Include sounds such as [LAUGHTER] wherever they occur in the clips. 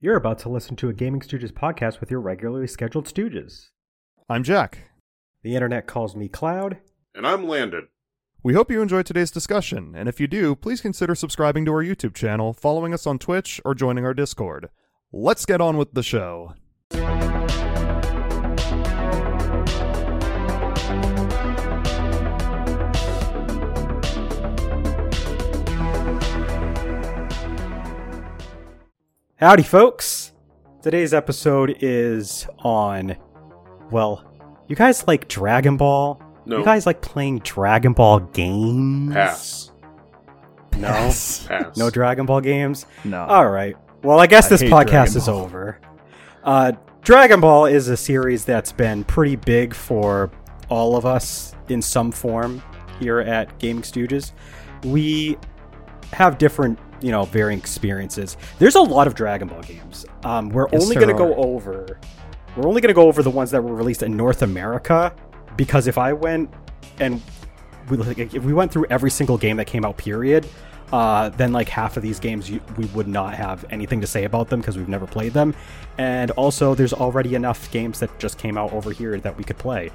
You're about to listen to a Gaming Stooges podcast with your regularly scheduled Stooges. I'm Jack. The internet calls me Cloud. And I'm Landon. We hope you enjoyed today's discussion, and if you do, please consider subscribing to our YouTube channel, following us on Twitch, or joining our Discord. Let's get on with the show. Howdy, folks. Today's episode is on. Well, you guys like Dragon Ball? No. You guys like playing Dragon Ball games? Pass. No? Pass. No Dragon Ball games? No. All right. Well, I guess I this podcast is over. Uh, Dragon Ball is a series that's been pretty big for all of us in some form here at Gaming Stooges. We have different, you know, varying experiences. There's a lot of Dragon Ball games. Um, we're Yes, only going to go over. We're only going to go over the ones that were released in North America because if I went and we, like, if we went through every single game that came out, period, uh, then like half of these games you, we would not have anything to say about them because we've never played them. And also, there's already enough games that just came out over here that we could play.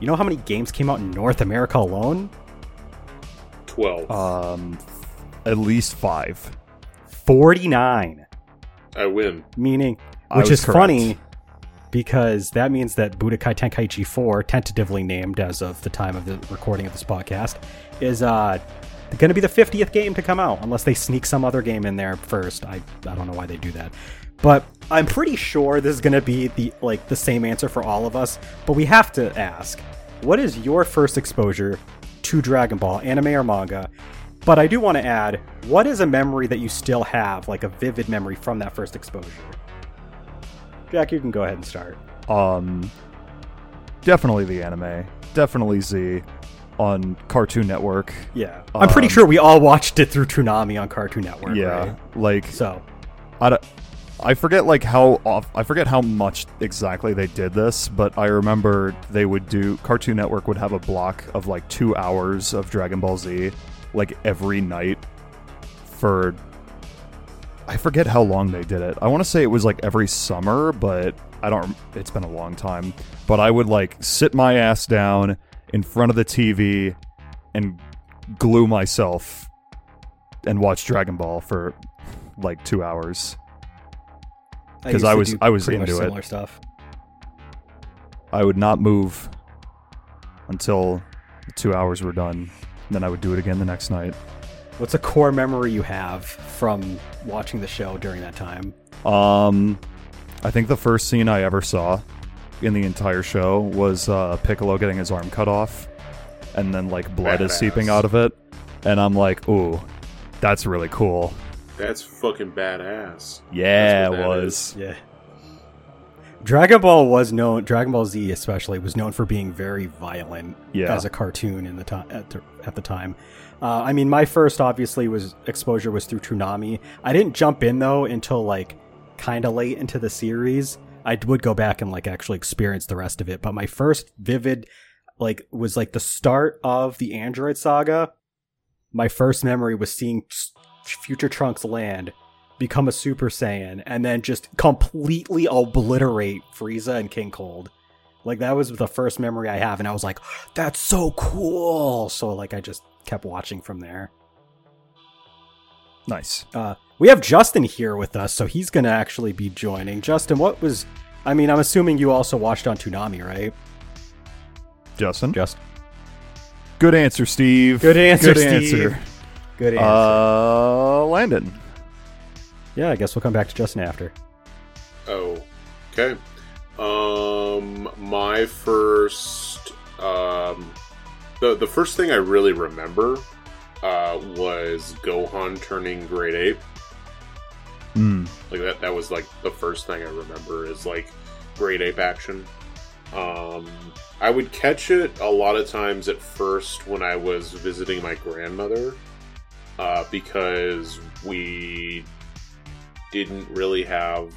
You know how many games came out in North America alone? 12. Um, at least five. 49. I win. Meaning, I which is correct. funny because that means that Budokai Tenkaichi 4, tentatively named as of the time of the recording of this podcast, is uh going to be the 50th game to come out unless they sneak some other game in there first. I I don't know why they do that. But I'm pretty sure this is going to be the like the same answer for all of us, but we have to ask, what is your first exposure to Dragon Ball, anime or manga? But I do want to add, what is a memory that you still have, like a vivid memory from that first exposure? Jack, you can go ahead and start. Um, definitely the anime. Definitely Z on Cartoon Network. Yeah, I'm pretty Um, sure we all watched it through Toonami on Cartoon Network. yeah, right? like So I, don't- I forget like how off I forget how much exactly they did this, but I remember they would do Cartoon Network would have a block of like two hours of Dragon Ball Z, like every night for. I forget how long they did it. I want to say it was like every summer, but I don't. It's been a long time. But I would like sit my ass down in front of the TV and glue myself and watch Dragon Ball for like two hours. Cuz I to was- I was into it. stuff. I would not move until the two hours were done. Then I would do it again the next night. What's a core memory you have from watching the show during that time? Um, I think the first scene I ever saw in the entire show was uh, Piccolo getting his arm cut off, and then like blood is seeping out of it, and I'm like, ooh, that's really cool. That's fucking badass. Yeah, That's it what that was. Yeah. Dragon Ball was known. Dragon Ball Z, especially, was known for being very violent Yeah. as a cartoon in the time at, the, at the time. Uh, I mean, my first obviously was exposure was through Toonami. I didn't jump in though until like kind of late into the series. I would go back and like actually experience the rest of it. But my first vivid like was like the start of the Android saga. My first memory was seeing Future Trunks land become a Super Saiyan, and then just completely obliterate Frieza and King Cold. Like that was the first memory I have, and I was like, "That's so cool!" So like I just kept watching from there. Nice. Uh, we have Justin here with us, so he's gonna actually be joining. Justin, what was? I mean, I'm assuming you also watched on Toonami, right? Justin. Justin. Good answer, Steve. good answer, Good Steve. answer. Good answer. Uh, Landon. Yeah, I guess we'll come back to Justin after. Oh, okay. Um, my first, um, the the first thing I really remember, uh, was Gohan turning Great Ape. Mm. Like that. That was like the first thing I remember is like Great Ape action. Um, I would catch it a lot of times at first when I was visiting my grandmother, uh, because we didn't really have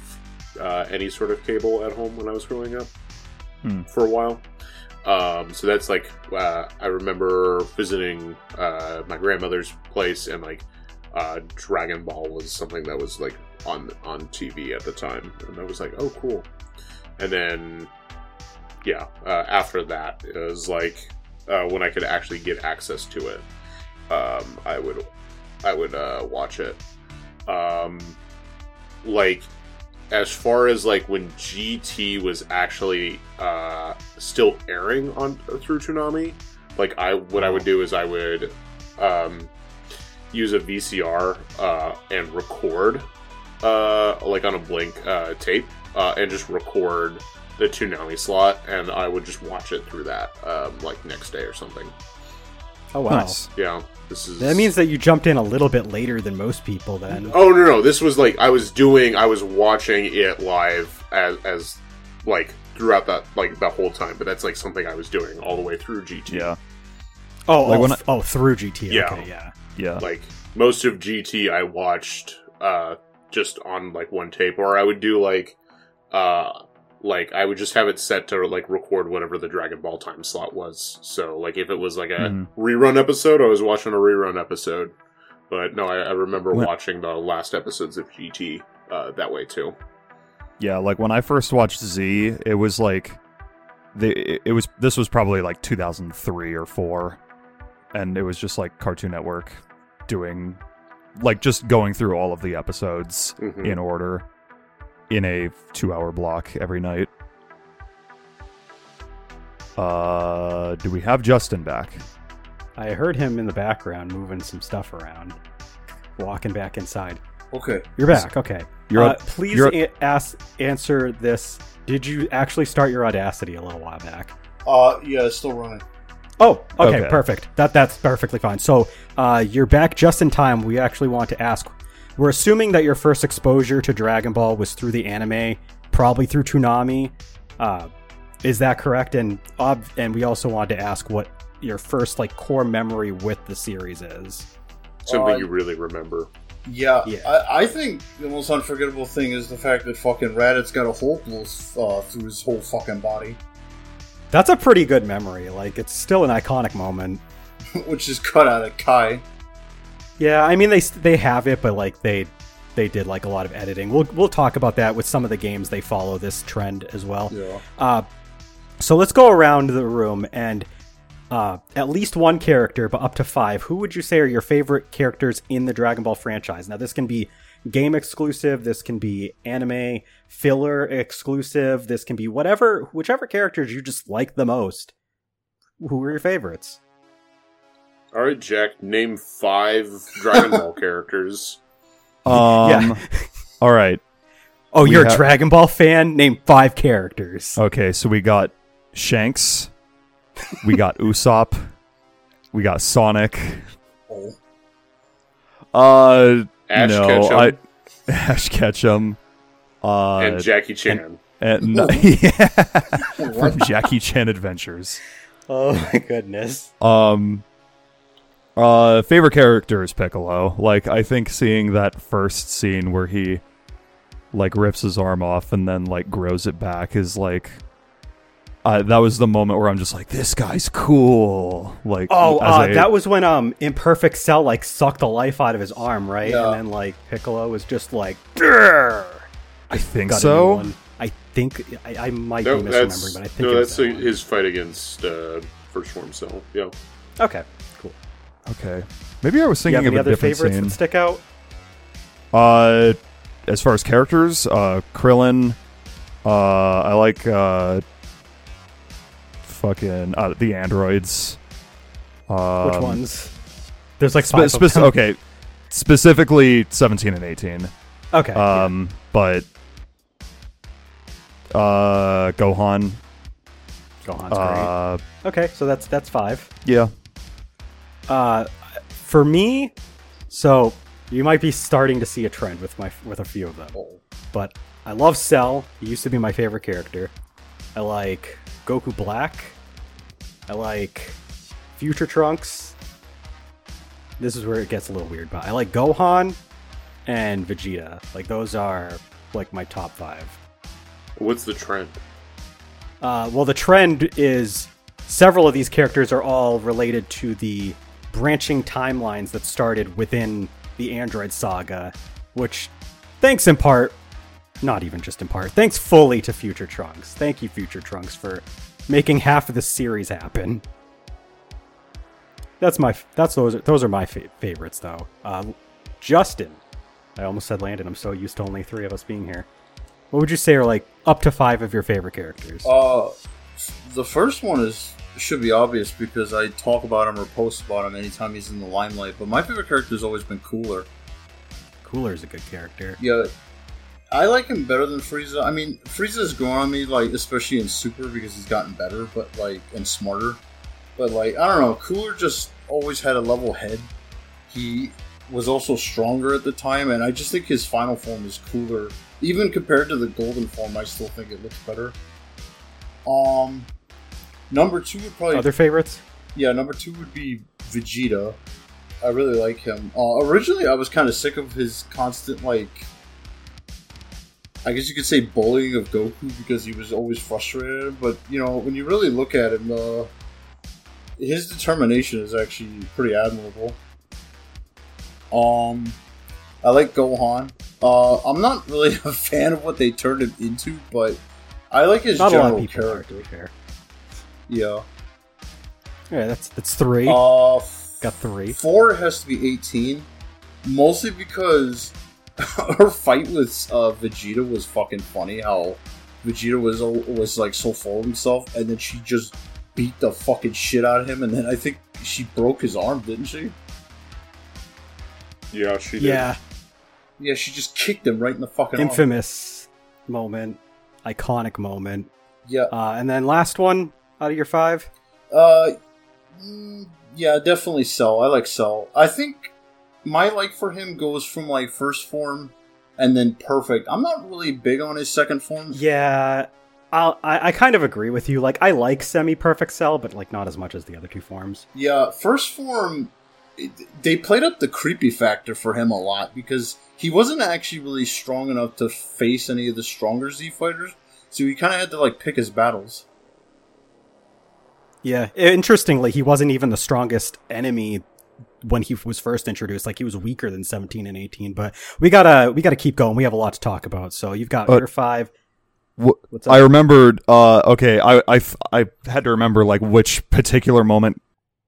uh, any sort of cable at home when I was growing up Hmm. for a while. Um, so that's like uh, I remember visiting uh, my grandmother's place and like uh, Dragon Ball was something that was like on on TV at the time, and I was like, oh, cool. And then, yeah, uh, after that, it was like uh, when I could actually get access to it, um, I would I would uh, watch it. Um, like as far as like when GT was actually uh, still airing on through Toonami, like I what I would do is I would um, use a VCR uh, and record uh, like on a blink uh, tape uh, and just record the Toonami slot, and I would just watch it through that um, like next day or something. Oh wow. Nice. Yeah, this is That means that you jumped in a little bit later than most people then. Oh no no! This was like I was doing. I was watching it live as as like throughout that like the whole time. But that's like something I was doing all the way through GT. Yeah. Oh, Like oh, when f- oh, through GT. Yeah. Okay, yeah. Yeah. Like most of GT, I watched uh just on like one tape, or I would do like uh like I would just have it set to like record whatever the Dragon Ball time slot was. So like if it was like a Mhm. rerun episode, I was watching a rerun episode. But no, I, I remember When- watching the last episodes of GT uh, that way too. Yeah, like when I first watched Z, it was like the it was this was probably like 2003 or 4 and it was just like Cartoon Network doing like just going through all of the episodes Mhm. in order in a 2-hour block every night. Uh do we have Justin back? I heard him in the background moving some stuff around, walking back inside. Okay. You're back. Okay. You're uh, on- please you're- a- ask answer this. Did you actually start your Audacity a little while back? Uh, yeah, it's still running. Oh, okay, Okay. perfect. That that's perfectly fine. So uh, you're back just in time. We actually want to ask. We're assuming that your first exposure to Dragon Ball was through the anime, probably through Toonami. Uh, is that correct? And ob- and we also wanted to ask what your first like core memory with the series is. Something Uh, you really remember. Yeah, Yeah. I, I think the most unforgettable thing is the fact that fucking Raditz got a hole blow uh, through his whole fucking body, That's a pretty good memory. Like it's still an iconic moment. [LAUGHS] which is cut out of Kai. Yeah, I mean they they have it, but like they they did like a lot of editing. We'll we'll talk about that with some of the games. They follow this trend as well. Yeah. Uh, so let's go around the room and uh, at least one character, but up to five. Who would you say are your favorite characters in the Dragon Ball franchise? Now this can be game exclusive. This can be anime filler exclusive. This can be whatever, whichever characters you just like the most. Who are your favorites? All right, Jack. Name five Dragon [LAUGHS] Ball characters. Um Yeah. [LAUGHS] All right. Oh, We you're a Dragon Ball fan. Name five characters. Okay, so we got Shanks, we got [LAUGHS] Usopp, we got Sonic. Oh. Uh, Ash no, Ketchum I, Ash Ketchum. Uh, and Jackie Chan. and- no- yeah, from Jackie Chan Adventures. Oh my goodness. Um, uh, favorite character is Piccolo. Like, I think seeing that first scene where he like rips his arm off and then like grows it back is like. Uh, that was the moment where I'm just like, this guy's cool. Like, Oh, as uh, a- that was when um Imperfect Cell like sucked the life out of his arm, right? Yeah. And then like Piccolo was just like, "Grr." I think Got so. one. I think I, I might No, be that's misremembering, but I think no, it was that's that one. his fight against uh, First Form Cell. Yeah. Okay, cool. Okay, maybe I was Do you thinking have any of a other different favorites scene. that stick out? Uh, as far as characters, uh, Krillin. Uh, I like uh, fucking uh, the androids. Um, Which ones? There's like Spe- five. spec- of them. okay, specifically seventeen and eighteen. Okay. yeah. Um, but uh, Gohan. Gohan's great. Uh, Okay, so that's that's five. yeah. Uh, for me, so you might be starting to see a trend with my with a few of them. Oh. But I love Cell. He used to be my favorite character. I like Goku Black. I like Future Trunks. This is where it gets a little weird, but I like Gohan and Vegeta. Like those are like my top five. What's the trend? Uh, well, the trend is several of these characters are all related to the branching timelines that started within the Android Saga, which, thanks in part, not even just in part, thanks fully to Future Trunks. Thank you, Future Trunks, for making half of the series happen. That's my that's those are, those are my fa- favorites though. Uh, Justin, I almost said Landon. I'm so used to only three of us being here. What would you say are like up to five of your favorite characters? Uh, the first one is should be obvious because I talk about him or post about him anytime he's in the limelight. But my favorite character has always been Cooler. Cooler is a good character. Yeah, I like him better than Frieza. I mean, Frieza's grown on me, like especially in Super because he's gotten better, but like and smarter. But like I don't know, Cooler just always had a level head. He was also stronger at the time, and I just think his final form is cooler. Even compared to the golden form, I still think it looks better. Um, number two would probably Other favorites? yeah, number two would be Vegeta. I really like him. Uh, originally, I was kind of sick of his constant, like, I guess you could say bullying of Goku because he was always frustrated. But you know, when you really look at him, uh, his determination is actually pretty admirable. Um, I like Gohan. Uh, I'm not really [LAUGHS] a fan of what they turned him into, but I like his Not a lot of general people are, to character. be fair. Yeah. Yeah, that's that's three. Uh, Got three. Four has to be 18, mostly because [LAUGHS] her fight with uh, Vegeta was fucking funny. How Vegeta was was like so full of himself, and then she just beat the fucking shit out of him, and then I think she broke his arm, didn't she? Yeah, she did. Yeah, Yeah, she just kicked him right in the fucking arm. infamous moment, iconic moment. Yeah, Uh, and then last one out of your five. uh, yeah, definitely Cell. I like Cell. I think my like for him goes from like first form and then perfect. I'm not really big on his second form. Yeah, I'll, I I kind of agree with you. Like I like semi-perfect cell, but like not as much as the other two forms. Yeah, first form, they played up the creepy factor for him a lot because he wasn't actually really strong enough to face any of the stronger Z fighters, so he kind of had to like pick his battles. Yeah, interestingly, he wasn't even the strongest enemy when he was first introduced. Like he was weaker than 17 and 18. But we gotta we gotta keep going. We have a lot to talk about. So you've got Uh, your five. Wh- What's I up? remembered. Uh, okay, i i had to remember like which particular moment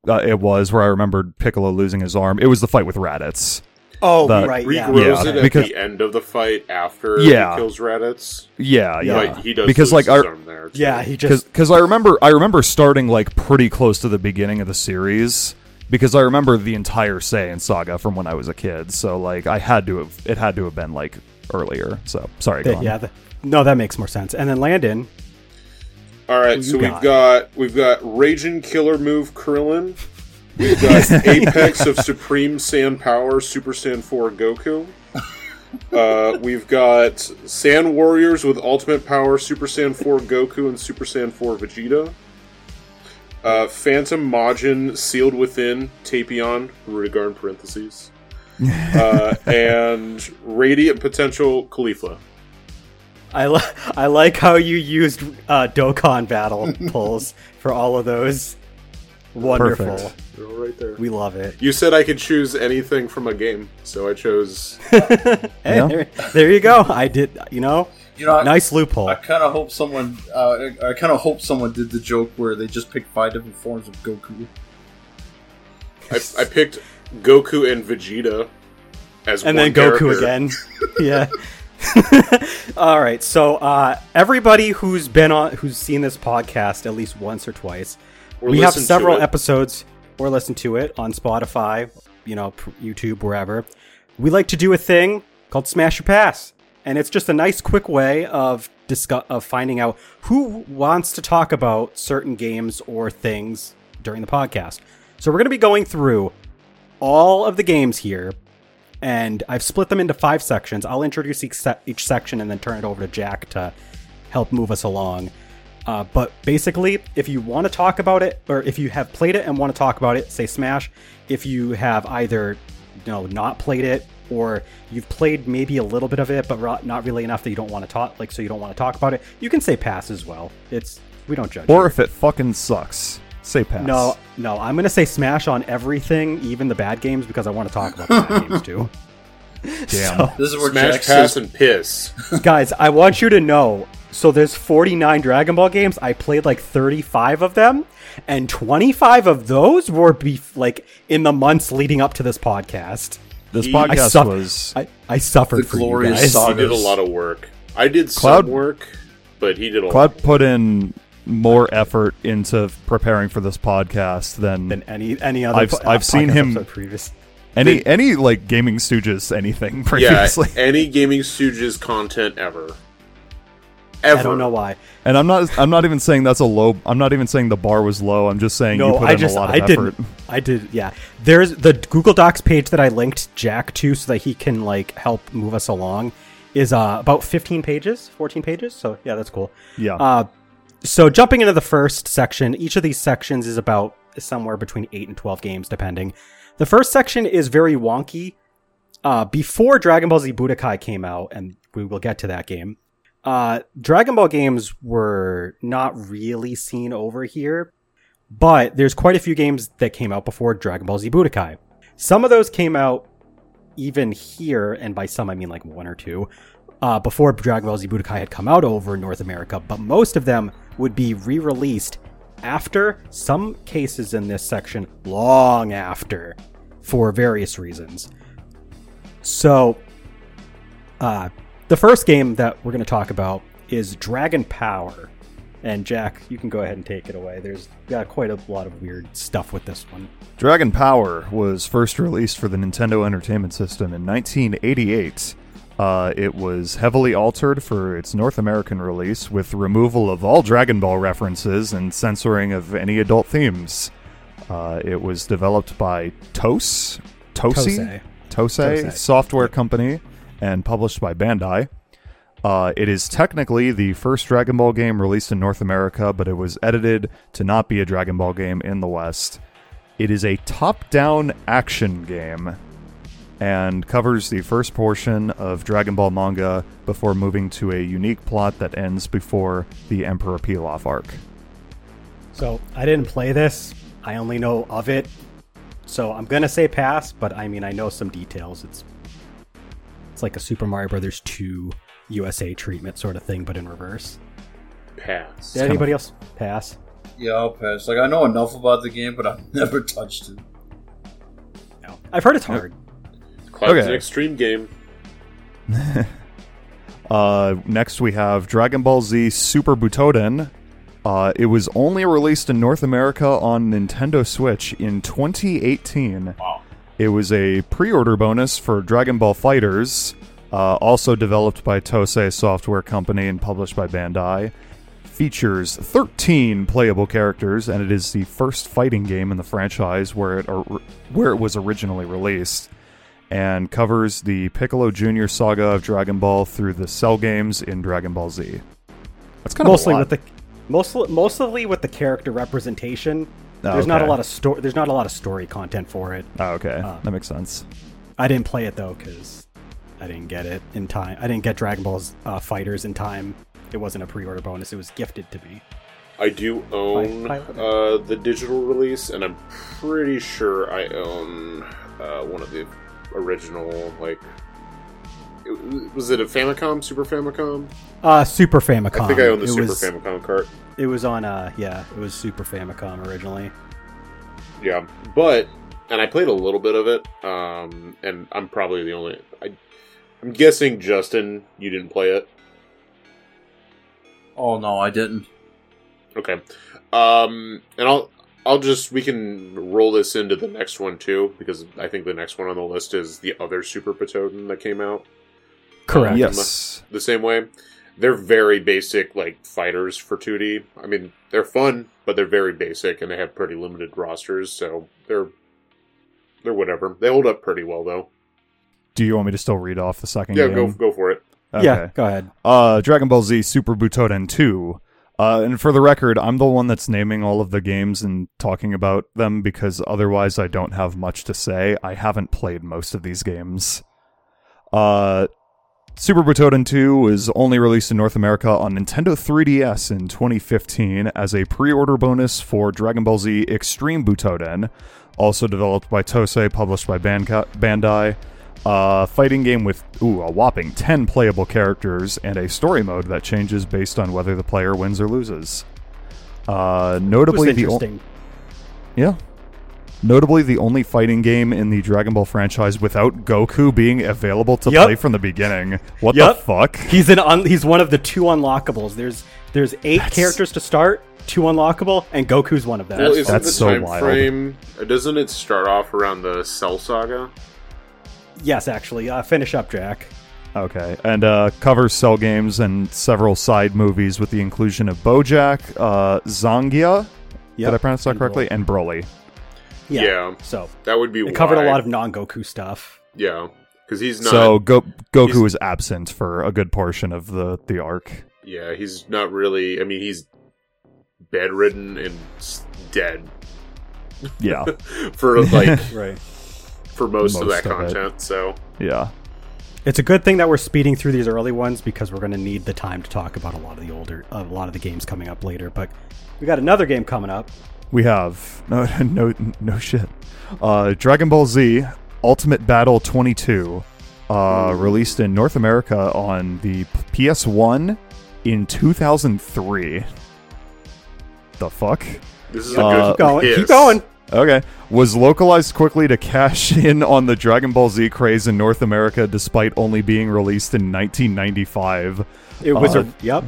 uh, it was where I remembered Piccolo losing his arm. It was the fight with Raditz. Oh, the- right. Yeah. Regrows Yeah, it at because- the end of the fight after Yeah. he kills Raditz. Yeah, Yeah. yeah. But he does Because, lose like, his I- arm there. too. Yeah, he just Because I remember I remember starting like pretty close to the beginning of the series because I remember the entire Saiyan saga from when I was a kid. So like I had to have it had to have been like earlier. So sorry. Go on. yeah. The, no, that makes more sense. And then Landon. All right, so you we've got? got we've got Raging Killer Move Krillin. We've got Apex of Supreme Sand Power Super Saiyan 4 Goku. Uh, we've got Saiyan Warriors with Ultimate Power Super Saiyan 4 Goku and Super Saiyan 4 Vegeta. Uh, Phantom Majin Sealed Within Tapion, Rudigar in parentheses. [LAUGHS] Uh, and Radiant Potential Caulifla. I, li- I like how you used uh, Dokkan battle [LAUGHS] pulls for all of those. Wonderful. Perfect. They're all right there. We love it. You said I could choose anything from a game, so I chose. [LAUGHS] Hey, Yeah. there, there you go. I did. You know, You know, I, nice loophole. I kind of hope someone, uh, I, kind of hope someone did the joke where they just picked five different forms of Goku. I, I picked Goku and Vegeta as well. and one then Goku character. again. [LAUGHS] yeah. [LAUGHS] All right. So uh, everybody who's been on, who's seen this podcast at least once or twice, Or we have several episodes or listen to it on Spotify, you know, YouTube, wherever. We like to do a thing called Smash or Pass, and it's just a nice, quick way of discuss of finding out who wants to talk about certain games or things during the podcast. So we're going to be going through all of the games here and I've split them into five sections. I'll introduce each, se- each section and then turn it over to Jack to help move us along. Uh, but basically, if you want to talk about it, or if you have played it and want to talk about it, say Smash. If you have either you know not played it, or you've played maybe a little bit of it, but not really enough that you don't want to talk, like so you don't want to talk about it, you can say Pass as well. It's we don't judge. Or you. if it fucking sucks. Say pass. No, no, I'm gonna say smash on everything, even the bad games, because I want to talk about the bad [LAUGHS] games too. Damn. [LAUGHS] So- This is where Smash, Jack pass, says, and piss. [LAUGHS] guys, I want you to know. So there's 49 Dragon Ball games. I played like 35 of them, and 25 of those were be like in the months leading up to this podcast. This I podcast suff- was I, I suffered The for you glorious guys. saga. He did a lot of work. I did Cloud- some work, but he did a lot. Cloud put in more effort into preparing for this podcast than than any any other. I've- po- I've seen him- previous. any any like gaming stooges anything [LAUGHS] Yeah, previously. any Gaming Stooges content ever. Ever. I don't know why. And I'm not I'm not even saying that's a low I'm not even saying the bar was low. I'm just saying you put I in just a lot of I effort. didn't. I did. Yeah, there's the Google Docs page that I linked Jack to so that he can like help move us along. Is uh about 15 pages, 14 pages. So yeah, that's cool. Yeah. Uh, so jumping into the first section, each of these sections is about somewhere between eight and 12 games, depending. The first section is very wonky. Uh, before Dragon Ball Z Budokai came out, and we will get to that game, uh, Dragon Ball games were not really seen over here, but there's quite a few games that came out before Dragon Ball Z Budokai. Some of those came out even here, and by some I mean like one or two, uh, before Dragon Ball Z Budokai had come out over North America, but most of them would be re released after, some cases in this section, long after, for various reasons. So, uh, the first game that we're going to talk about is Dragon Power. And Jack, you can go ahead and take it away. There's got quite a lot of weird stuff with this one. Dragon Power was first released for the Nintendo Entertainment System in 1988. Uh, it was heavily altered for its North American release with removal of all Dragon Ball references and censoring of any adult themes. Uh, it was developed by TOS, Tosi, Tosei. Tosei Tosei. Software Company, and published by Bandai. Uh, it is technically the first Dragon Ball game released in North America, but it was edited to not be a Dragon Ball game in the West. It is a top down action game and covers the first portion of Dragon Ball manga before moving to a unique plot that ends before the Emperor Pilaf arc. So I didn't play this. I only know of it. So I'm gonna say pass, but I mean I know some details. It's like a Super Mario Brothers 2 USA treatment sort of thing, but in reverse. Pass. Did anybody else pass? "Yeah, I'll pass." Like I know enough about the game, but I've [LAUGHS] never touched it. No. I've heard it's hard. Cloud's Okay. an extreme game. [LAUGHS] Uh, next, we have Dragon Ball Z Super Butoden. Uh, it was only released in North America on Nintendo Switch in 2018. Wow. It was a pre order bonus for Dragon Ball Fighters, uh, also developed by Tosei Software Company and published by Bandai. Features 13 playable characters, and it is the first fighting game in the franchise where it, or, where it was originally released and covers the Piccolo Jr. saga of Dragon Ball through the Cell games in Dragon Ball Z. That's kind mostly of a lot. with the mostly mostly with the character representation. There's not a lot of story. There's not a lot of story content for it. Oh, okay, Uh, that makes sense. I didn't play it though because I didn't get it in time. I didn't get Dragon Ball's uh, Fighters in time. It wasn't a pre-order bonus. It was gifted to me. I do own By- by- uh, the digital release, and I'm pretty sure I own uh, one of the original. Like, it- was it a Famicom, Super Famicom? Uh, Super Famicom. I think I own the it Super was, Famicom cart. It was on. Uh, yeah, it was Super Famicom originally. Yeah, but and I played a little bit of it, um, and I'm probably the only. I, I'm guessing Justin, you didn't play it. Oh no, I didn't. Okay. Um, and I'll I'll just we can roll this into the next one too because I think the next one on the list is the other Super Butoden that came out Correct. Yes. the same way. They're very basic like fighters for 2D. I mean, they're fun, but they're very basic and they have pretty limited rosters, so they're they're whatever. They hold up pretty well though. Do you want me to still read off the second Yeah, game? go go for it. Yeah. Go ahead. Uh, Dragon Ball Z Super Butoden 2. Uh, and for the record, I'm the one that's naming all of the games and talking about them because otherwise I don't have much to say. I haven't played most of these games. Uh, Super Butoden 2 was only released in North America on Nintendo 3DS in 2015 as a pre-order bonus for Dragon Ball Z Extreme Butoden, also developed by Tosei, published by Bandai. A fighting game with ooh, a whopping 10 playable characters and a story mode that changes based on whether the player wins or loses. Uh, notably, the o- interesting. yeah. Notably, the only fighting game in the Dragon Ball franchise without Goku being available to Yep. play from the beginning. What Yep. the fuck? He's an un- he's one of the two unlockables. There's there's eight That's- characters to start, two unlockable, and Goku's one of them. Well, isn't That's the so time wild. frame? Doesn't it start off around the Cell Saga? yes, actually. Uh, finish up, Jack. Okay, and uh, covers cell games and several side movies with the inclusion of BoJack, uh, Zangya. Yep. Did I pronounce that And correctly? Broly. And Broly. Yeah. Yeah. So That would be. it covered why. a lot of non-Goku stuff. Yeah, because he's not. so Go- Goku is absent for a good portion of the the arc. yeah, he's not really. I mean, he's bedridden and dead Yeah, [LAUGHS] for like [LAUGHS] Right. for most, of that of it. content. So yeah. It's a good thing that we're speeding through these early ones because we're going to need the time to talk about a lot of the older, a lot of the games coming up later. But we got another game coming up. We have [LAUGHS] no no no shit. Uh, Dragon Ball Z Ultimate Battle 22, uh, released in North America on the PS1 in 2003. The fuck? this is Uh, a good. Keep going. piss. Keep going. Okay. Was localized quickly to cash [LAUGHS] in on the Dragon Ball Z craze in North America despite only being released in 1995. It was Uh, a yep.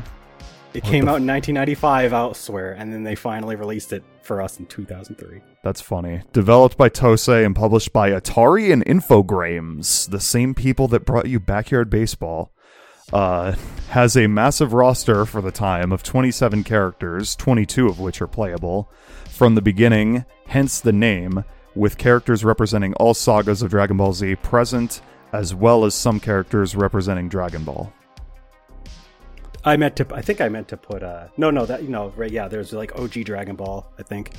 It came out in 1995 elsewhere, and then they finally released it for us in 2003. That's funny. Developed by Tosei and published by Atari and Infogrames, the same people that brought you Backyard Baseball. Uh, has a massive roster for the time of 27 characters, 22 of which are playable, from the beginning, hence the name, with characters representing all sagas of Dragon Ball Z present, as well as some characters representing Dragon Ball. I meant to. I think I meant to put. Uh, no, no, that you know, right? Yeah, there's like OG Dragon Ball. I think.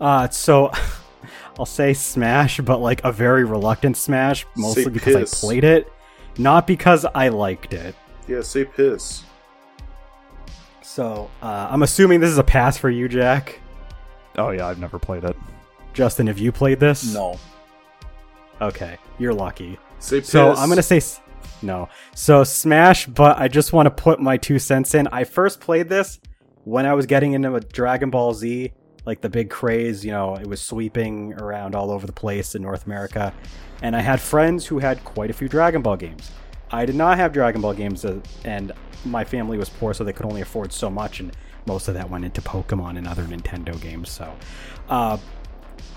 Uh, so [LAUGHS] I'll say Smash, but like a very reluctant Smash, mostly Say because piss. I played it, not because I liked it. Yeah, say piss. So uh, I'm assuming this is a pass for you, Jack. Oh yeah, I've never played it. Justin, have you played this? No. Okay, you're lucky. Say piss. So I'm gonna say s- no. So Smash, but I just want to put my two cents in. I first played this when I was getting into a Dragon Ball Z, like the big craze. You know, it was sweeping around all over the place in North America, and I had friends who had quite a few Dragon Ball games. I did not have Dragon Ball games, uh, and my family was poor, so they could only afford so much, and most of that went into Pokemon and other Nintendo games. So, uh,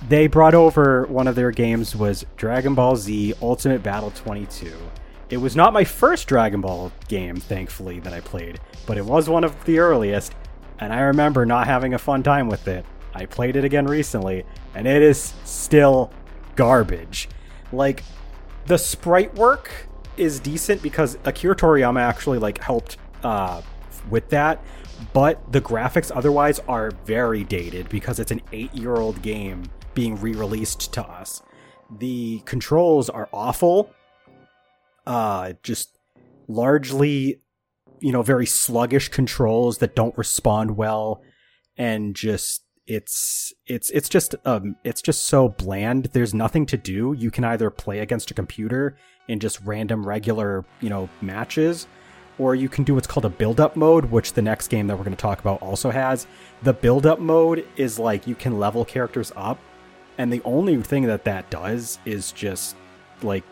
they brought over one of their games was Dragon Ball Z Ultimate Battle 22. It was not my first Dragon Ball game, thankfully, that I played, but it was one of the earliest, and I remember not having a fun time with it. I played it again recently, and it is still garbage. Like, the sprite work is decent because Akira Toriyama actually like helped uh, with that, but the graphics otherwise are very dated because it's an eight-year-old game being re-released to us. The controls are awful, uh, just largely, you know, very sluggish controls that don't respond well, and just it's it's it's just um it's just so bland. There's nothing to do. You can either play against a computer in just random regular you know matches or you can do what's called a build up mode which the next game that we're going to talk about also has. The build up mode is like you can level characters up and the only thing that that does is just like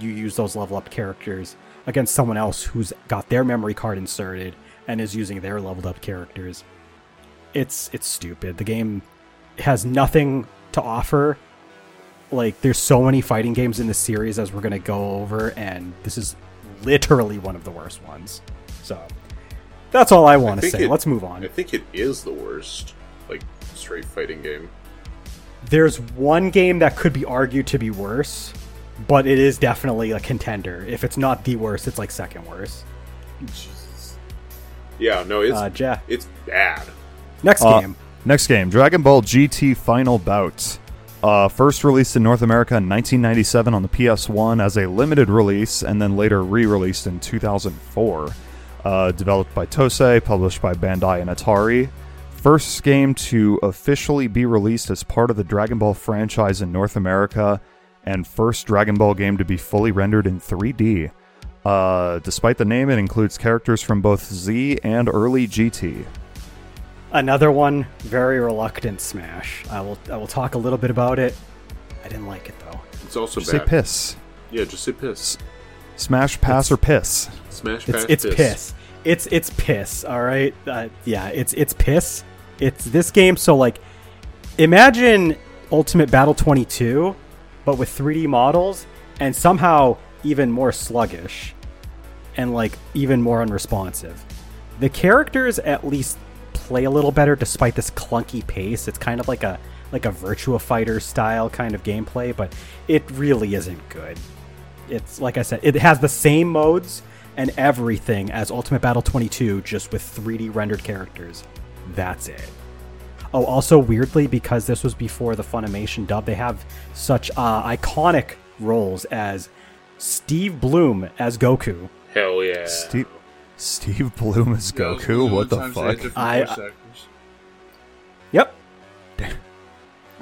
you use those level up characters against someone else who's got their memory card inserted and is using their leveled up characters it's it's stupid. The game has nothing to offer. Like there's so many fighting games in the series as we're gonna go over, and this is literally one of the worst ones. So that's all I want to say. it- Let's move on. I think it is the worst, like straight fighting game. There's one game that could be argued to be worse, but it is definitely a contender. If it's not the worst, it's like second worst. Jesus. Yeah, no, it's Uh, Jack, it's bad. next Uh, game. Next game, Dragon Ball GT Final Bout. Uh, first released in North America in 1997 on the PS1 as a limited release, and then later re-released in 2004. Uh, developed by Tosei, published by Bandai and Atari. First game to officially be released as part of the Dragon Ball franchise in North America, and first Dragon Ball game to be fully rendered in 3D. Uh, despite the name, it includes characters from both Z and early GT. Another one, very reluctant Smash. I will I will talk a little bit about it. I didn't like it though. It's also Say bad. Say piss. Yeah, just say piss. Smash, pass, or piss. Smash It's pass it's piss. It's it's piss. All right. Uh, yeah. It's it's piss. It's this game. So like, imagine Ultimate Battle 22, but with 3D models and somehow even more sluggish, and like even more unresponsive. The characters at least play a little better despite this clunky pace. It's kind of like a like a Virtua Fighter style kind of gameplay, but it really isn't good. It's like I said, it has the same modes and everything as Ultimate Battle 22, just with 3D rendered characters. That's it. Oh, also weirdly, because this was before the Funimation dub, they have such uh, iconic roles as Steve Bloom as Goku. Hell yeah. Steve, Steve Bloom is Goku. What the Times they had fuck? I- voice actors. Yep.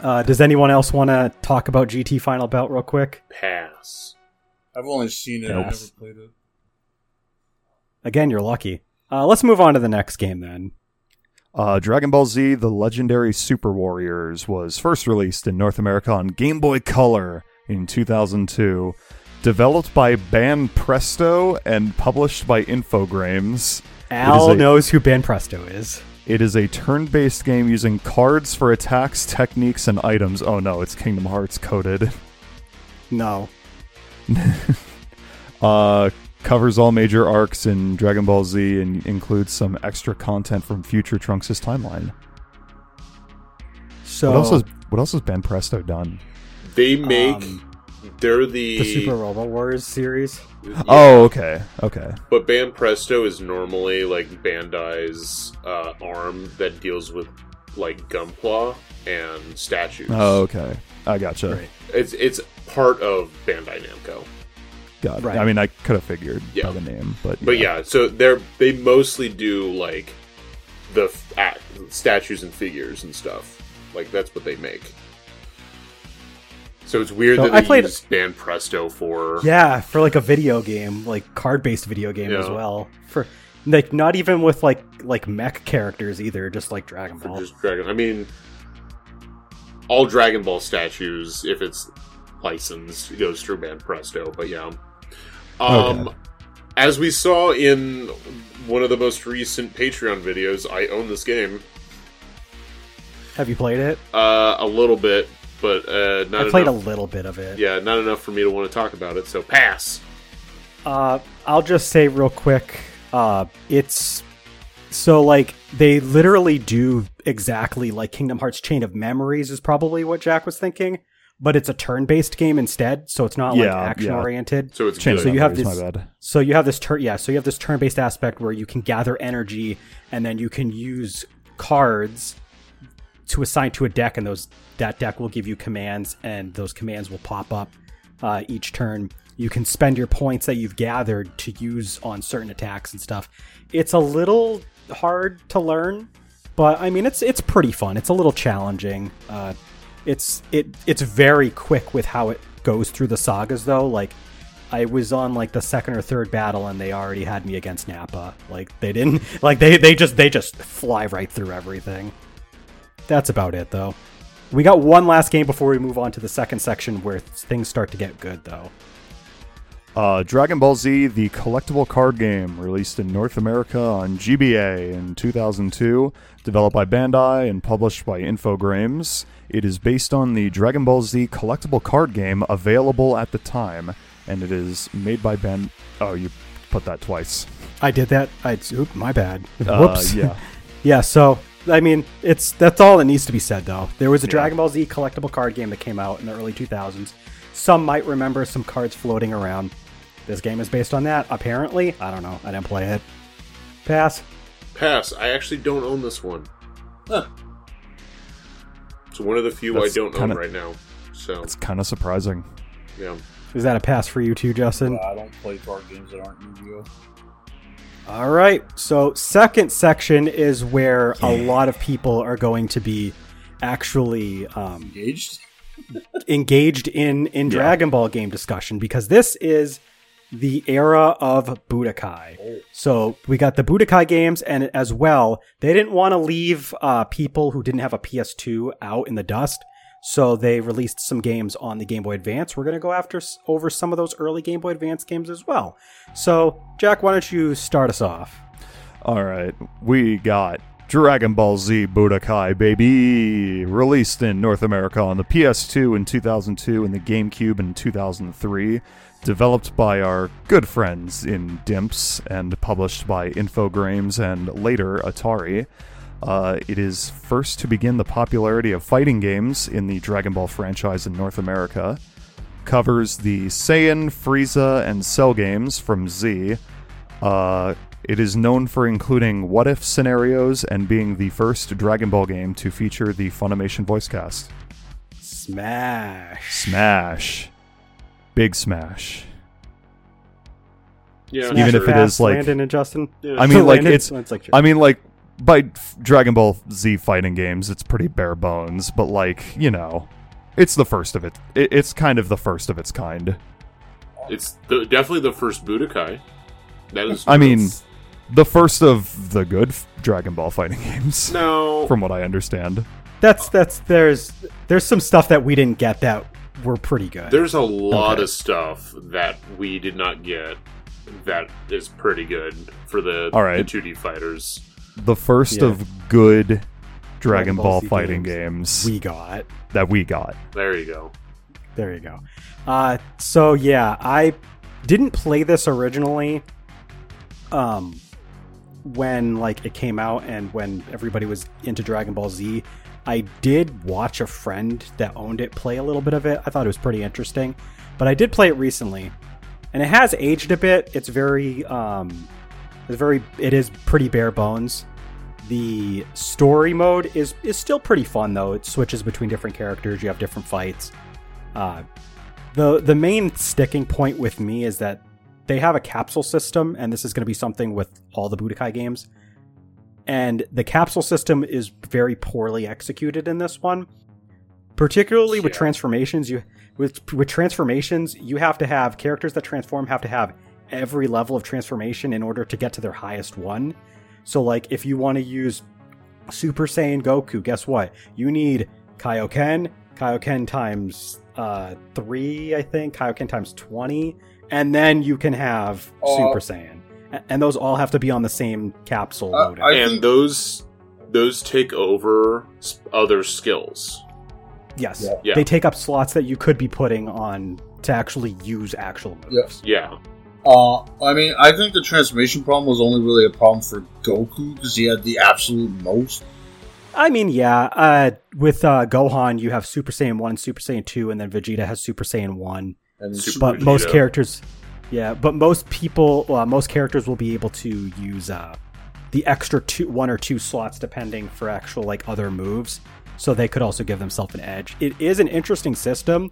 Uh, does anyone else want to talk about GT Final Bout real quick? Pass. I've only seen it. Nope. I never played it. Again, you're lucky. Uh, let's move on to the next game then. Uh, Dragon Ball Z: The Legendary Super Warriors was first released in North America on Game Boy Color in 2002. Developed by Banpresto and published by Infogrames. Al a- knows who Ben Presto is. It is a turn based game using cards for attacks, techniques, and items. Oh no, it's Kingdom Hearts coded. No. [LAUGHS] Uh, covers all major arcs in Dragon Ball Z and includes some extra content from future Trunks' timeline. So What else has What else has Ben Presto done? They make. Um, they're the. the Super Robot Wars series. Yeah. Oh, okay, okay. But Banpresto is normally like Bandai's uh, arm that deals with like Gunpla and statues. Oh, okay. I gotcha. Right. It's it's part of Bandai Namco. Got it. Right. I mean, I could have figured Yeah. by the name, but But yeah, so they're they mostly do like the f- act, statues and figures and stuff. Like that's what they make. So it's weird So that I they played- use Banpresto for Yeah, for like a video game, like card-based video game as well. For like not even with like like mech characters either, just like Dragon for Ball. just Dragon. I mean, all Dragon Ball statues, if it's licensed, it goes through Banpresto. But yeah, um, Okay. as we saw in one of the most recent Patreon videos, I own this game Have you played it? uh, a little bit, but uh, not I played enough. a little bit of it. yeah, not enough for me to want to talk about it. So pass. Uh, I'll just say real quick. Uh, it's so like they literally do exactly like Kingdom Hearts Chain of Memories is probably what Jack was thinking, but it's a turn-based game instead, so it's not like action-oriented. So it's of So you have this- My bad. So you have this turn, yeah. So you have this turn-based aspect where you can gather energy, and then you can use cards to assign to a deck, and those that deck will give you commands, and those commands will pop up uh, each turn. You can spend your points that you've gathered to use on certain attacks and stuff. It's a little hard to learn, but I mean it's it's pretty fun. It's a little challenging. Uh, it's it it's very quick with how it goes through the sagas though. Like I was on like the second or third battle and they already had me against Nappa. Like they didn't [LAUGHS] like they they just they just fly right through everything. That's about it though. We got one last game before we move on to the second section where things start to get good though. Uh, Dragon Ball Z, the collectible card game, released in North America on GBA in 2002, developed by Bandai and published by Infogrames. It is based on the Dragon Ball Z collectible card game available at the time, and it is made by Band. Oh, you put that twice. I did that. I oop, my bad. Uh, [LAUGHS] Whoops. yeah. [LAUGHS] Yeah, so I mean, it's that's all that needs to be said though. There was a Yeah. Dragon Ball Z collectible card game that came out in the early 2000s. Some might remember some cards floating around. This game is based on that. Apparently, I don't know. I didn't play it. Pass. Pass. I actually don't own this one. Huh. It's one of the few That's I don't kinda- own right now. So It's kind of surprising. yeah, Is that a pass for you too, Justin? Uh, I don't play card games that aren't Yu-Gi-Oh. All right. So, second section is where a lot of people are going to be actually um, Engaged? engaged in in Yeah. Dragon Ball game discussion because this is the era of Budokai. So we got the Budokai games, and as well, they didn't want to leave uh, people who didn't have a PS2 out in the dust. So they released some games on the Game Boy Advance. We're going to go after over some of those early Game Boy Advance games as well. So Jack, why don't you start us off? All right, we got Dragon Ball Z Budokai, baby! Released in North America on the PS2 in 2002 and the GameCube in 2003. Developed by our good friends in Dimps and published by Infogrames and later Atari. Uh, it is first to begin the popularity of fighting games in the Dragon Ball franchise in North America. Covers the Saiyan, Frieza, and Cell games from Z. Uh, it is known for including what if scenarios and being the first Dragon Ball game to feature the Funimation voice cast. Smash. Smash. Big smash. yeah. Smash Even if it fast, is, like- Landon and Justin. Yeah. I mean, [LAUGHS] like, Landon, oh, it's. like I mean, like, by Dragon Ball Z fighting games, it's pretty bare bones, but, like, you know, it's the first of it. it it's kind of the first of its kind. it's the, definitely the first Budokai. That is. I mean, The first of the good f- Dragon Ball fighting [LAUGHS] games, no. from what I understand. that's that's there's there's some stuff that we didn't get that were pretty good. There's a lot Okay. of stuff that we did not get that is pretty good for the, All right. the 2D fighters. The first Yeah. of good Dragon, Dragon Ball Ball, fighting games. games, we got. that we got. There you go. There you go. Uh, so yeah, I didn't play this originally. Um, when like it came out and when everybody was into Dragon Ball Z, I did watch a friend that owned it play a little bit of it. I thought it was pretty interesting, but I did play it recently, and it has aged a bit. It's very, um, it's very, it is pretty bare bones. The story mode is is still pretty fun though. It switches between different characters. You have different fights. Uh, the the main sticking point with me is that they have a capsule system, and this is going to be something with all the Budokai games. And the capsule system is very poorly executed in this one, particularly with transformations. You with with transformations, you have to have characters that transform have to have every level of transformation in order to get to their highest one. So, like, if you want to use Super Saiyan Goku, guess what? You need Kaioken, Kaioken times uh, three, I think, Kaioken times 20, and then you can have Uh, Super Saiyan. A- And those all have to be on the same capsule Uh, loadout. And think- those those take over other skills. yes. Yeah. Yeah. They take up slots that you could be putting on to actually use actual moves. Yeah. Uh, I mean, I think the transformation problem was only really a problem for Goku because he had the absolute most. I mean, yeah. Uh, with uh, Gohan, you have Super Saiyan 1 and Super Saiyan 2, and then Vegeta has Super Saiyan 1. And Super but most characters yeah but most people uh, most characters will be able to use uh, the extra two one or two slots depending for actual like other moves. So they could also give themselves an edge. It is an interesting system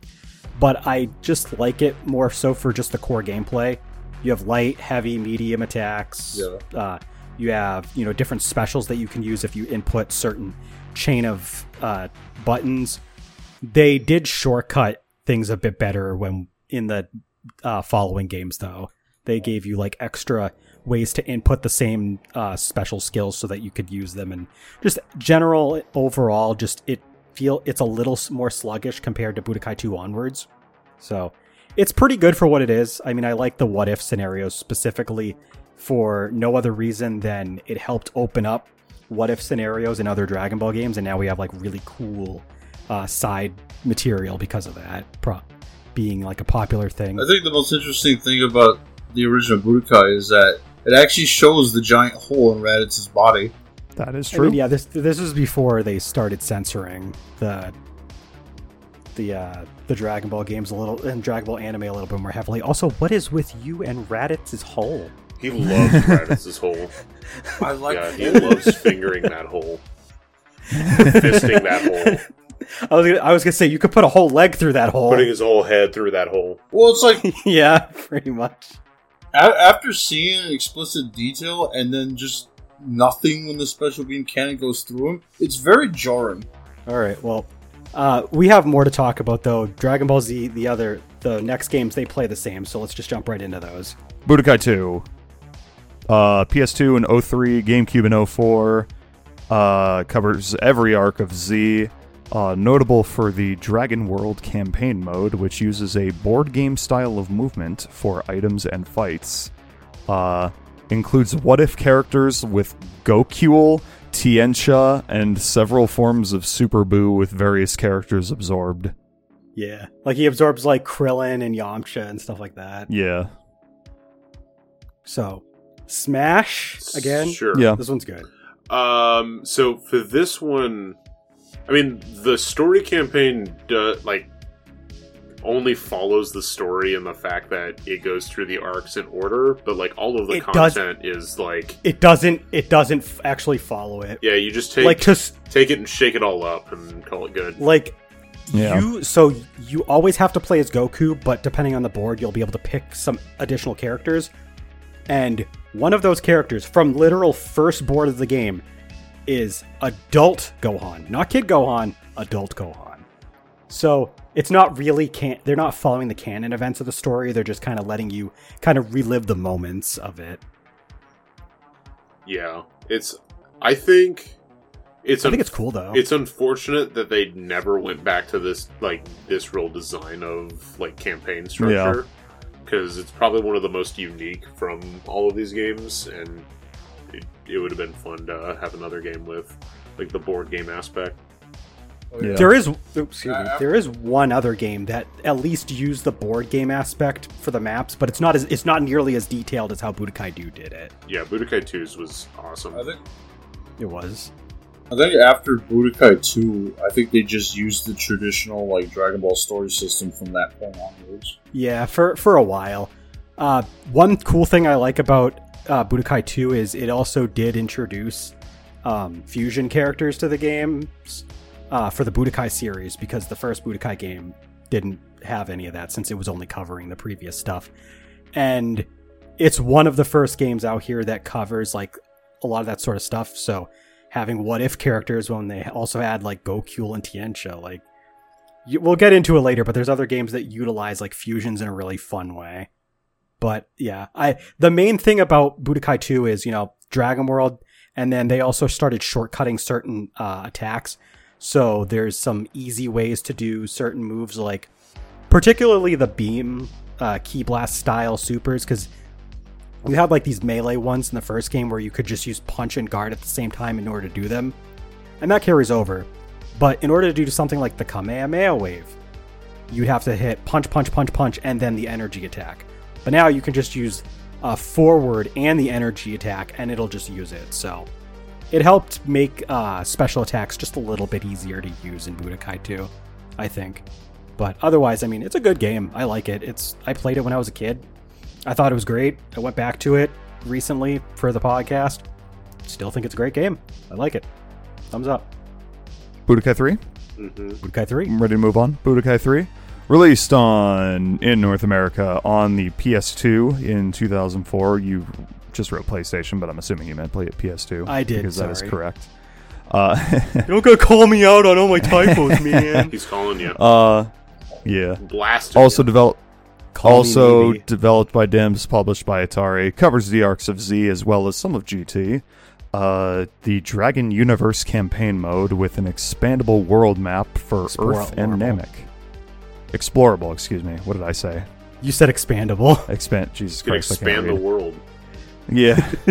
but i just like it more so for just the core gameplay. You have light heavy medium attacks. Yeah. uh, you have you know different specials that you can use if you input certain chain of uh, buttons. They did shortcut things a bit better when in the uh, following games though. They gave you like extra ways to input the same uh, special skills so that you could use them. And just general overall just it feel it's a little more sluggish compared to budokai 2 onwards. So it's pretty good for what it is. I mean i like the what if scenarios specifically for no other reason than it helped open up what if scenarios in other dragon ball games and now we have like really cool uh, side material because of that. Pro- being like a popular thing I think the most interesting thing about the original Budokai is that it actually shows the giant hole in Raditz's body. That is I true. mean, yeah, this this was before they started censoring the the uh, the Dragon Ball games a little and Dragon Ball anime a little bit more heavily. Also, what is with you and Raditz's hole? He loves [LAUGHS] Raditz's hole. I like Yeah, he loves fingering that hole. [LAUGHS] Fisting that hole. I was gonna, I was gonna say you could put a whole leg through that hole. Putting his whole head through that hole. Well, it's like [LAUGHS] yeah, pretty much. a- after seeing explicit detail and then just nothing when the special beam cannon goes through him, it's very jarring. All right. Well, uh, we have more to talk about though. Dragon Ball Z, the other, the next games they play the same. So let's just jump right into those. Budokai 2. Uh, PS2 and 03, GameCube and 04. Uh, covers every arc of Z. Uh, notable for the Dragon World campaign mode, which uses a board game style of movement for items and fights. Uh, includes what if characters with Gokule, Tiencha, and several forms of Super Buu with various characters absorbed. Yeah, like he absorbs like Krillin and Yamcha and stuff like that. Yeah. So, Smash again. Sure. Yeah. This one's good. Um. So for this one, I mean, the story campaign, do, like, only follows the story and the fact that it goes through the arcs in order, but like all of the It does- content is like, It doesn't. It doesn't f- actually follow it. yeah, you just take like just take it and shake it all up and call it good. like Yeah. you. So you always have to play as Goku, but depending on the board, you'll be able to pick some additional characters. And one of those characters from literal first board of the game is adult Gohan, not kid Gohan, adult Gohan. So it's not really can they're not following the canon events of the story. They're just kind of letting you kind of relive the moments of it. Yeah, it's. I think it's. I think it's cool though. It's unfortunate that they never went back to this like this real design of like campaign structure because it's probably one of the most unique from all of these games, and it, it would have been fun to have another game with like the board game aspect. Oh, Yeah. There is, oops, excuse me. Uh, There is one other game that at least used the board game aspect for the maps, but it's not as it's not nearly as detailed as how Budokai 2 did it. Yeah, Budokai 2's was awesome. I think It was. I think after Budokai 2, I think they just used the traditional like Dragon Ball story system from that point onwards. Yeah, for for a while. Uh, one cool thing I like about uh, Budokai 2 is it also did introduce um, fusion characters to the game uh, for the Budokai series because the first Budokai game didn't have any of that since it was only covering the previous stuff. And it's one of the first games out here that covers like a lot of that sort of stuff. So having what if characters when they also had like Gokule and Tiencha, like you, we'll get into it later, but there's other games that utilize like fusions in a really fun way. But yeah, I the main thing about Budokai 2 is, you know, Dragon World and then they also started shortcutting certain uh, attacks. So there's some easy ways to do certain moves like particularly the beam uh, ki blast style supers cuz we had like these melee ones in the first game where you could just use punch and guard at the same time in order to do them. And that carries over. But in order to do something like the Kamehameha wave, you'd have to hit punch, punch, punch, punch, and then the energy attack. But now you can just use uh, forward and the energy attack, and it'll just use it. So it helped make uh, special attacks just a little bit easier to use in Budokai 2, I think. But otherwise, I mean, it's a good game. I like it. It's I played it when I was a kid. I thought it was great. I went back to it recently for the podcast. Still think it's a great game. I like it. Thumbs up. Budokai 3? hmm Budokai 3. I'm ready to move on. Budokai 3. Released on in North America on the PS2 in 2004. You just wrote PlayStation, but I'm assuming you meant play at PS2. I did, because that is correct. Uh, [LAUGHS] Don't go call me out on all my typos, [LAUGHS] man. He's calling you. uh, yeah. Blast. Also developed Call me also maybe. developed by Dimps, published by Atari, covers the arcs of Z as well as some of GT. Uh, the Dragon Universe campaign mode with an expandable world map for Earth and Explorable. Namek. Explorable, excuse me. What did I say? You said expandable. [LAUGHS] Expand. Jesus can Christ, I can't expand the read. world. Yeah, [LAUGHS]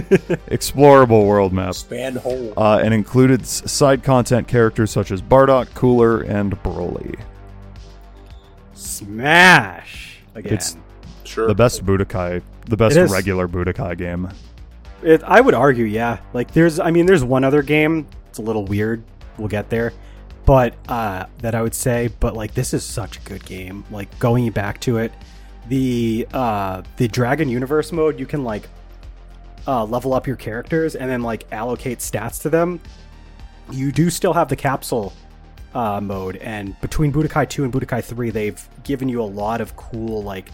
explorable world map. Expand hole. Uh, and included s- side content characters such as Bardock, Cooler, and Broly. Smash again. It's- Sure. The best Budokai, the best It is. regular Budokai game. It, I would argue, yeah. Like there's, I mean, there's one other game. It's a little weird. We'll get there, but uh, that I would say. But like, this is such a good game. Like going back to it, the uh, the Dragon Universe mode, you can like uh, level up your characters and then like allocate stats to them. You do still have the capsule uh, mode, and between Budokai 2 and Budokai 3, they've given you a lot of cool, like,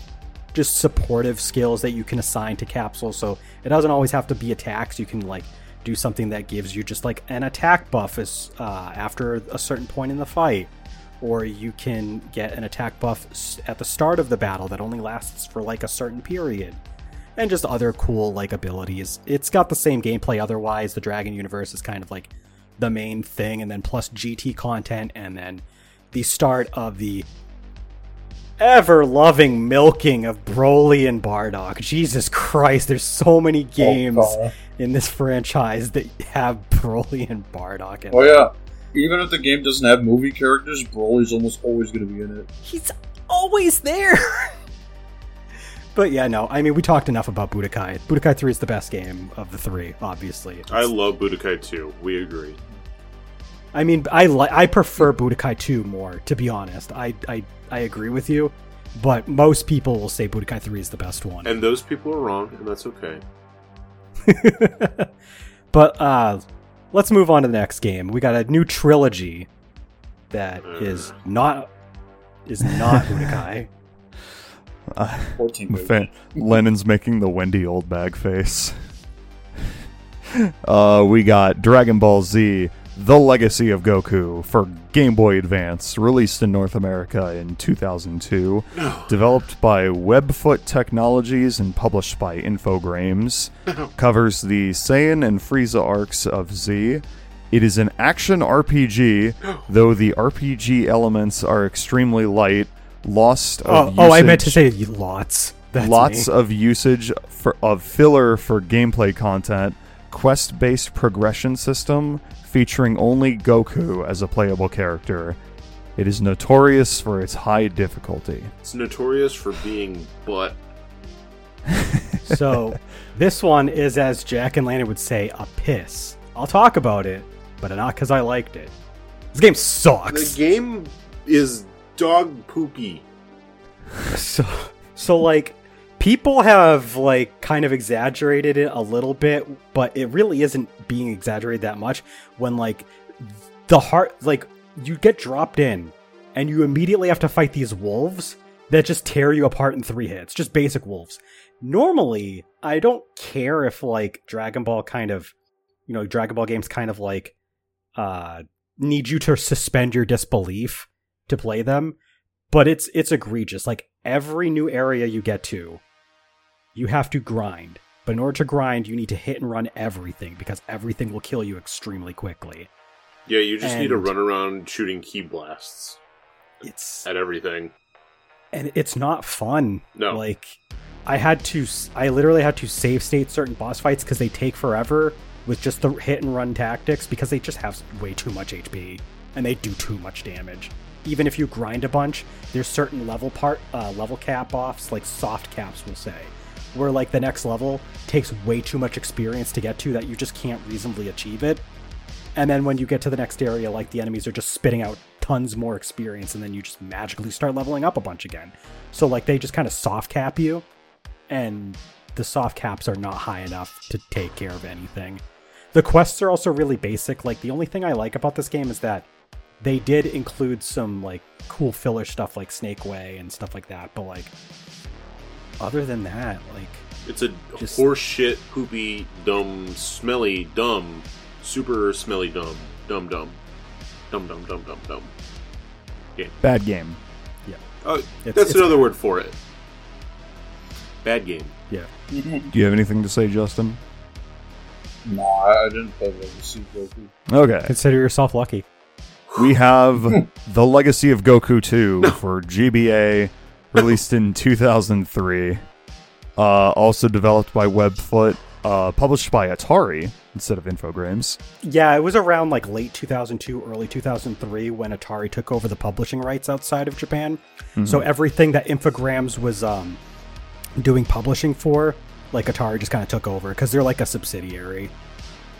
just supportive skills that you can assign to capsules. So it doesn't always have to be attacks. You can, like, do something that gives you just, like, an attack buff is, uh, after a certain point in the fight. Or you can get an attack buff at the start of the battle that only lasts for, like, a certain period and just other cool like abilities. It's got the same gameplay otherwise. The Dragon universe is kind of like the main thing and then plus GT content and then the start of the ever loving milking of Broly and Bardock. Jesus Christ, there's so many oh, games God. in this franchise that have Broly and Bardock in Oh yeah. Even if the game doesn't have movie characters, Broly's almost always going to be in it. he's always there. [LAUGHS] but yeah, no, I mean, we talked enough about Budokai. Budokai 3 is the best game of the three, obviously. I love Budokai 2. We agree. I mean, I li- I prefer Budokai 2 more, to be honest. I, I, I agree with you, but most people will say Budokai 3 is the best one. And those people are wrong, and that's okay. [LAUGHS] but uh, let's move on to the next game. We got a new trilogy that is not is not Budokai. Uh, [LAUGHS] 14 I'm fan. Lennon's making the Wendy old bag face. [LAUGHS] uh, we got Dragon Ball Z: The Legacy of Goku for Game Boy Advance, released in North America in 2002, developed by Webfoot Technologies and published by Infogrames. [LAUGHS] Covers the Saiyan and Frieza arcs of Z. It is an action RPG, [GASPS] though the RPG elements are extremely light. Lost Oh, of oh, I meant to say lots. That's lots me. of usage for, of filler for gameplay content, quest based progression system featuring only Goku as a playable character. It is notorious for its high difficulty. It's notorious for being butt. [LAUGHS] so this one is, as Jack and Landon would say, a piss. I'll talk about it, but not because I liked it. This game sucks. The game is dog poopy. so, so like people have like kind of exaggerated it a little bit, but it really isn't being exaggerated that much. When like the heart, like you get dropped in, and you immediately have to fight these wolves that just tear you apart in three hits. Just basic wolves. Normally, I don't care if like Dragon Ball kind of, you know, Dragon Ball games kind of like uh need you to suspend your disbelief to play them but it's it's egregious like every new area you get to you have to grind. But in order to grind you need to hit and run everything because everything will kill you extremely quickly. Yeah, you just need to run around shooting ki blasts it's at everything. and it's not fun. No. like i had to i literally had to save state certain boss fights because they take forever with just the hit and run tactics because they just have way too much hp and they do too much damage. Even if you grind a bunch there's certain level part uh, level cap offs like soft caps we'll say where like the next level takes way too much experience to get to that you just can't reasonably achieve it and then when you get to the next area, like the enemies are just spitting out tons more experience, and then you just magically start leveling up a bunch again. So like they just kind of soft cap you, and the soft caps are not high enough to take care of anything. The quests are also really basic. Like the only thing I like about this game is that they did include some like cool filler stuff like Snake Way and stuff like that, but like other than that, like It's a Just- horse shit, poopy, dumb, smelly, dumb, super smelly, dumb, dumb, dumb, dumb, dumb, dumb, dumb, dumb. Bad game. Yeah. Oh, It's- that's it's- another word for it. Bad game. yeah. Mm-hmm. Do you have anything to say, Justin? No, I, I didn't play Legacy Goku. Okay. Consider yourself lucky. We have [LAUGHS] The Legacy of Goku 2 for GBA, released in 2003. Uh, also developed by Webfoot, uh, published by Atari instead of Infogrames. Yeah, it was around like late 2002, early 2003 when Atari took over the publishing rights outside of Japan. So everything that Infogrames was um, doing publishing for, like Atari just kind of took over because they're like a subsidiary.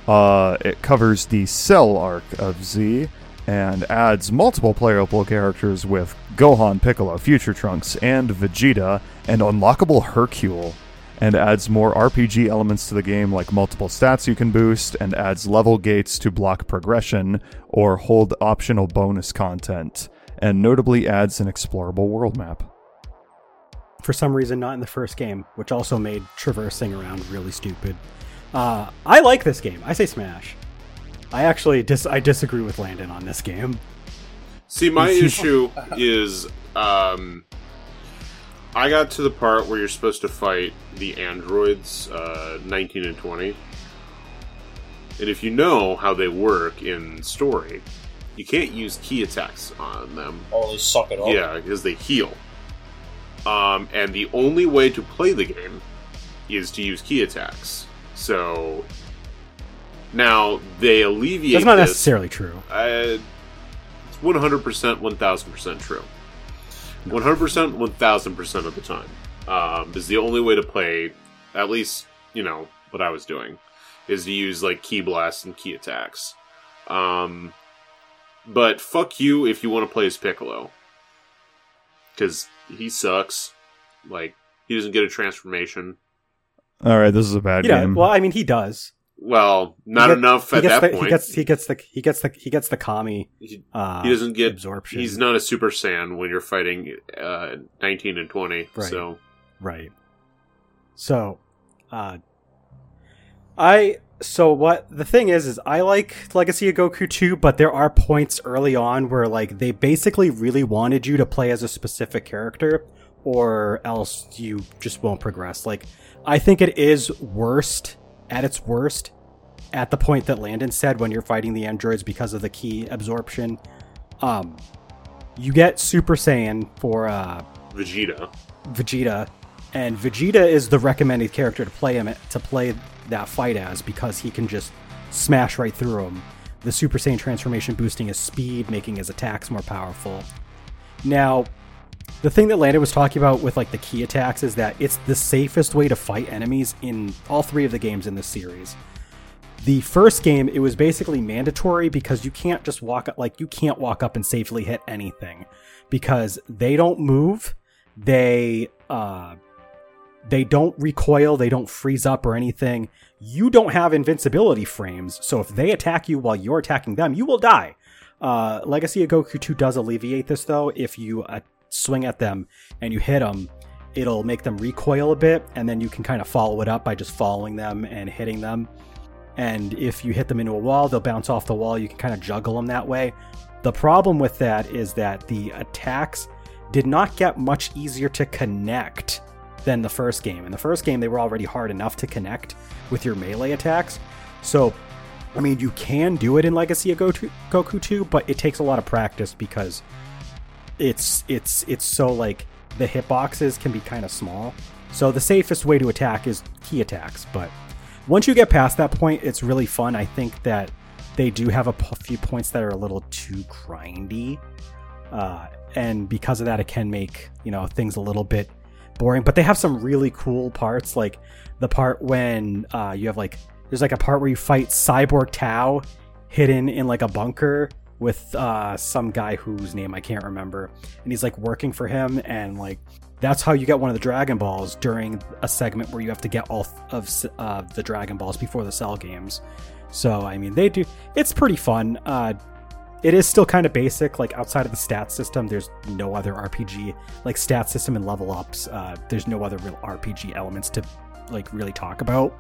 Uh, it covers the Cell arc of Z and adds multiple playable characters with Gohan, Piccolo, Future Trunks, and Vegeta, and unlockable Hercule. and adds more RPG elements to the game like multiple stats you can boost and adds level gates to block progression or hold optional bonus content and notably adds an explorable world map. For some reason, not in the first game, which also made traversing around really stupid. Uh, I like this game. I say Smash. I actually dis- I disagree with Landon on this game. See, my issue is um, I got to the part where you're supposed to fight the androids, uh, 19 and 20. And if you know how they work in story, you can't use ki attacks on them. Oh, they suck it up. Yeah, because they heal. Um, and the only way to play the game is to use ki attacks. So now they alleviate. That's not this. necessarily true. Uh, it's one hundred percent, one thousand percent true. One hundred percent, one thousand percent of the time um, is the only way to play. At least you know what I was doing is to use like ki blasts and ki attacks. Um, but fuck you if you want to play as Piccolo, because he sucks. Like he doesn't get a transformation. All right, this is a bad Yeah, game. well, I mean, he does. Well, not enough at that the, point. He gets he gets the he gets the he gets the kami. He- Uh, he doesn't get absorption. He's not a Super Saiyan when you're fighting uh, 19 and 20. Right. So Right. So, uh, I so what the thing is is I like Legacy of Goku 2, but there are points early on where like they basically really wanted you to play as a specific character, or else you just won't progress. Like I think it is worst at its worst at the point that Landon said when you're fighting the androids because of the ki absorption. Um, you get Super Saiyan for uh Vegeta. Vegeta, and Vegeta is the recommended character to play him to play that fight as because he can just smash right through him. The Super Saiyan transformation boosting his speed, making his attacks more powerful. Now, the thing that Landon was talking about with like the ki attacks is that it's the safest way to fight enemies in all three of the games in this series. The first game, it was basically mandatory because you can't just walk up, like, you can't walk up and safely hit anything because they don't move. They, uh, they don't recoil, they don't freeze up or anything. You don't have invincibility frames, so if they attack you while you're attacking them, you will die. Uh, Legacy of Goku 2 does alleviate this though. If you uh, swing at them and you hit them, it'll make them recoil a bit, and then you can kind of follow it up by just following them and hitting them. And if you hit them into a wall, they'll bounce off the wall. You can kind of juggle them that way. The problem with that is that the attacks did not get much easier to connect than the first game. In the first game, they were already hard enough to connect with your melee attacks. So, I mean, you can do it in Legacy of Goku, Goku 2, but it takes a lot of practice because it's it's it's so like the hitboxes can be kind of small. So the safest way to attack is ki attacks, but once you get past that point, it's really fun. I think that they do have a few points that are a little too grindy, uh, and because of that, it can make you know things a little bit boring. But they have some really cool parts, like the part when uh, you have like there's like a part where you fight Cyborg Tao hidden in like a bunker with uh, some guy whose name I can't remember, and he's like working for him, and like that's how you get one of the Dragon Balls during a segment where you have to get all of uh, the Dragon Balls before the Cell games. So I mean, they do. It's pretty fun. Uh, it is still kind of basic. Like outside of the stat system, there's no other RPG like stat system and level ups. Uh, there's no other real RPG elements to like really talk about.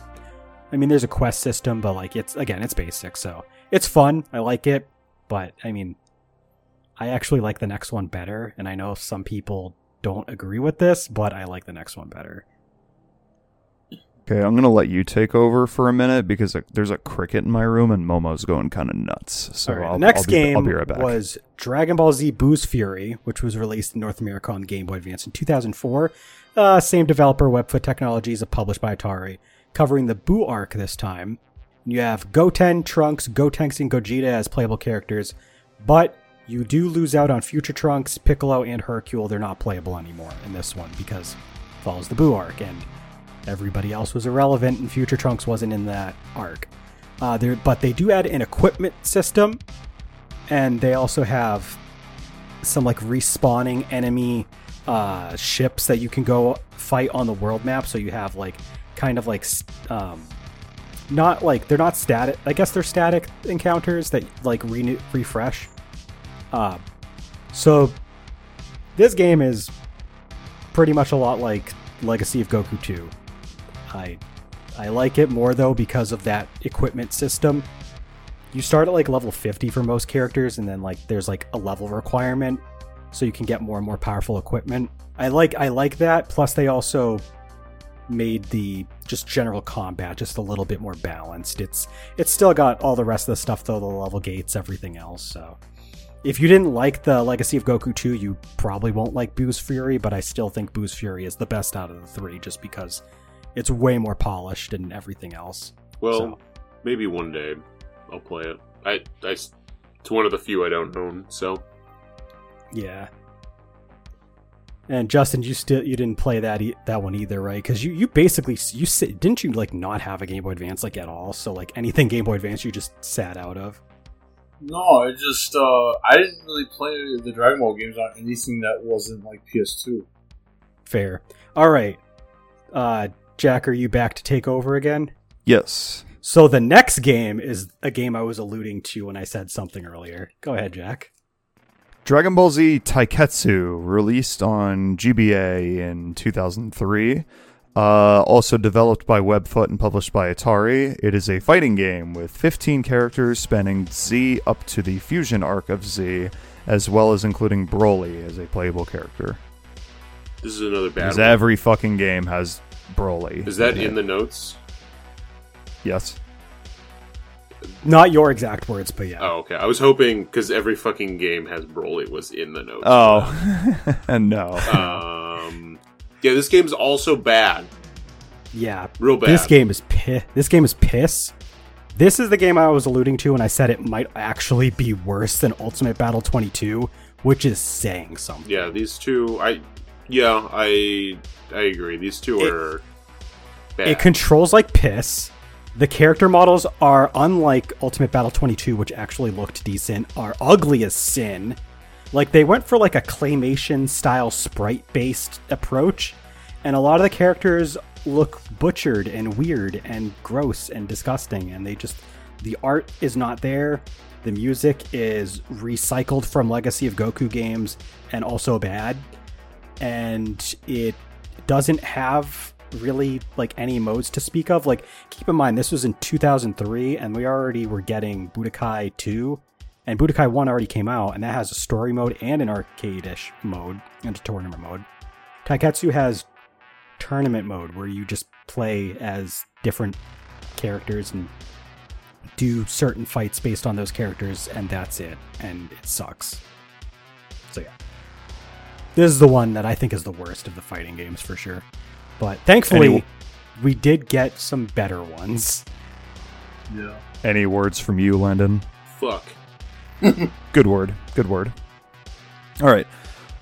I mean, there's a quest system, but like it's again, it's basic, so it's fun. I like it, but I mean, I actually like the next one better, and I know some people don't agree with this, but I like the next one better. Okay, I'm gonna let you take over for a minute because there's a cricket in my room and Momo's going kind of nuts. So right, I'll, next I'll be, game I'll be right back. was Dragon Ball Z Buu's Fury, which was released in North America on Game Boy Advance in 2004. Uh, same developer, Webfoot Technologies, published by Atari, covering the Boo arc this time. You have Goten, Trunks, Gotenks, and Gogeta as playable characters, but you do lose out on Future Trunks, Piccolo, and Hercule. They're not playable anymore in this one because it follows the Boo arc, and everybody else was irrelevant, and Future Trunks wasn't in that arc. Uh, there, but they do add an equipment system, and they also have some like respawning enemy uh, ships that you can go fight on the world map. So you have like kind of like um, not like they're not static. I guess they're static encounters that like renew refresh. Uh, so this game is pretty much a lot like Legacy of Goku 2. I I like it more though because of that equipment system. You start at like level 50 for most characters and then like there's like a level requirement so you can get more and more powerful equipment. I like I like that plus they also made the just general combat just a little bit more balanced. It's it's still got all the rest of the stuff though, the level gates, everything else. So if you didn't like the Legacy of Goku 2, you probably won't like Buu's Fury, but I still think Buu's Fury is the best out of the three just because it's way more polished and everything else. Well, So- maybe one day I'll play it. I, I, it's one of the few I don't own. So Yeah. And Justin, you still you didn't play that e- that one either, right? Because you you basically you sit, didn't you like not have a Game Boy Advance like at all? So like anything Game Boy Advance, you just sat out of. No, I just uh, I didn't really play the Dragon Ball games on anything that wasn't like PS2. Fair. All right, uh, Jack, are you back to take over again? Yes. So the next game is a game I was alluding to when I said something earlier. Go ahead, Jack. Dragon Ball Z Taiketsu, released on GBA in 2003. Uh, also developed by Webfoot and published by Atari. It is a fighting game with 15 characters spanning Z up to the fusion arc of Z, as well as including Broly as a playable character. this is another bad. Because one. every fucking game has Broly. Is that it. in the notes? Yes. Not your exact words, but yeah. Oh, okay. I was hoping because every fucking game has Broly was in the notes. Oh, and [LAUGHS] no. Um. Yeah, this game's also bad. Yeah, Real bad. This game is piss. This game is piss. This is the game I was alluding to when I said it might actually be worse than Ultimate Battle 22, which is saying something. Yeah, these two. I. Yeah, I. I agree. These two It- are bad. It controls like piss. The character models are unlike Ultimate Battle 22, which actually looked decent, are ugly as sin. Like they went for like a claymation style sprite based approach, and a lot of the characters look butchered and weird and gross and disgusting, and they just the art is not there. The music is recycled from Legacy of Goku games and also bad. And it doesn't have really like any modes to speak of. Like, keep in mind, this was in 2003, and we already were getting Budokai 2, and Budokai 1 already came out, and that has a story mode and an arcade-ish mode and a tournament mode. Taiketsu has tournament mode where you just play as different characters and do certain fights based on those characters, and that's it. And it sucks. So yeah, this is the one that I think is the worst of the fighting games for sure. But thankfully, Any- we did get some better ones. Yeah. Any words from you, Landon? Fuck. [LAUGHS] Good word. Good word. All right.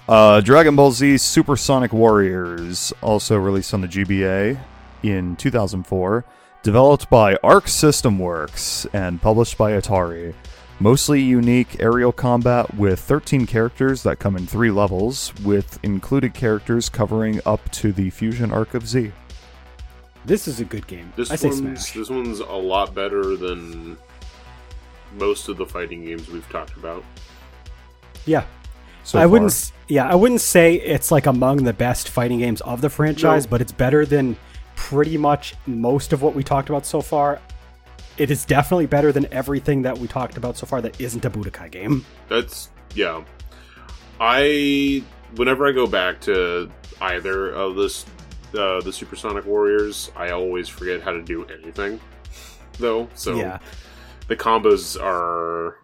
Uh, Dragon Ball Z Supersonic Warriors, also released on the GBA in 2004, developed by Arc System Works and published by Atari. Mostly unique aerial combat with 13 characters that come in three levels, with included characters covering up to the fusion arc of Z. This is a good game. This I say one's smash. this one's a lot better than most of the fighting games we've talked about. Yeah, So I far. wouldn't. Yeah, I wouldn't say it's like among the best fighting games of the franchise, No. but it's better than pretty much most of what we talked about so far. It is definitely better than everything that we talked about so far that isn't a Budokai game. That's yeah. I whenever I go back to either of this uh, the Supersonic Warriors, I always forget how to do anything. Though, so yeah, the combos are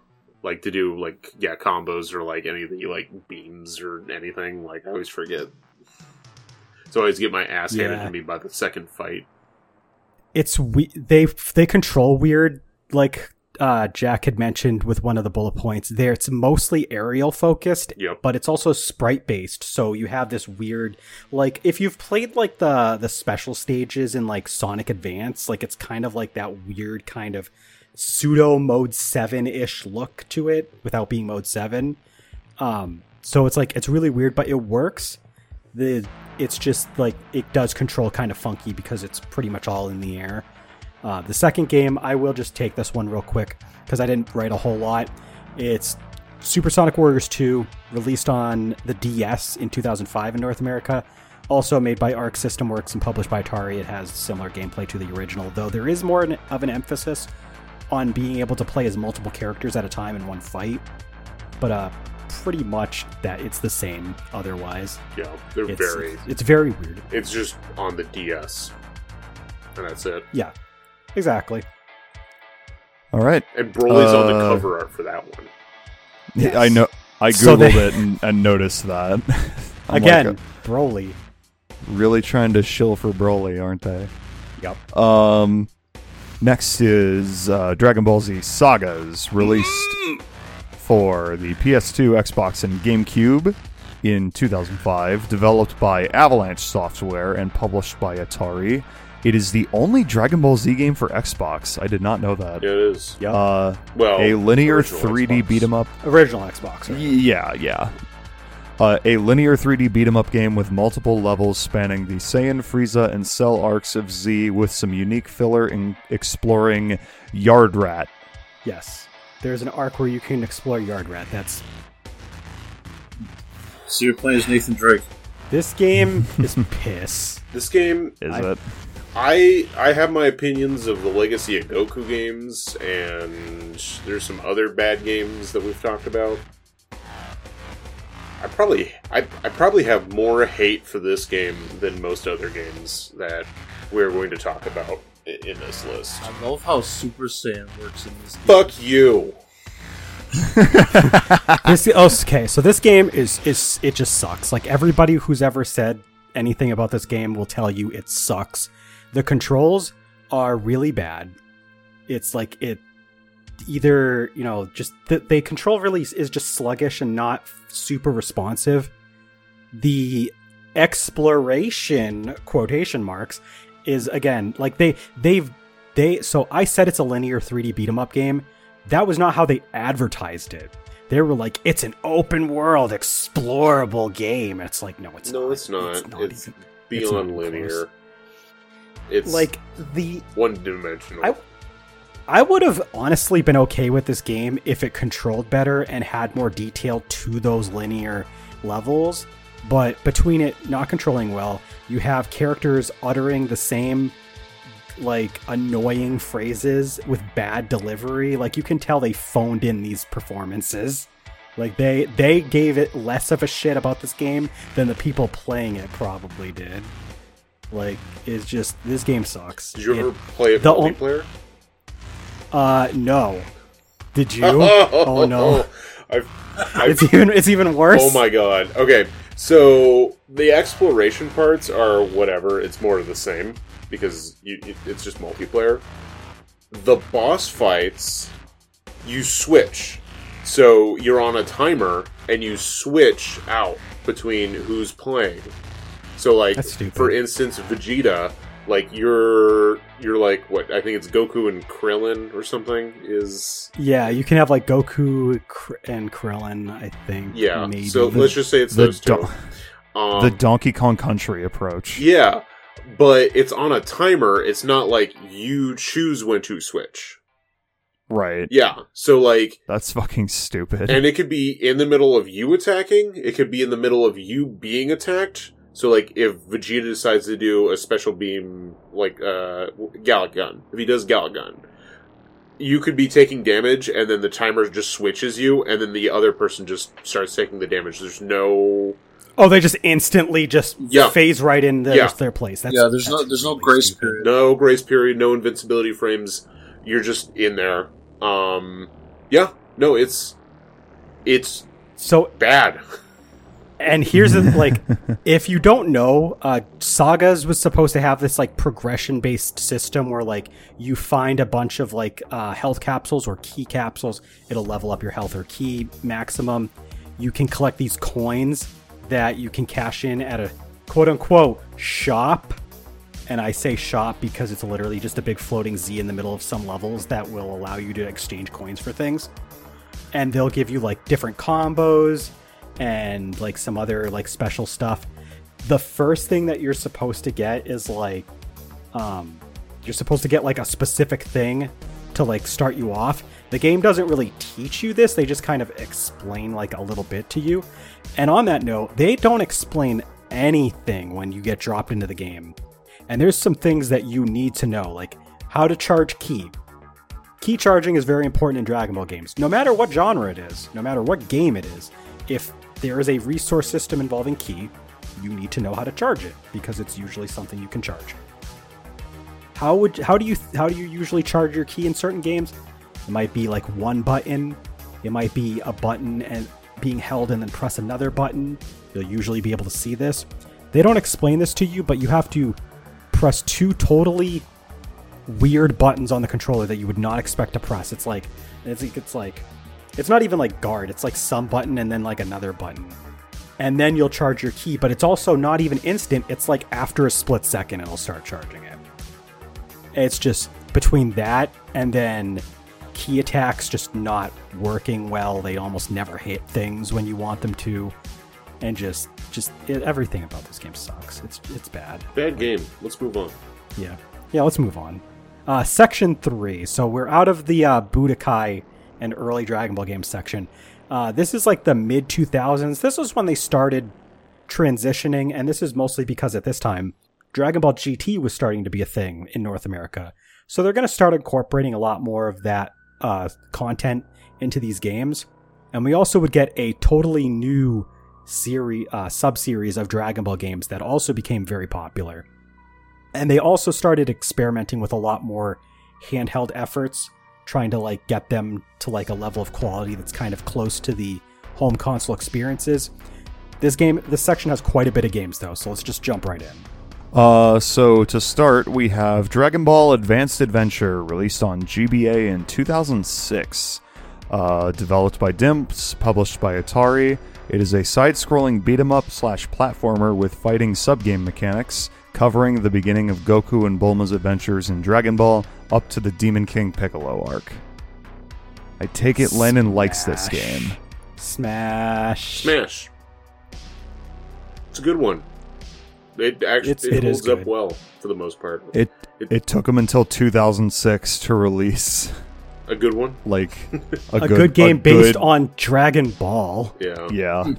like to do like yeah combos or like anything like beams or anything. Like I always forget. So I always get my ass handed Yeah. to me by the second fight. It's we they they control weird like uh Jack had mentioned with one of the bullet points there. It's mostly aerial focused Yep. but it's also sprite based. So you have this weird like if you've played like the the special stages in like Sonic Advance like it's kind of like that weird kind of pseudo mode 7-ish look to it without being mode 7 um so it's like it's really weird but it works The it's just like it does control kind of funky because it's pretty much all in the air. Uh, the second game, I will just take this one real quick because I didn't write a whole lot. It's Supersonic Warriors 2, released on the DS in 2005 in North America. Also made by Arc System Works and published by Atari. It has similar gameplay to the original, though there is more of an emphasis on being able to play as multiple characters at a time in one fight. But uh, pretty much that it's the same otherwise. Yeah, they're It's, very. it's very weird. It's just on the DS, and that's it. Yeah, exactly. All right. And Broly's on the Uh, cover art for that one. Yes. I know. I googled So they- it and, and noticed that. [LAUGHS] Again, like, Broly. really trying to shill for Broly, aren't they? Yep. Um, next is uh, Dragon Ball Z Sagas, released for the PS2, Xbox, and GameCube in 2005. Developed by Avalanche Software and published by Atari. It is the only Dragon Ball Z game for Xbox. I did not know that. Yeah, it is. Yep. Uh, Well, a linear 3D Xbox. beat 'em up Original Xbox. Right? yeah, yeah. Uh, a linear 3D beat 'em up game with multiple levels spanning the Saiyan, Frieza, and Cell arcs of Z, with some unique filler in exploring Yardrat. Yes. There's an arc where you can explore Yardrat. That's So you're playing as Nathan Drake. this game is [LAUGHS] piss. This game, Is I- it? I I have my opinions of the legacy of Goku games, and there's some other bad games that we've talked about. I probably I, I probably have more hate for this game than most other games that we're going to talk about i- in this list. I love how Super Saiyan works in this game. Fuck you. [LAUGHS] this oh, okay, so this game is is it just sucks. Like everybody who's ever said anything about this game will tell you it sucks. The controls are really bad. It's like it either you know just the, the control release is just sluggish and not super responsive. The exploration quotation marks is again like they they've they so I said it's a linear 3D beat 'em up game. That was not how they advertised it. They were like, it's an open world, explorable game. It's like, no, it's No, not. it's not. It's, even- it's beyond not linear. close. It's like the one dimensional. I- I would have honestly been okay with this game if it controlled better and had more detail to those linear levels. But between it not controlling well, you have characters uttering the same like annoying phrases with bad delivery. Like you can tell they phoned in these performances. Like they they gave it less of a shit about this game than the people playing it probably did. Like it's just this game sucks. Did you It- ever play it the multiplayer? uh, no. Did you? [LAUGHS] oh no. I've [LAUGHS] It's even it's even worse. Oh my god. Okay, so the exploration parts are whatever. It's more of the same because you, it, it's just multiplayer. The boss fights, you switch. So you're on a timer and you switch out between who's playing. So like, for instance, Vegeta, like you're you're like what I think it's Goku and Krillin or something is Yeah, you can have like Goku and Krillin. I think. yeah. Maybe. So let's just say it's The those two. Um, the Donkey Kong Country approach. Yeah, but it's on a timer. It's not like you choose when to switch. Right. Yeah, so like, That's fucking stupid. and it could be in the middle of you attacking. It could be in the middle of you being attacked. So like, if Vegeta decides to do a special beam, like uh, Galick Gun, if he does Galick Gun, you could be taking damage, and then the timer just switches you, and then the other person just starts taking the damage. There's no oh, they just instantly just Yeah. phase right in their, Yeah. their place. That's, yeah, there's no that's there's no grace stupid. period. no grace period, no invincibility frames. You're just in there. Um, yeah, no, it's it's So bad. [LAUGHS] And here's the like, [LAUGHS] if you don't know, uh, Sagas was supposed to have this like progression based system where like you find a bunch of like uh, health capsules or ki capsules. It'll level up your health or ki maximum. You can collect these coins that you can cash in at a quote unquote shop. And I say shop because it's literally just a big floating Z in the middle of some levels that will allow you to exchange coins for things and they'll give you like different combos and like some other like special stuff the first thing that you're supposed to get is like um you're supposed to get like a specific thing to like start you off. The game doesn't really teach you this, they just kind of explain like a little bit to you. And on that note, they don't explain anything when you get dropped into the game. And there's some things that you need to know, like how to charge ki. Ki charging is very important in Dragon Ball games, no matter what genre it is, no matter what game it is. If there is a resource system involving ki, you need to know how to charge it because it's usually something you can charge. How would how do you how do you usually charge your ki in certain games? It might be like one button. It might be a button and being held and then press another button. You'll usually be able to see this. They don't explain this to you, but you have to press two totally weird buttons on the controller that you would not expect to press. It's like it's, it's like it's not even like guard. It's like some button and then like another button. And then you'll charge your ki, but it's also not even instant. It's like after a split second it'll start charging it. It's just between that and then ki attacks just not working well. They almost never hit things when you want them to. And just just it, everything about this game sucks. It's it's bad. Bad game. Let's move on. Yeah. Yeah, let's move on. Uh, section 3. So we're out of the uh, Budokai and early Dragon Ball game section. Uh, this is like the mid 2000s. This was when they started transitioning, and this is mostly because at this time, Dragon Ball GT was starting to be a thing in North America. So they're going to start incorporating a lot more of that uh, content into these games. And we also would get a totally new series, uh, sub series of Dragon Ball games that also became very popular. And they also started experimenting with a lot more handheld efforts, trying to like get them to like a level of quality that's kind of close to the home console experiences. This game, this section has quite a bit of games though, so let's just jump right in. Uh, so to start, we have Dragon Ball Advanced Adventure, released on GBA in 2006. Uh, developed by Dimps, published by Atari. It is a side-scrolling beat 'em up slash platformer with fighting sub-game mechanics, covering the beginning of Goku and Bulma's adventures in Dragon Ball up to the Demon King Piccolo arc. I take it Lennon likes this game. Smash. Smash. It's a good one. It actually It's- it, it is holds up well for the most part. It it took them until 2006 to release A good one. like [LAUGHS] a, A good, game a based good- on Dragon Ball. Yeah. Yeah.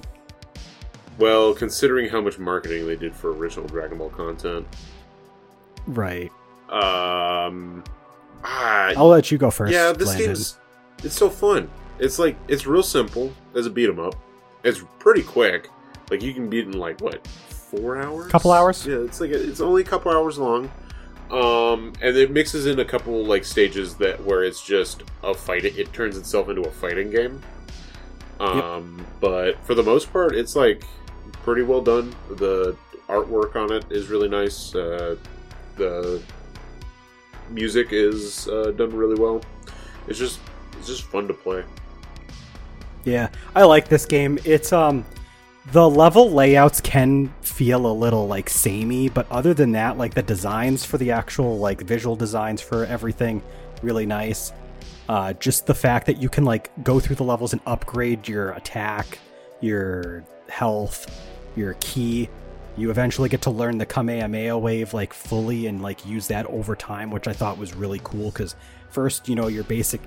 Well, considering how much marketing they did for original Dragon Ball content, Right. um, ah, I'll let you go first. yeah, this Landon. game's it's so fun. It's like it's real simple as a beat 'em up. It's pretty quick. Like you can beat in like what four hours? Couple hours? Yeah, it's like it's only a couple hours long. Um, and it mixes in a couple like stages that where it's just a fight. It turns itself into a fighting game. Um, but for the most part, it's like pretty well done. The artwork on it is really nice. Uh, the music is uh, done really well. It's just it's just fun to play. Yeah, I like this game. It's um the level layouts can feel a little like samey, but other than that, like the designs for the actual like visual designs for everything really nice. Uh just the fact that you can like go through the levels and upgrade your attack, your health, your ki. You eventually get to learn the Kamehameha wave like fully and like use that over time, which I thought was really cool cuz first, you know, your basic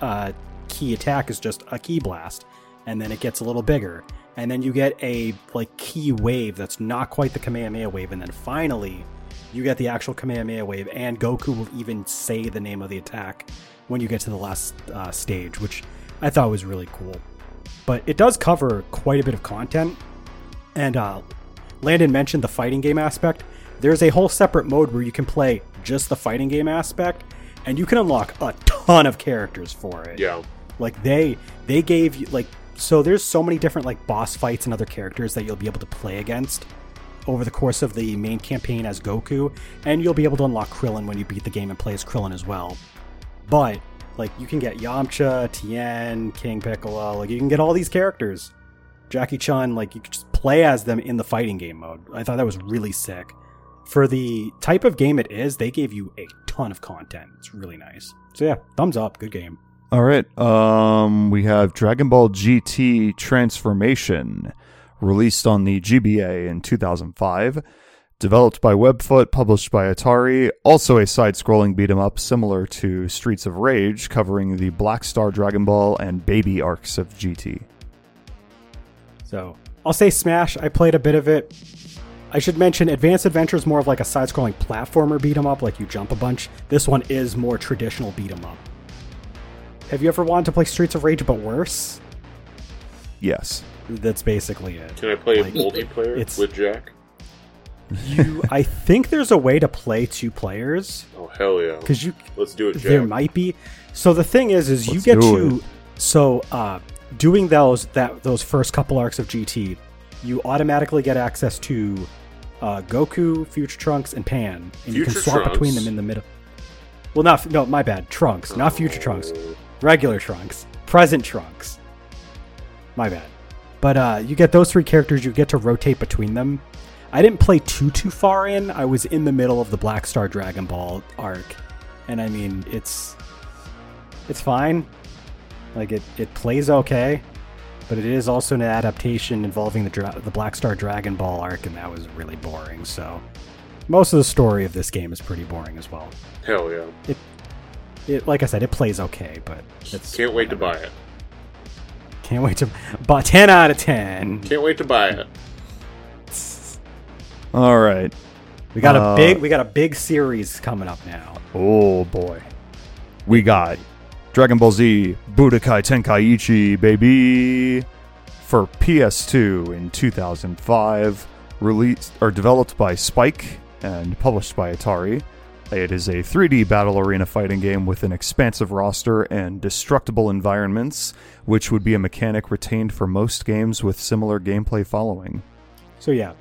uh ki attack is just a ki blast and then it gets a little bigger and then you get a like ki wave that's not quite the kamehameha wave and then finally you get the actual kamehameha wave and goku will even say the name of the attack when you get to the last uh, stage which i thought was really cool. But it does cover quite a bit of content and uh, landon mentioned the fighting game aspect there's a whole separate mode where you can play just the fighting game aspect and you can unlock a ton of characters for it Yeah, like they they gave you like so there's so many different like boss fights and other characters that you'll be able to play against over the course of the main campaign as Goku, and you'll be able to unlock Krillin when you beat the game and play as Krillin as well. But like you can get Yamcha, Tien, King Piccolo, like you can get all these characters. Jackie Chun, like you could just play as them in the fighting game mode. I thought that was really sick. For the type of game it is, they gave you a ton of content. It's really nice. So yeah, thumbs up, good game. All right. Um, we have Dragon Ball GT Transformation, released on the GBA in 2005. Developed by Webfoot, published by Atari, also a side scrolling beat 'em up similar to Streets of Rage, covering the Black Star Dragon Ball and Baby arcs of GT. So I'll say Smash. I played a bit of it. I should mention Advanced Adventure is more of like a side-scrolling platformer beat 'em up, like you jump a bunch. This one is more traditional beat 'em up. Have you ever wanted to play Streets of Rage but worse? Yes. That's basically it. Can I play Like, multiplayer it's- with Jack? You, I think there's a way to play two players Oh hell yeah! because you Let's do it, Jack. there might be. So the thing is, is you Let's get do to so uh, doing those that those first couple arcs of GT, you automatically get access to uh, Goku, Future Trunks, and Pan, and you can Future swap between them in the middle. Well, not no, my bad. Trunks, not Future Trunks. Regular Trunks, present Trunks. My bad. But uh, you get those three characters. You get to rotate between them. I didn't play too too far in. I was in the middle of the Black Star Dragon Ball arc, and I mean it's it's fine. Like it it plays okay, but it is also an adaptation involving the dra- the Black Star Dragon Ball arc, and that was really boring. So most of the story of this game is pretty boring as well. Hell yeah! It like I said, it plays okay, but it's Can't wait to buy it. Can't wait to. [LAUGHS] buy ten out of ten. Can't wait to buy it. [LAUGHS] All right. We got a Uh, big. We got a big series coming up now. Oh boy. We got Dragon Ball Z Budokai Tenkaichi, baby, for PS2 in 2005, released or developed by Spike and published by Atari. It is a 3D battle arena fighting game with an expansive roster and destructible environments, which would be a mechanic retained for most games with similar gameplay following. So yeah.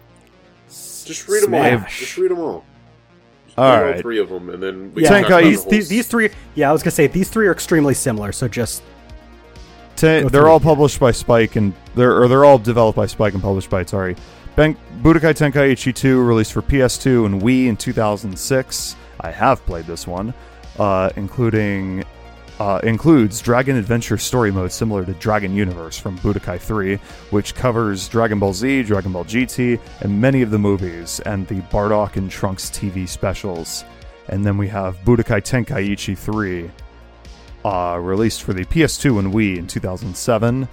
Just read them all. Just read them all. All Read right. three of them, and then we Yeah, can talk about these, the these, these three. Yeah, I was gonna say these three are extremely similar. So just Te- Go they're all published by Spike and they're or they're all developed by Spike and published by Atari. Ben- Budokai Tenkaichi 2 released for PS2 and Wii in 2006. I have played this one, uh, including uh, includes Dragon Adventure story mode similar to Dragon Universe from Budokai 3, which covers Dragon Ball Z, Dragon Ball GT, and many of the movies and the Bardock and Trunks TV specials. And then we have Budokai Tenkaichi 3, uh, released for the PS2 and Wii in 2007.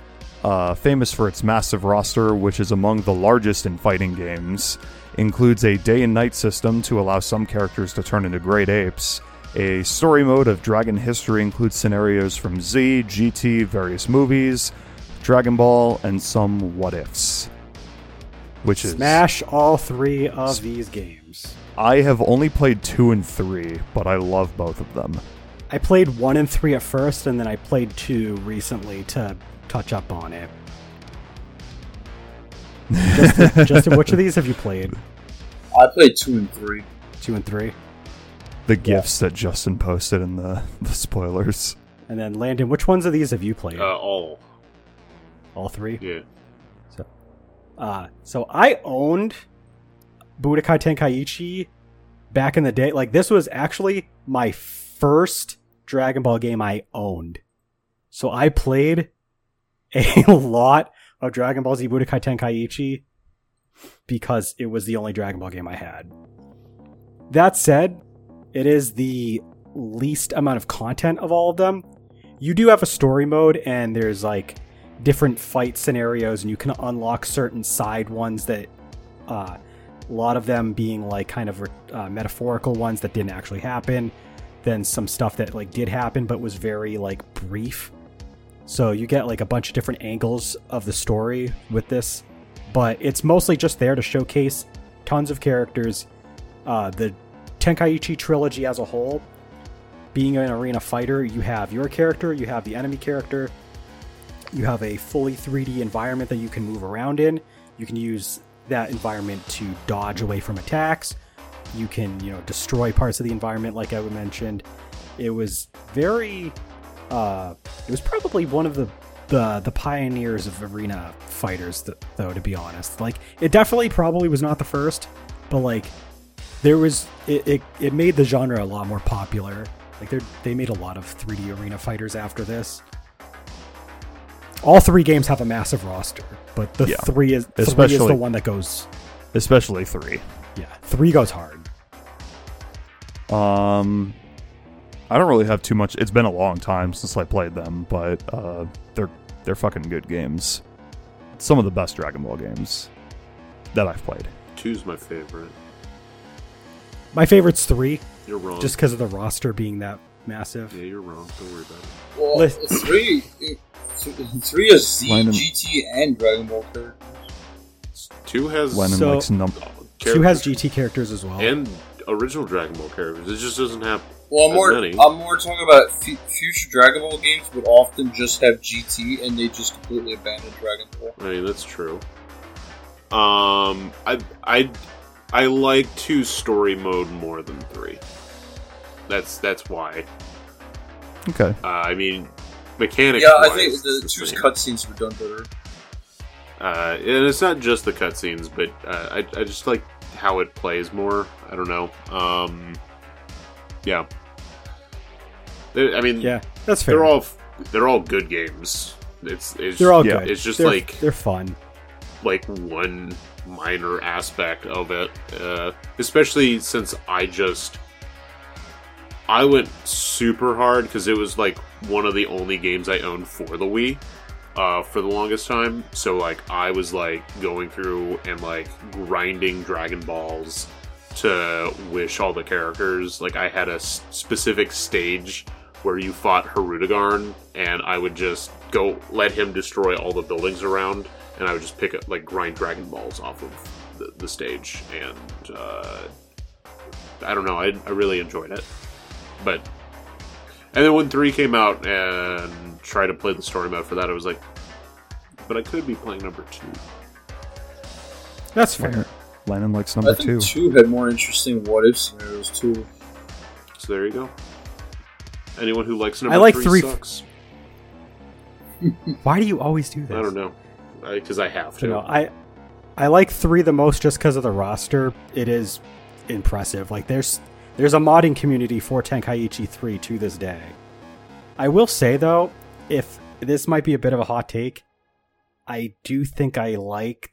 Uh, famous for its massive roster, which is among the largest in fighting games, includes a day and night system to allow some characters to turn into great apes. A story mode of Dragon history includes scenarios from Z, GT, various movies, Dragon Ball, and some what ifs. Which is smash all three of these games. I have only played two and three, but I love both of them. I played one and three at first, and then I played two recently to touch up on it. Justin, [LAUGHS] Justin, which of these have you played? I played two and three. Two and three, The gifts that Justin posted in the, [LAUGHS] the spoilers. and then Landon, which ones of these have you played? uh, all. All three. Yeah. Uh, so I owned Budokai Tenkaichi back in the day. Like this was actually my first Dragon Ball game I owned. So I played [LAUGHS] a lot of Dragon Ball Z Budokai Tenkaichi because it was the only Dragon Ball game I had. That said, it is the least amount of content of all of them. You do have a story mode and there's like different fight scenarios and you can unlock certain side ones that uh, a lot of them being like kind of uh, metaphorical ones that didn't actually happen then some stuff that like did happen but was very like brief so you get like a bunch of different angles of the story with this but it's mostly just there to showcase tons of characters uh, the tenkaichi trilogy as a whole being an arena fighter you have your character you have the enemy character you have a fully 3D environment that you can move around in. You can use that environment to dodge away from attacks. You can, you know, destroy parts of the environment, like I mentioned. It was very, uh, it was probably one of the the the pioneers of arena fighters, th- though. To be honest, like it definitely probably was not the first, but like there was it, it, it made the genre a lot more popular. Like they they made a lot of 3D arena fighters after this. All three games have a massive roster, but the Yeah. three is three is Especially- the one that goes. especially three. Yeah, three goes hard. Um, I don't really have too much. It's been a long time since I played them, but uh, they're they're fucking good games. Some of the best Dragon Ball games that I've played. Two's my favorite. My favorite's three, You're wrong. just because of the roster being that massive. yeah, you're wrong. Don't worry about it. Well, Listen- three, three is Z, Random- GT, and Dragon Ball characters. Two has Lennon So- likes num. Two has GT characters as well. and original Dragon Ball characters. It just doesn't have. Well, I'm more, many. I'm more talking about f- future Dragon Ball games would often just have GT, and they just completely abandon Dragon Ball. I mean, that's true. Um, I I I like two story mode more than three. That's that's why. Okay. Uh, I mean, mechanics. Yeah, I think the two's same. cutscenes were done better. Uh, and it's not just the cutscenes, but uh, I I just like how it plays more. I don't know. Um, yeah. They- I mean, yeah, that's fair. they're all they're all good games. It's it's They're all Yeah. good. It's just They're- like- they're fun. like one minor aspect of it, uh, especially since I just I went super hard because it was like one of the only games I owned for the Wii uh, for the longest time. So like I was like going through and like grinding Dragon Balls to wish all the characters. Like I had a s- specific stage where you fought Hirudegarn, and I would just go let him destroy all the buildings around, and I would just pick up like grind Dragon Balls off of the, the stage, and uh, I don't know, I, I really enjoyed it. But and then when three came out and tried to play the story mode for that, I was like, but I could be playing number two. That's fair. Lennon, Lennon likes I number think two. two had more interesting what if scenarios too. So there you go. Anyone who likes number I like three, three- sucks. Why do you always do this? I don't know, because I, have to. You know, I I like three the most just because of the roster. It is impressive. Like there's there's a modding community for Tenkaichi 3 to this day. I will say though, if this might be a bit of a hot take, I do think I like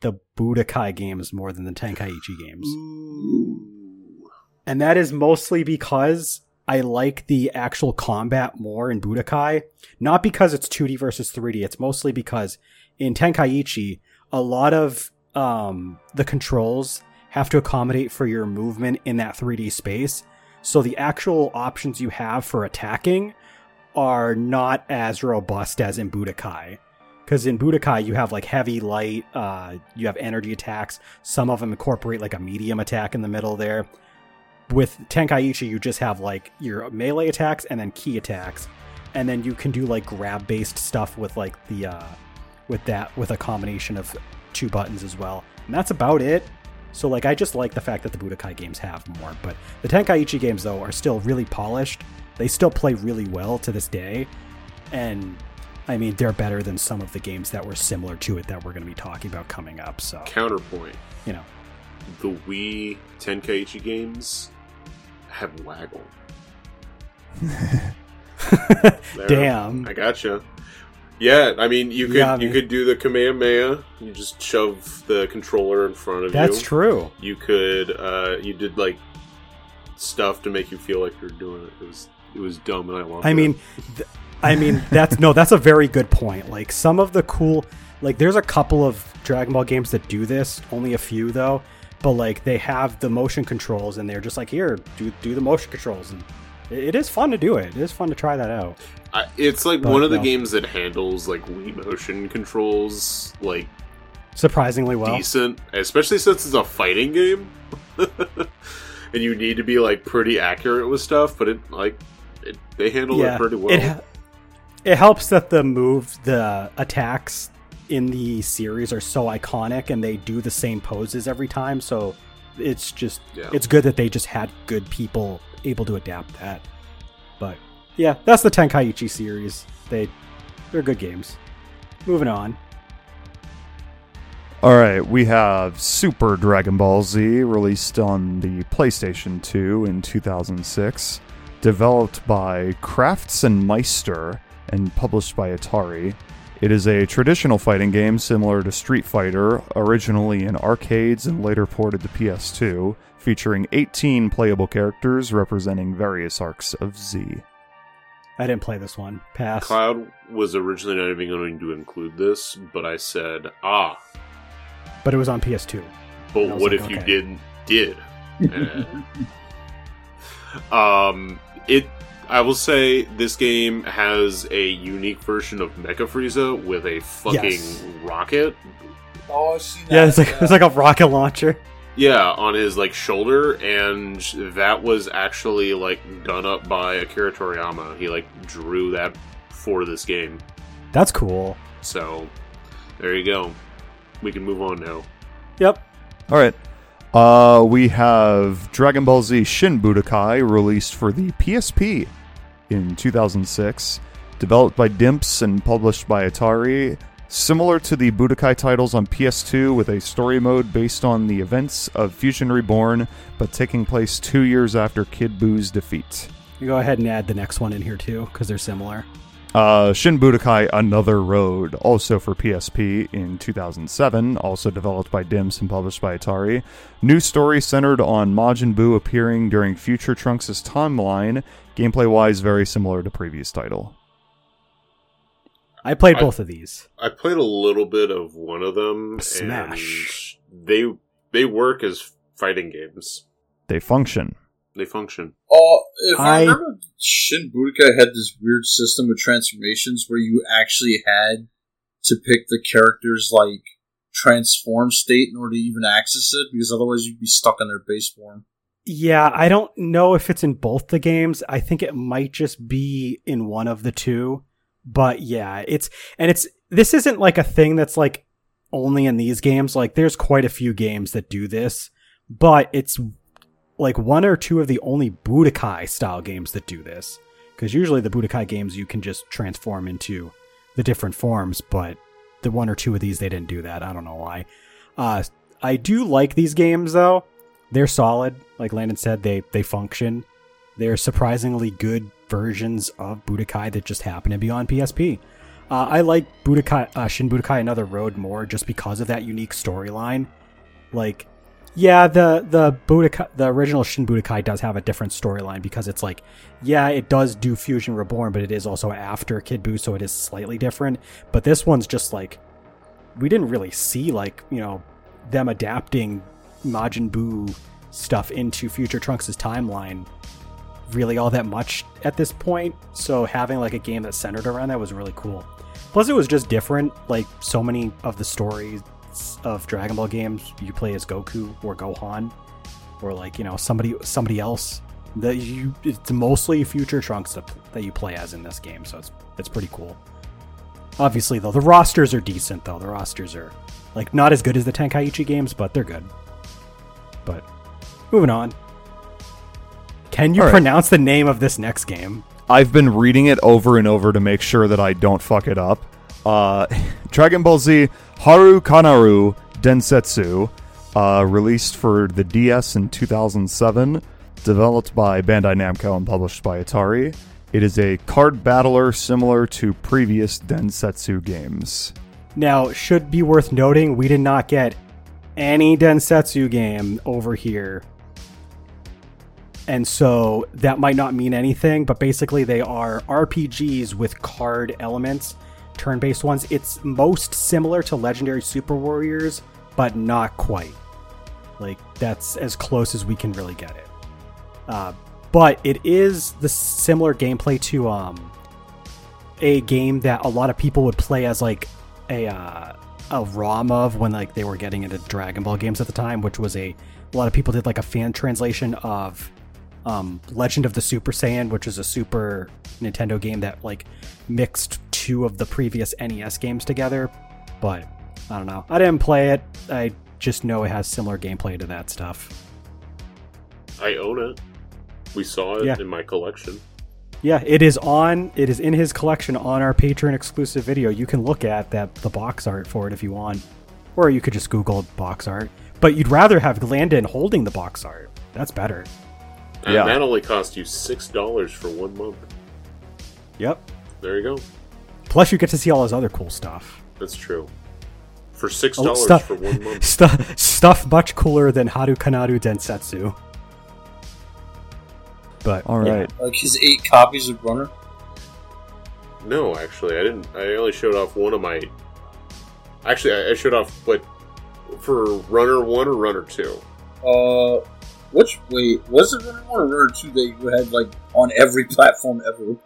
the Budokai games more than the Tenkaichi games. Ooh. And that is mostly because I like the actual combat more in Budokai. Not because it's 2D versus 3D, it's mostly because in Tenkaichi, a lot of um, the controls have to accommodate for your movement in that 3D space. So the actual options you have for attacking are not as robust as in Budokai. Because in Budokai, you have like heavy, light, uh, you have energy attacks. Some of them incorporate like a medium attack in the middle there with Tenkaichi, you just have like your melee attacks and then ki attacks, and then you can do like grab based stuff with like the uh, with that with a combination of two buttons as well, and that's about it. So like I just like the fact that the Budokai games have more, but the Tenkaichi games though are still really polished. They still play really well to this day, and I mean they're better than some of the games that were similar to it that we're going to be talking about coming up. So Counterpoint: you know, the Wii Tenkaichi games have waggle. [LAUGHS] Damn. I gotcha. Yeah, I mean, you could you could do the Kamehameha. You just shove the controller in front of That's you. That's true. You could uh, you did like stuff to make you feel like you're doing it. It was it was dumb, and I loved I it. mean, th- I mean that's no, that's a very good point. Like some of the cool, like there's a couple of Dragon Ball games that do this. Only a few though, but like they have the motion controls, and they're just like here, do do the motion controls, and it is fun to do it. It is fun to try that out. I, it's like But one of the no. games that handles like Wii motion controls like Surprisingly well. decent, especially since it's a fighting game, [LAUGHS] and you need to be like pretty accurate with stuff. But it like it, they handle it pretty well. It, it helps that the move, the attacks in the series are so iconic and they do the same poses every time. So it's just, Yeah. it's good that they just had good people able to adapt that. Yeah, that's the Tenkaichi series. They, they're good games. Moving on. All right, we have Super Dragon Ball Z, released on the PlayStation 2 in 2006, developed by Crafts and Meister and published by Atari. It is a traditional fighting game similar to Street Fighter, originally in arcades and later ported to PS2, featuring 18 playable characters representing various arcs of Z. I didn't play this one. Pass. Cloud was originally not even going to include this, but I said, ah, But it was on PS2. but And I was what like, if you didn't did? [LAUGHS] Um, it. I will say this game has a unique version of Mecha Frieza with a fucking Yes. rocket. Oh, I've seen that. Yeah, it's like it's like a rocket launcher. Yeah, on his like shoulder, and that was actually like done up by Akira Toriyama. He like drew that for this game. That's cool. So there you go. We can move on now. Yep. All right. Uh, we have Dragon Ball Z Shin Budokai released for the PSP in 2006, developed by Dimps and published by Atari. Similar to the Budokai titles on PS2, with a story mode based on the events of Fusion Reborn, but taking place two years after Kid Buu's defeat. You go ahead and add the next one in here too, because they're similar. Uh, Shin Budokai Another Road, also for PSP in 2007, also developed by Dimps and published by Atari. New story centered on Majin Buu appearing during future Trunks' timeline, gameplay wise, very similar to previous title. I played I- both of these. I played a little bit of one of them, Smash. and they they work as fighting games. They function. They function. Oh, if I, I- remember, Shin Budokai had this weird system with transformations where you actually had to pick the character's like transform state in order to even access it, because otherwise you'd be stuck in their base form. Yeah, I don't know if it's in both the games. I think it might just be in one of the two. But yeah, it's and it's this isn't like a thing that's like only in these games. Like there's quite a few games that do this, but it's like one or two of the only Budokai style games that do this. Because usually the Budokai games you can just transform into the different forms, but the one or two of these they didn't do that. I don't know why. Uh, I do like these games though. They're solid. Like Landon said, they they function. They're surprisingly good versions of Budokai that just happen to be on PSP. Uh, I like Budokai, uh, Shin Budokai Another Road more just because of that unique storyline. Like, yeah, the the Budokai, the original Shin Budokai does have a different storyline because it's like, yeah, it does do Fusion Reborn, but it is also after Kid Buu, so it is slightly different. But this one's just like, we didn't really see like you know them adapting Majin Buu stuff into Future Trunks' timeline really all that much at this point. So having like a game that centered around that was really cool. Plus, it was just different. Like so many of the stories of Dragon Ball games, you play as Goku or Gohan, or like you know somebody somebody else. That you it's mostly Future Trunks that, that you play as in this game. So it's it's pretty cool. Obviously, though, the rosters are decent. Though the rosters are like not as good as the Tenkaichi games, but they're good. But moving on. Can you All right. pronounce the name of this next game? I've been reading it over and over to make sure that I don't fuck it up. Uh, [LAUGHS] Dragon Ball Z Haru Kanaru Densetsu, uh, released for the DS in 2007, developed by Bandai Namco and published by Atari. It is a card battler similar to previous Densetsu games. Now, should be worth noting, we did not get any Densetsu game over here. And so that might not mean anything, but basically they are RPGs with card elements, turn based ones. It's most similar to Legendary Super Warriors, but not quite. Like, that's as close as we can really get it. Uh, but it is the similar gameplay to um, a game that a lot of people would play as like a uh, a ROM of when like they were getting into Dragon Ball games at the time, which was a a lot of people did like a fan translation of um, Legend of the Super Saiyan, which is a Super Nintendo game that like mixed two of the previous NES games together. But I don't know. I didn't play it. I just know it has similar gameplay to that stuff. I own it. We saw it Yeah. in my collection. Yeah, it is on. It is in his collection on our Patreon exclusive video. You can look at that the box art for it if you want, or you could just Google box art. But you'd rather have Landon holding the box art. That's better. And Yeah. that only cost you six dollars for one month. Yep. There you go. Plus, you get to see all his other cool stuff. That's true. For six Oh, dollars stuff- for one month. [LAUGHS] Stuff, stuff much cooler than Haru Kanadu Densetsu. But alright. yeah. Like his eight copies of Runner. No, actually, I didn't. I only showed off one of my. Actually, I, I showed off but for Runner One or Runner Two. Uh, which wait was it Runner One or Runner Two? They had like on every [LAUGHS] platform ever.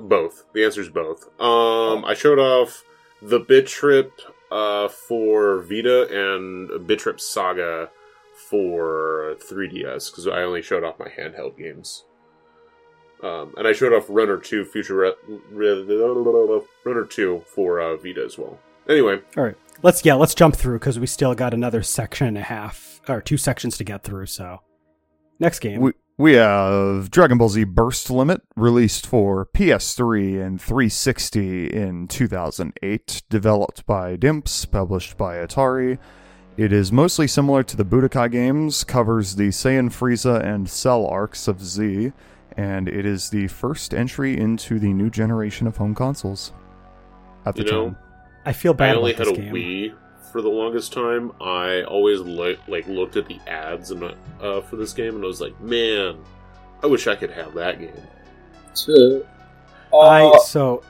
Both. The answer is both. Um, I showed off the Bit Trip uh, for Vita and Bit Trip Saga for 3DS because I only showed off my handheld games. Um, and I showed off Runner Two Future Re- Re- Runner Two for uh, Vita as well. Anyway, All right, let's yeah, let's jump through because we still got another section and a half or two sections to get through. So, next game. We, we have Dragon Ball Z Burst Limit, released for PS3 and 360 in 2008, developed by Dimps, published by Atari. It is mostly similar to the Budokai games, covers the Saiyan Frieza and Cell arcs of Z, and it is the first entry into the new generation of home consoles. At the You know, time. I feel bad I only about had this a game. Wii for the longest time. I always li- like looked at the ads and uh, for this game, and I was like, man, I wish I could have that game. To, uh, I so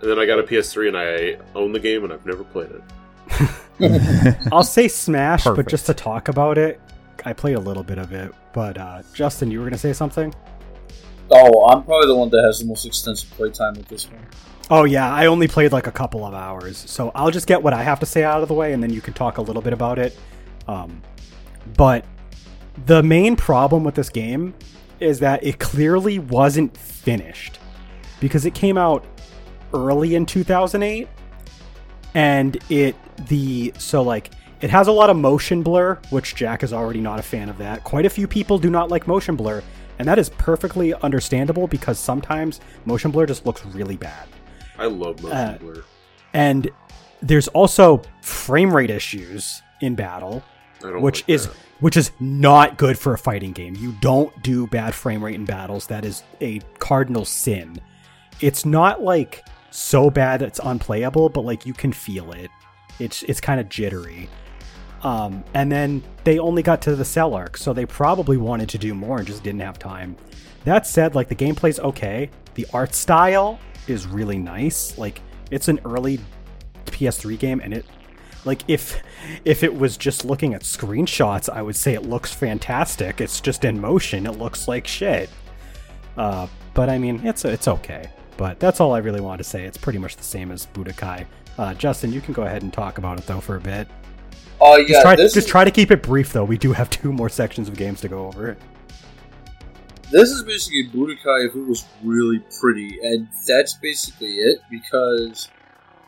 And then I got a PS3 and I own the game, and I've never played it. [LAUGHS] I'll say Smash, but just to talk about it, I played a little bit of it. But uh, Justin, you were gonna say something? oh, I'm probably the one that has the most extensive playtime with this one. Oh yeah, I only played like a couple of hours, so I'll just get what I have to say out of the way, and then you can talk a little bit about it. Um, but the main problem with this game is that it clearly wasn't finished because it came out early in 2008, and it the so like it has a lot of motion blur, which Jack is already not a fan of that. Quite a few people do not like motion blur, and that is perfectly understandable because sometimes motion blur just looks really bad. I love motion Uh, blur. And there's also frame rate issues in battle, which like is that. which is not good for a fighting game. You don't do bad frame rate in battles. That is a cardinal sin. It's not like so bad that it's unplayable, but like you can feel it. It's it's kind of jittery. Um, and then they only got to the cell arc, so they probably wanted to do more and just didn't have time. That said, like the gameplay's okay. The art style is really nice. Like it's an early PS3 game, and it like if if it was just looking at screenshots, I would say it looks fantastic. It's just in motion, it looks like shit. Uh, but I mean, it's it's okay. But that's all I really wanted to say. It's pretty much the same as Budokai. Uh, Justin, you can go ahead and talk about it though for a bit. Oh Just yeah, try this just is, try to keep it brief though. We do have two more sections of games to go over. This is basically Budokai if it was really pretty, and that's basically it. Because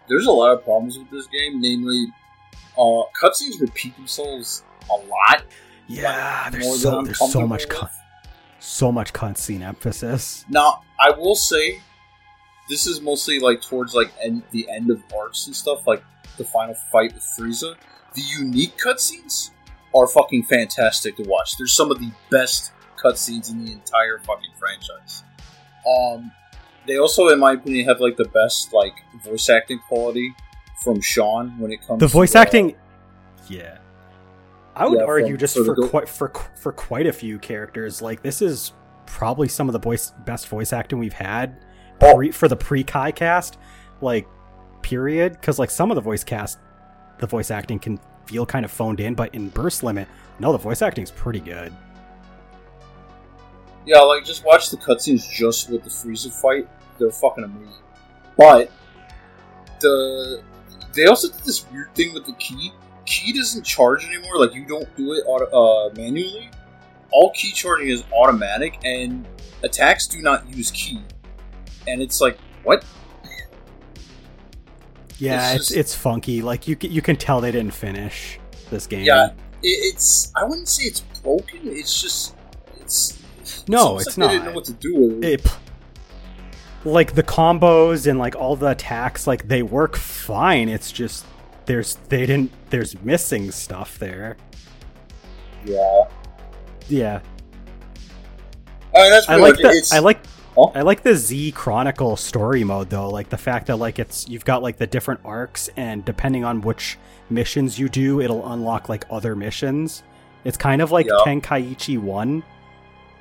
there's a lot of problems with this game, namely, uh, cutscenes repeat themselves a lot. Yeah, there's so there's so much cut, so much cutscene emphasis. Now, I will say, this is mostly like towards like end, the end of arcs and stuff, like the final fight with Frieza. The unique cutscenes are fucking fantastic to watch. They're some of the best cutscenes in the entire fucking franchise. Um, they also, in my opinion, have like the best like voice acting quality from Sean when it comes. The to, voice uh, acting, yeah. I would Yeah, argue from- just for for go- quite for for quite a few characters, like this is probably some of the voice best voice acting we've had Oh. pre, for the pre Kai cast, like period. Because like some of the voice cast, the voice acting can feel kind of phoned in, but in Burst Limit, no, the voice acting's pretty good. Yeah, like just watch the cutscenes just with the Frieza fight. They're fucking amazing. But the they also did this weird thing with the ki. Ki doesn't charge anymore. Like you don't do it auto, uh, manually. All ki charging is automatic, and attacks do not use ki. And it's like what? Yeah, It's it's just- it's funky. Like you can, you can tell they didn't finish this game. Yeah, it, it's I wouldn't say it's broken. It's just it's No, almost it's like They didn't know what to do with it. it like the combos and like all the attacks like they work fine it's just there's they didn't there's missing stuff there Yeah, yeah I mean i like the. It's, i like I like the Z Chronicle story mode though, like the fact that like it's you've got like the different arcs and depending on which missions you do, it'll unlock like other missions. It's kind of like Yeah. Tenkaichi 1,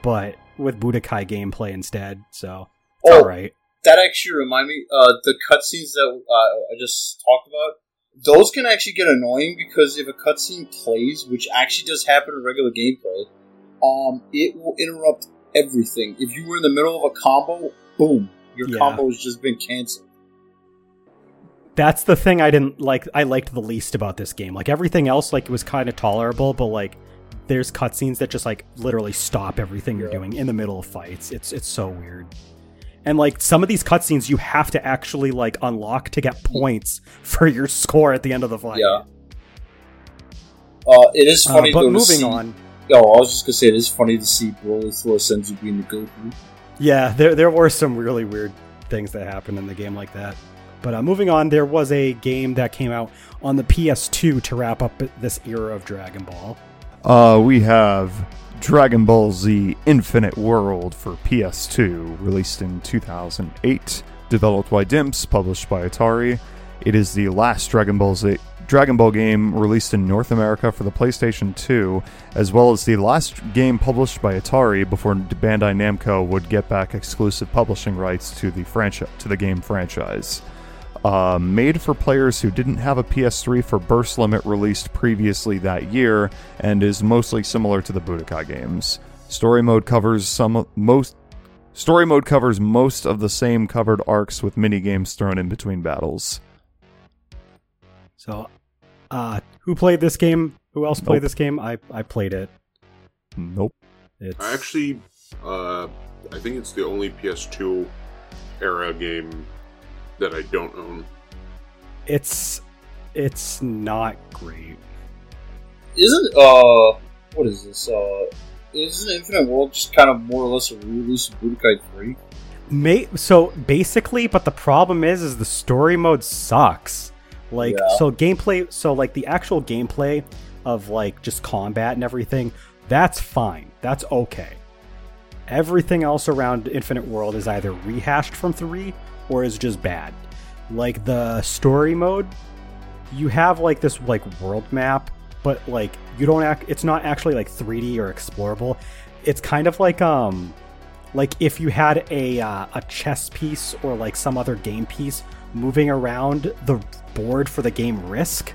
but with Budokai gameplay instead. So it's Oh. all right. That actually remind me, uh, the cutscenes that uh, I just talked about, those can actually get annoying because if a cutscene plays, which actually does happen in regular gameplay, um, it will interrupt everything. If you were in the middle of a combo, boom, your Yeah. combo has just been canceled. That's the thing I didn't like. I liked the least about this game. Like everything else, like it was kind of tolerable, but like there's cutscenes that just like literally stop everything you're Yeah. doing in the middle of fights. It's it's so weird. And like some of these cutscenes, you have to actually like unlock to get points for your score at the end of the fight. Yeah. Uh, it is Uh, funny but though to moving see. on, Oh, I was just gonna say it is funny to see Broly throw Senzuki into Goku. Yeah, there there were some really weird things that happened in the game like that. But uh, moving on, there was a game that came out on the PS2 to wrap up this era of Dragon Ball. Uh, we have Dragon Ball Z Infinite World for PS2, released in 2008, developed by Dimps, published by Atari. It is the last Dragon Ball Z Dragon Ball game released in North America for the PlayStation 2, as well as the last game published by Atari before Bandai Namco would get back exclusive publishing rights to the franchise to the game franchise. Uh, made for players who didn't have a PS3 for Burst Limit released previously that year, and is mostly similar to the Budokai games. Story mode covers some most story mode covers most of the same covered arcs with mini games thrown in between battles. So, uh, who played this game? Who else played Nope. this game? I I played it. Nope. It's I actually, uh, I think it's the only PS2 era game that I don't own. it's it's not great. Isn't uh, what is this? Uh, isn't Infinite World just kind of more or less a re-release of Budokai Three? May so basically, but the problem is, is the story mode sucks. Like Yeah. so, gameplay. So like the actual gameplay of like just combat and everything, that's fine. That's okay. Everything else around Infinite World is either rehashed from three or is just bad. Like the story mode, you have like this like world map, but like you don't act. It's not actually like 3D or explorable. It's kind of like um like if you had a uh, a chess piece or like some other game piece moving around the board for the game Risk,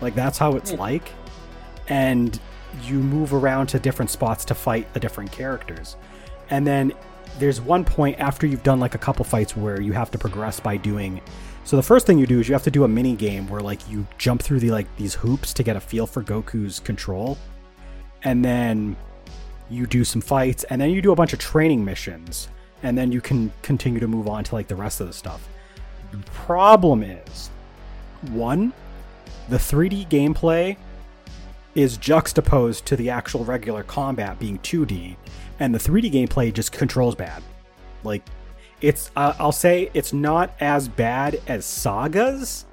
like that's how it's Hmm. like, and you move around to different spots to fight the different characters, and then there's one point after you've done like a couple fights where you have to progress by doing. So the first thing you do is you have to do a mini game where like you jump through the like these hoops to get a feel for Goku's control, and then you do some fights and then you do a bunch of training missions and then you can continue to move on to like the rest of the stuff the problem is one the 3d gameplay is juxtaposed to the actual regular combat being 2d and the 3d gameplay just controls bad like it's uh, i'll say it's not as bad as sagas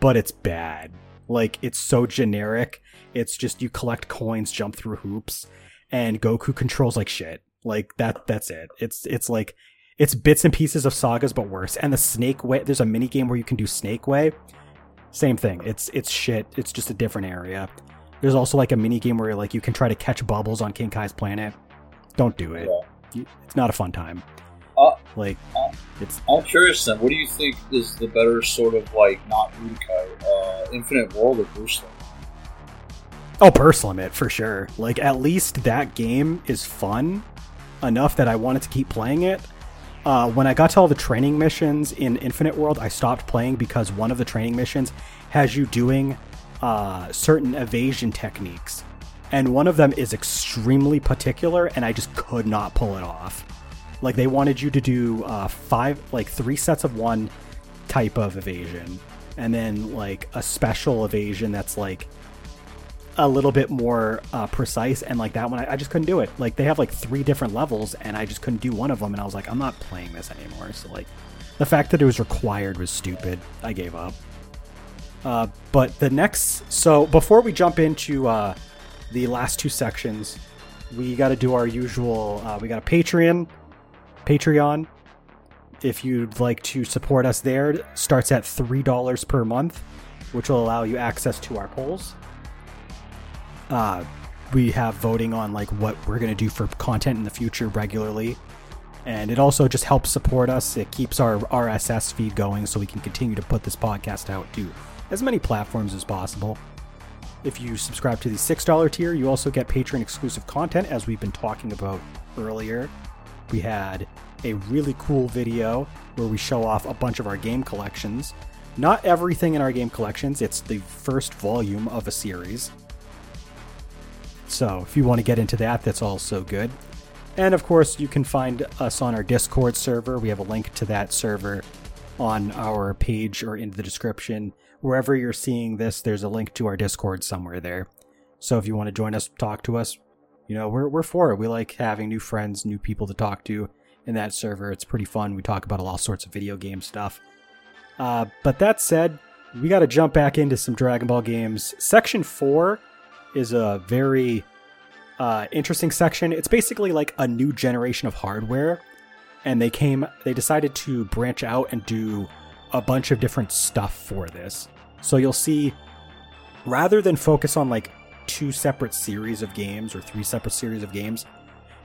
but it's bad like it's so generic it's just you collect coins jump through hoops and Goku controls like shit. Like that that's it. It's it's like it's bits and pieces of sagas but worse. And the snake way there's a mini game where you can do snake way. Same thing. It's it's shit. It's just a different area. There's also like a mini game where like you can try to catch bubbles on King Kai's planet. Don't do it. Yeah. It's not a fun time. Uh, like uh, it's I'm curious then. What do you think is the better sort of like not Budokai, uh, Infinite World or Burst Limit? Oh, burst limit for sure. Like at least that game is fun enough that I wanted to keep playing it. Uh, when I got to all the training missions in Infinite World, I stopped playing because one of the training missions has you doing uh, certain evasion techniques, and one of them is extremely particular, and I just could not pull it off. Like they wanted you to do uh, five, like three sets of one type of evasion, and then like a special evasion that's like a little bit more uh, precise and like that one I, I just couldn't do it. Like they have like three different levels and i just couldn't do one of them and i was like i'm not playing this anymore. So like the fact that it was required was stupid. I gave up. Uh, but the next so before we jump into uh, the last two sections we got to do our usual uh, we got a patreon Patreon. If you'd like to support us there, starts at three dollars per month, which will allow you access to our polls. Uh, we have voting on like what we're gonna do for content in the future regularly, and it also just helps support us. It keeps our RSS feed going, so we can continue to put this podcast out to as many platforms as possible. If you subscribe to the $6 tier, you also get Patreon exclusive content, as we've been talking about earlier. We had a really cool video where we show off a bunch of our game collections. Not everything in our game collections, it's the first volume of a series. So if you want to get into that, that's also good. And of course, you can find us on our Discord server. We have a link to that server on our page or in the description. Wherever you're seeing this, there's a link to our Discord somewhere there. So if you want to join us, talk to us, you know, we're, we're for it. We like having new friends, new people to talk to in that server. It's pretty fun. We talk about all sorts of video game stuff. Uh, but that said, we got to jump back into some Dragon Ball games. Section 4 is a very uh, interesting section. It's basically like a new generation of hardware, and they came, they decided to branch out and do a bunch of different stuff for this. So you'll see, rather than focus on like two separate series of games or three separate series of games,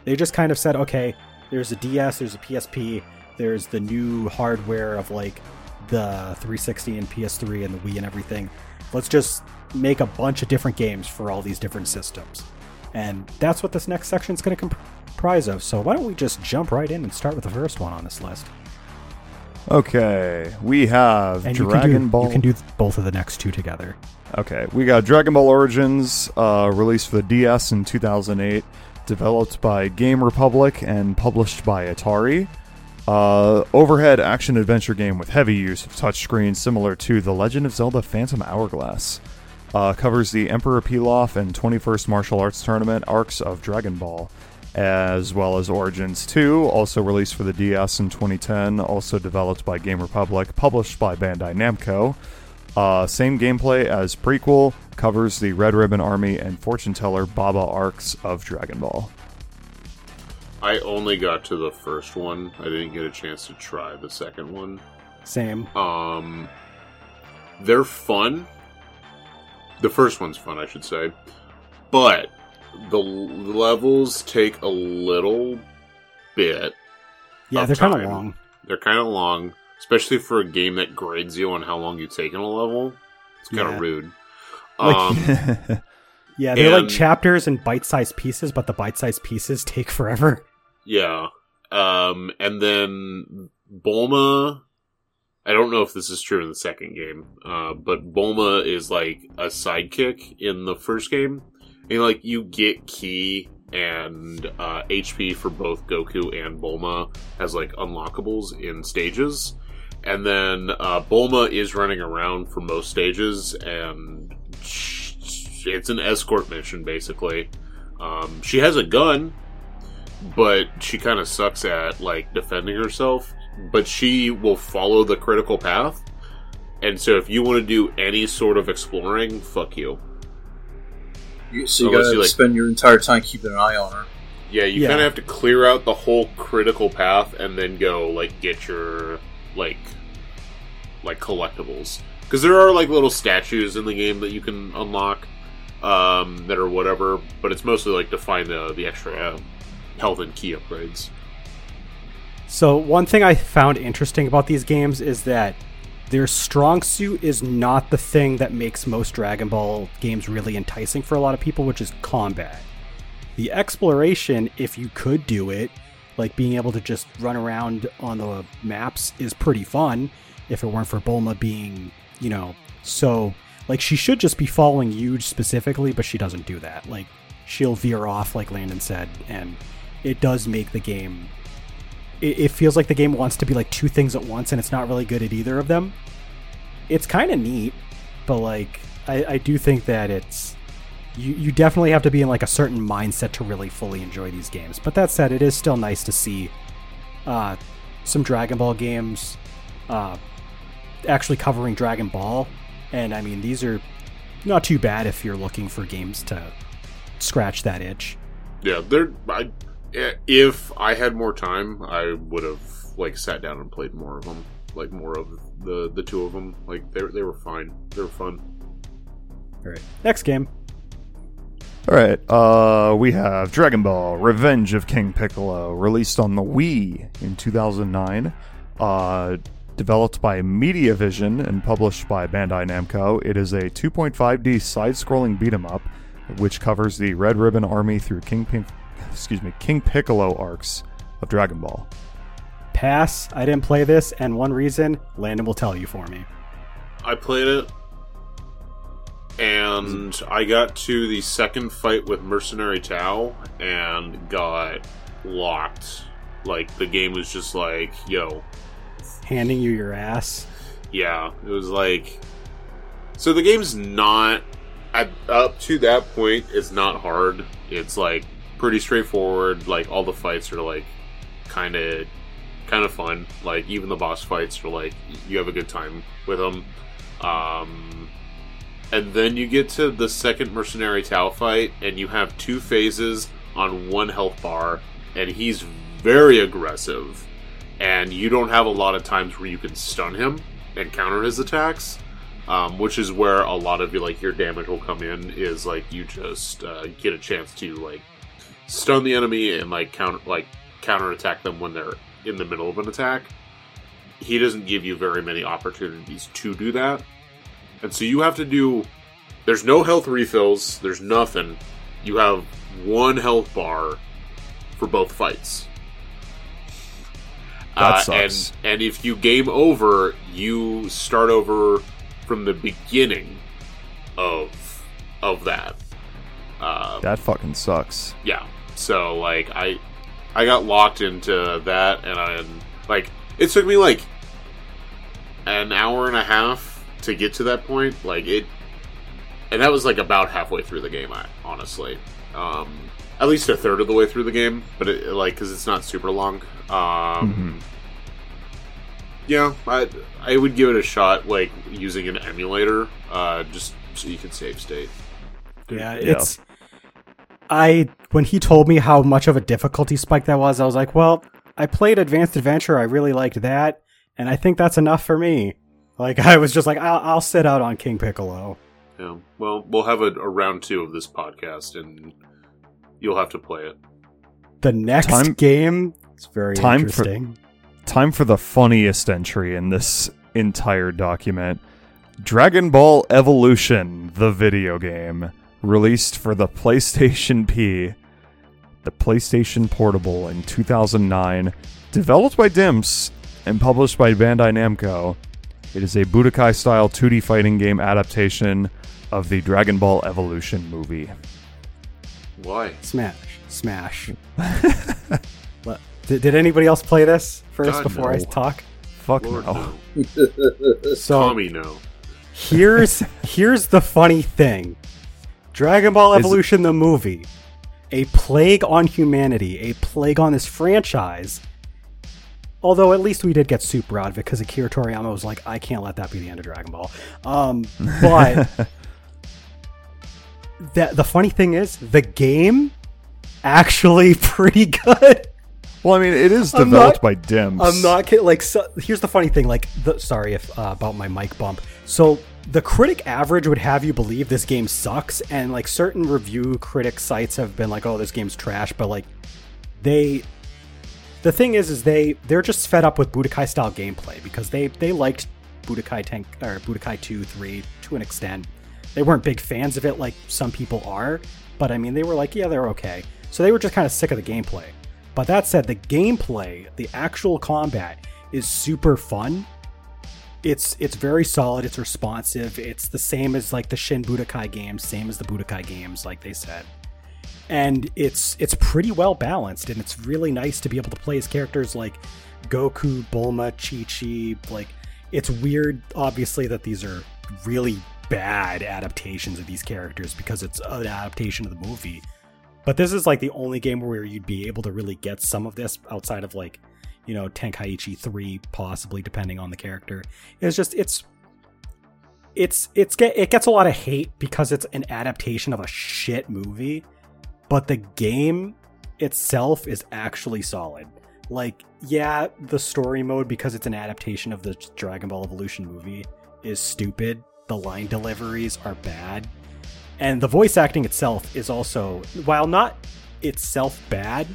they just kind of said, okay, there's a DS, there's a PSP, there's the new hardware of like the 360 and PS3 and the Wii and everything. Let's just make a bunch of different games for all these different systems. And that's what this next section is going to of. So why don't we just jump right in and start with the first one on this list? Okay, we have And Dragon you can do, Ball. You can do both of the next two together. Okay, we got Dragon Ball Origins, uh, released for the DS in 2008, developed by Game Republic and published by Atari. Uh, overhead action adventure game with heavy use of touchscreens, similar to The Legend of Zelda Phantom Hourglass. Uh, covers the Emperor Pilaf and 21st Martial Arts Tournament arcs of Dragon Ball, as well as Origins 2, also released for the DS in 2010, also developed by Game Republic, published by Bandai Namco. Uh, same gameplay as prequel, covers the Red Ribbon Army and Fortune Teller Baba arcs of Dragon Ball. I only got to the first one. I didn't get a chance to try the second one. Same. Um, they're fun. The first one's fun, I should say, but the levels take a little bit. Yeah, they're kind of long. They're kind of long, especially for a game that grades you on how long you take in a level. It's kind of Yeah. rude. Like- Um, [LAUGHS] Yeah, they're like chapters and bite-sized pieces, but the bite-sized pieces take forever. Yeah. Um, and then Bulma. I don't know if this is true in the second game, uh, but Bulma is like a sidekick in the first game. Like you get ki and uh, HP for both Goku and Bulma as like unlockables in stages. And then uh, Bulma is running around for most stages, and it's an escort mission basically. Um, she has a gun, but she kind of sucks at like defending herself. But she will follow the critical path, and so if you want to do any sort of exploring, fuck you. You, so you Unless gotta you, like- spend your entire time keeping an eye on her. Yeah, you Yeah. kind of have to clear out the whole critical path and then go like get your like like collectibles because there are like little statues in the game that you can unlock um, that are whatever, but it's mostly like to find the the extra uh, health and ki upgrades. So one thing I found interesting about these games is that their strong suit is not the thing that makes most Dragon Ball games really enticing for a lot of people, which is combat. The exploration, if you could do it, like being able to just run around on the maps, is pretty fun. If it weren't for Bulma being, you know, so like she should just be following you specifically, but she doesn't do that. Like she'll veer off, like Landon said, and it does make the game it, it feels like the game wants to be like two things at once and it's not really good at either of them. It's kind of neat but like I, I do think that it's you, you definitely have to be in like a certain mindset to really fully enjoy these games. But that said it is still nice to see uh, some dragon ball games uh, actually covering dragon ball. And i mean these are not too bad if you're looking for games to scratch that itch. Yeah, they're I, If I had more time, I would have like sat down and played more of them, like more of the the two of them. Like they they were fine. They were fun. All right, next game. All right, uh, we have Dragon Ball: Revenge of King Piccolo, released on the Wii in 2009. Uh, developed by Mediavision and published by Bandai Namco, it is a 2.5D side-scrolling beat 'em up, which covers the Red Ribbon Army through King Pink, excuse me, King Piccolo arcs of Dragon Ball. Pass. I didn't play this, and one reason Landon will tell you for me. I played it, and I got to the second fight with Mercenary Tao and got locked. Like the game was just like, yo, Handing you your ass. yeah, it was like. So the game's not at, up to that point. It's not hard. It's like pretty straightforward. Like all the fights are like kind of kind of fun. Like even the boss fights are like you have a good time with them. Um, and then you get to the second mercenary Tao fight, and you have two phases on one health bar, and he's very aggressive, and you don't have a lot of times where you can stun him and counter his attacks. Um, which is where a lot of your like your damage will come in. Is like you just uh, get a chance to like stun the enemy and like counter like counter attack them when they're in the middle of an attack. He doesn't give you very many opportunities to do that. And so you have to do there's no health refills, there's nothing. You have one health bar for both fights. That Uh, and sucks. and if you game over, you start over from the beginning of of that. Um, That fucking sucks. yeah so like i i got locked into that and i like it took me like an hour and a half to get to that point like it and that was like about halfway through the game I, honestly um at least a third of the way through the game but it like because it's not super long um yeah i i would give it a shot like using an emulator uh just so you can save state Yeah, Yeah. it's. I when he told me how much of a difficulty spike that was, I was like, well, I played Advanced Adventure. I really liked that, and I think that's enough for me. Like [LAUGHS] I was just like, I'll, I'll sit out on King Piccolo. Yeah. Well, we'll have a, a round two of this podcast, and you'll have to play it. The next Time- game It's very time for- interesting. Time for the funniest entry in this entire document Dragon Ball Evolution, the video game, released for the [LAUGHS] PlayStation P, the PlayStation Portable in 2009, developed by Dimps and published by Bandai Namco. It is a Budokai style 2D fighting game adaptation of the Dragon Ball Evolution movie. Why? Smash, smash. [LAUGHS] What- did, did anybody else play this first God, before I talk? Fuck Lord, no. no. [LAUGHS] So Tommy, no. here's here's the funny thing dragon ball evolution the movie a plague on humanity a plague on this franchise although at least we did get super out of it because akira toriyama was like i can't let that be the end of dragon ball um, [LAUGHS] but that the funny thing is the game actually [LAUGHS] pretty good Well, I mean, it is I'm developed not- by Dimps. I'm not kidding. Like, so, here's the funny thing. Like, the, sorry if uh, about my mic bump. So the critic average would have you believe this game sucks, and like certain review critic sites have been like, "Oh, this game's trash," but like they. The thing is, is they they're just fed up with Budokai style gameplay because they they liked Budokai Tank or Budokai two three to an extent. They weren't big fans of it like some people are, but I mean they were like, yeah, they're okay. So they were just kind of sick of the gameplay. But that said, the gameplay, the actual combat, is super fun. It's it's very solid. It's responsive. It's the same as like the Shin Budokai games, same as the Budokai games, like they said. And it's it's pretty well balanced, and it's really nice to be able to play as characters like Goku, Bulma, Chi Chi. Like it's weird, obviously, that these are really bad adaptations of these characters because it's an adaptation of the movie. But this is like the only game where you'd be able to really get some of this outside of like, you know, Tenkaichi 3 possibly depending on the character. It's just it's it's it's get it gets a lot of hate because it's an adaptation of a shit movie, but the game itself is actually solid. Like, yeah, the story mode because it's an adaptation of the Dragon Ball Evolution movie is stupid. The line deliveries are bad. And the voice acting itself is also while not itself bad,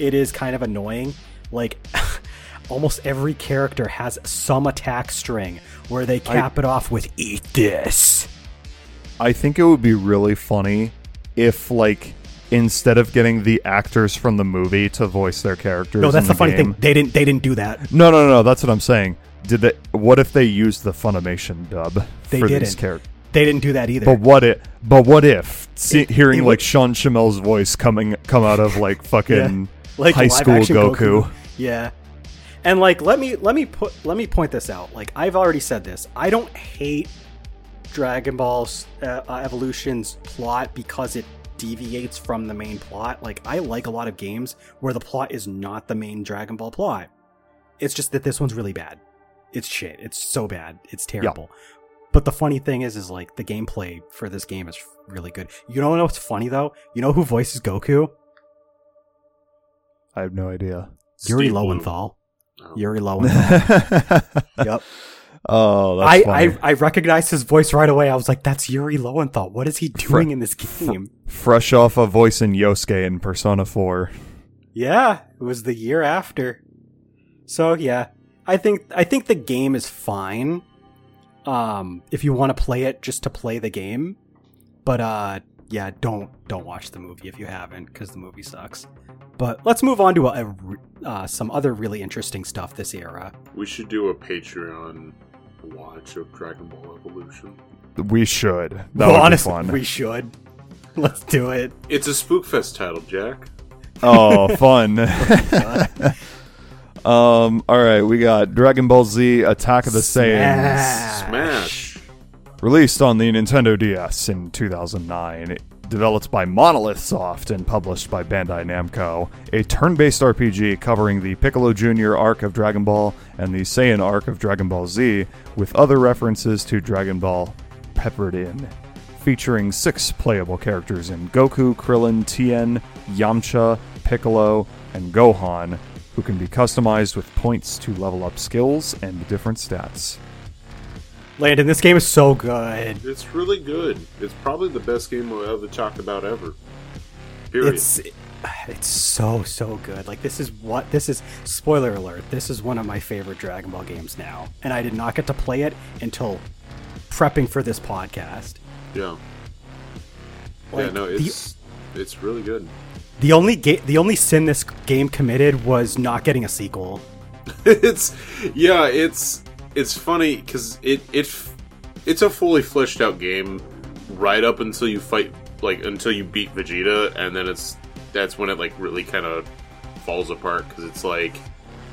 it is kind of annoying. Like [LAUGHS] almost every character has some attack string where they cap it off with eat this. I think it would be really funny if, like, instead of getting the actors from the movie to voice their characters, No, that's in the funny game- thing. They didn't they didn't do that. No, no, no, that's what I'm saying. Did they? What if they used the Funimation dub They for these didn't. characters? They didn't do that either. But what it? But what if see, It- hearing it like Sean Schemmel's voice coming come out of like [LAUGHS] fucking like high school action Goku? Yeah. And like let me let me put let me point this out. Like I've already said this. I don't hate Dragon Ball's uh, Evolution's plot because it deviates from the main plot. Like I like a lot of games where the plot is not the main Dragon Ball plot. It's just that this one's really bad. It's shit. It's so bad. It's terrible. But the funny thing is, is like the gameplay for this game is really good. You don't know what's funny though? You know who voices Goku? I have no idea. Yuri Steve Lowenthal. Oh. Yuri [LAUGHS] Lowenthal. yep. oh, that's I. I I recognized his voice right away. I was like, "That's Yuri Lowenthal. What is he doing in this game?" Fresh off a voice in Yosuke in Persona 4. Yeah, it was the year after. So yeah, I think I think the game is fine. Um, if you want to play it just to play the game, but uh, yeah, don't don't watch the movie if you haven't because the movie sucks. But let's move on to a, a uh, some other really interesting stuff this era. We should do a Patreon watch of Dragon Ball Evolution. We should. That well, would honestly, be fun. we should. [LAUGHS] Let's do it. It's a Spookfest title, Jack. oh, [LAUGHS] fun. [LAUGHS] um, all right, we got Dragon Ball Z Attack of the Saiyans. Smash. Released on the Nintendo DS in 2009, developed by Monolith Soft and published by Bandai Namco, a turn based RPG covering the Piccolo Jr. arc of Dragon Ball and the Saiyan arc of Dragon Ball Z, with other references to Dragon Ball peppered in. Featuring six playable characters in Goku, Krillin, Tien, Yamcha, Piccolo, and Gohan, who can be customized with points to level up skills and different stats. Landon, this game is so good. It's really good. It's probably the best game we'll ever talk about ever. Period. It's it's so so good. Like this is what this is. Spoiler alert: This is one of my favorite Dragon Ball games now, and I did not get to play it until prepping for this podcast. yeah. yeah, Like, no, the- it's it's really good. The only ga- the only sin this game committed was not getting a sequel. [LAUGHS] it's yeah, it's it's funny because it it it's a fully fleshed out game right up until you fight like until you beat Vegeta, and then it's that's when it like really kind of falls apart because it's like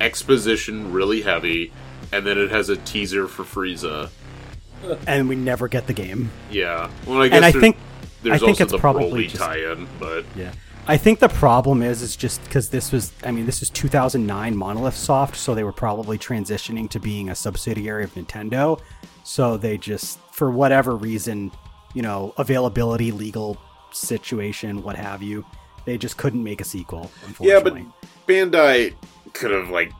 exposition really heavy, and then it has a teaser for Frieza. [LAUGHS] and we never get the game. Yeah, well, I guess And I there- think there's I think also it's the probably Broly just- tie-in, but yeah. I think the problem is is just because this was I mean this is 2009 Monolith Soft, so they were probably transitioning to being a subsidiary of Nintendo. So they just for whatever reason, you know, availability, legal situation, what have you, they just couldn't make a sequel. yeah, but Bandai could have like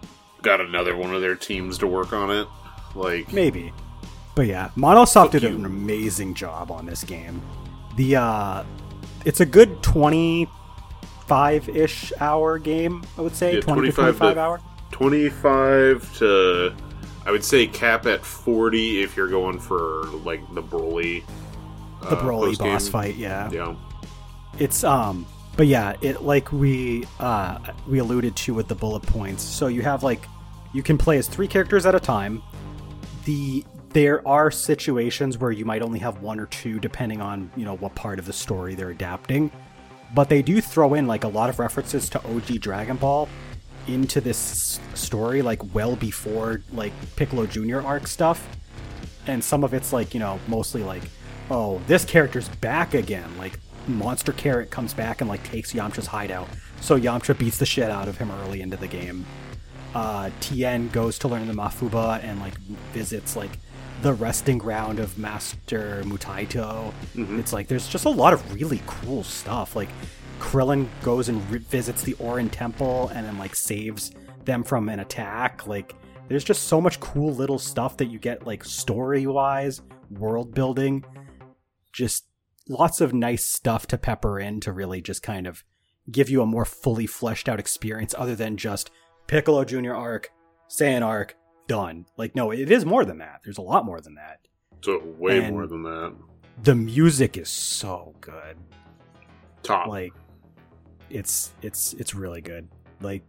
got another one of their teams to work on it. Like, Maybe. But yeah, Monosoft did you. an amazing job on this game. The uh it's a good 25-ish hour game, I would say. Yeah, 20 to 25 25 to- hour. 25 to I would say cap at 40 if you're going for like the Broly The uh, Broly post-game. boss fight, yeah. Yeah. It's um but yeah, it like we uh we alluded to with the bullet points. So you have like you can play as three characters at a time. The there are situations where you might only have one or two depending on, you know, what part of the story they're adapting. But they do throw in like a lot of references to OG Dragon Ball into this story like well before like Piccolo Jr. arc stuff. And some of it's like you know mostly like oh this character's back again. Like monster carrot comes back and like takes yamcha's hideout. So yamcha beats the shit out of him early into the game. Uh tien goes to learn the mafuba and like visits like the resting ground of master mutaito mm-hmm. it's like there's just a lot of really cool stuff like Krillin goes and re- visits the Orin Temple and then like saves them from an attack. Like, there's just so much cool little stuff that you get like story wise, world building, just lots of nice stuff to pepper in to really just kind of give you a more fully fleshed out experience other than just Piccolo Jr. arc, Saiyan arc, done. Like, no, it is more than that. There's a lot more than that. So way And- more than that. The music is so good. Top. Like, it's it's it's really good. Like,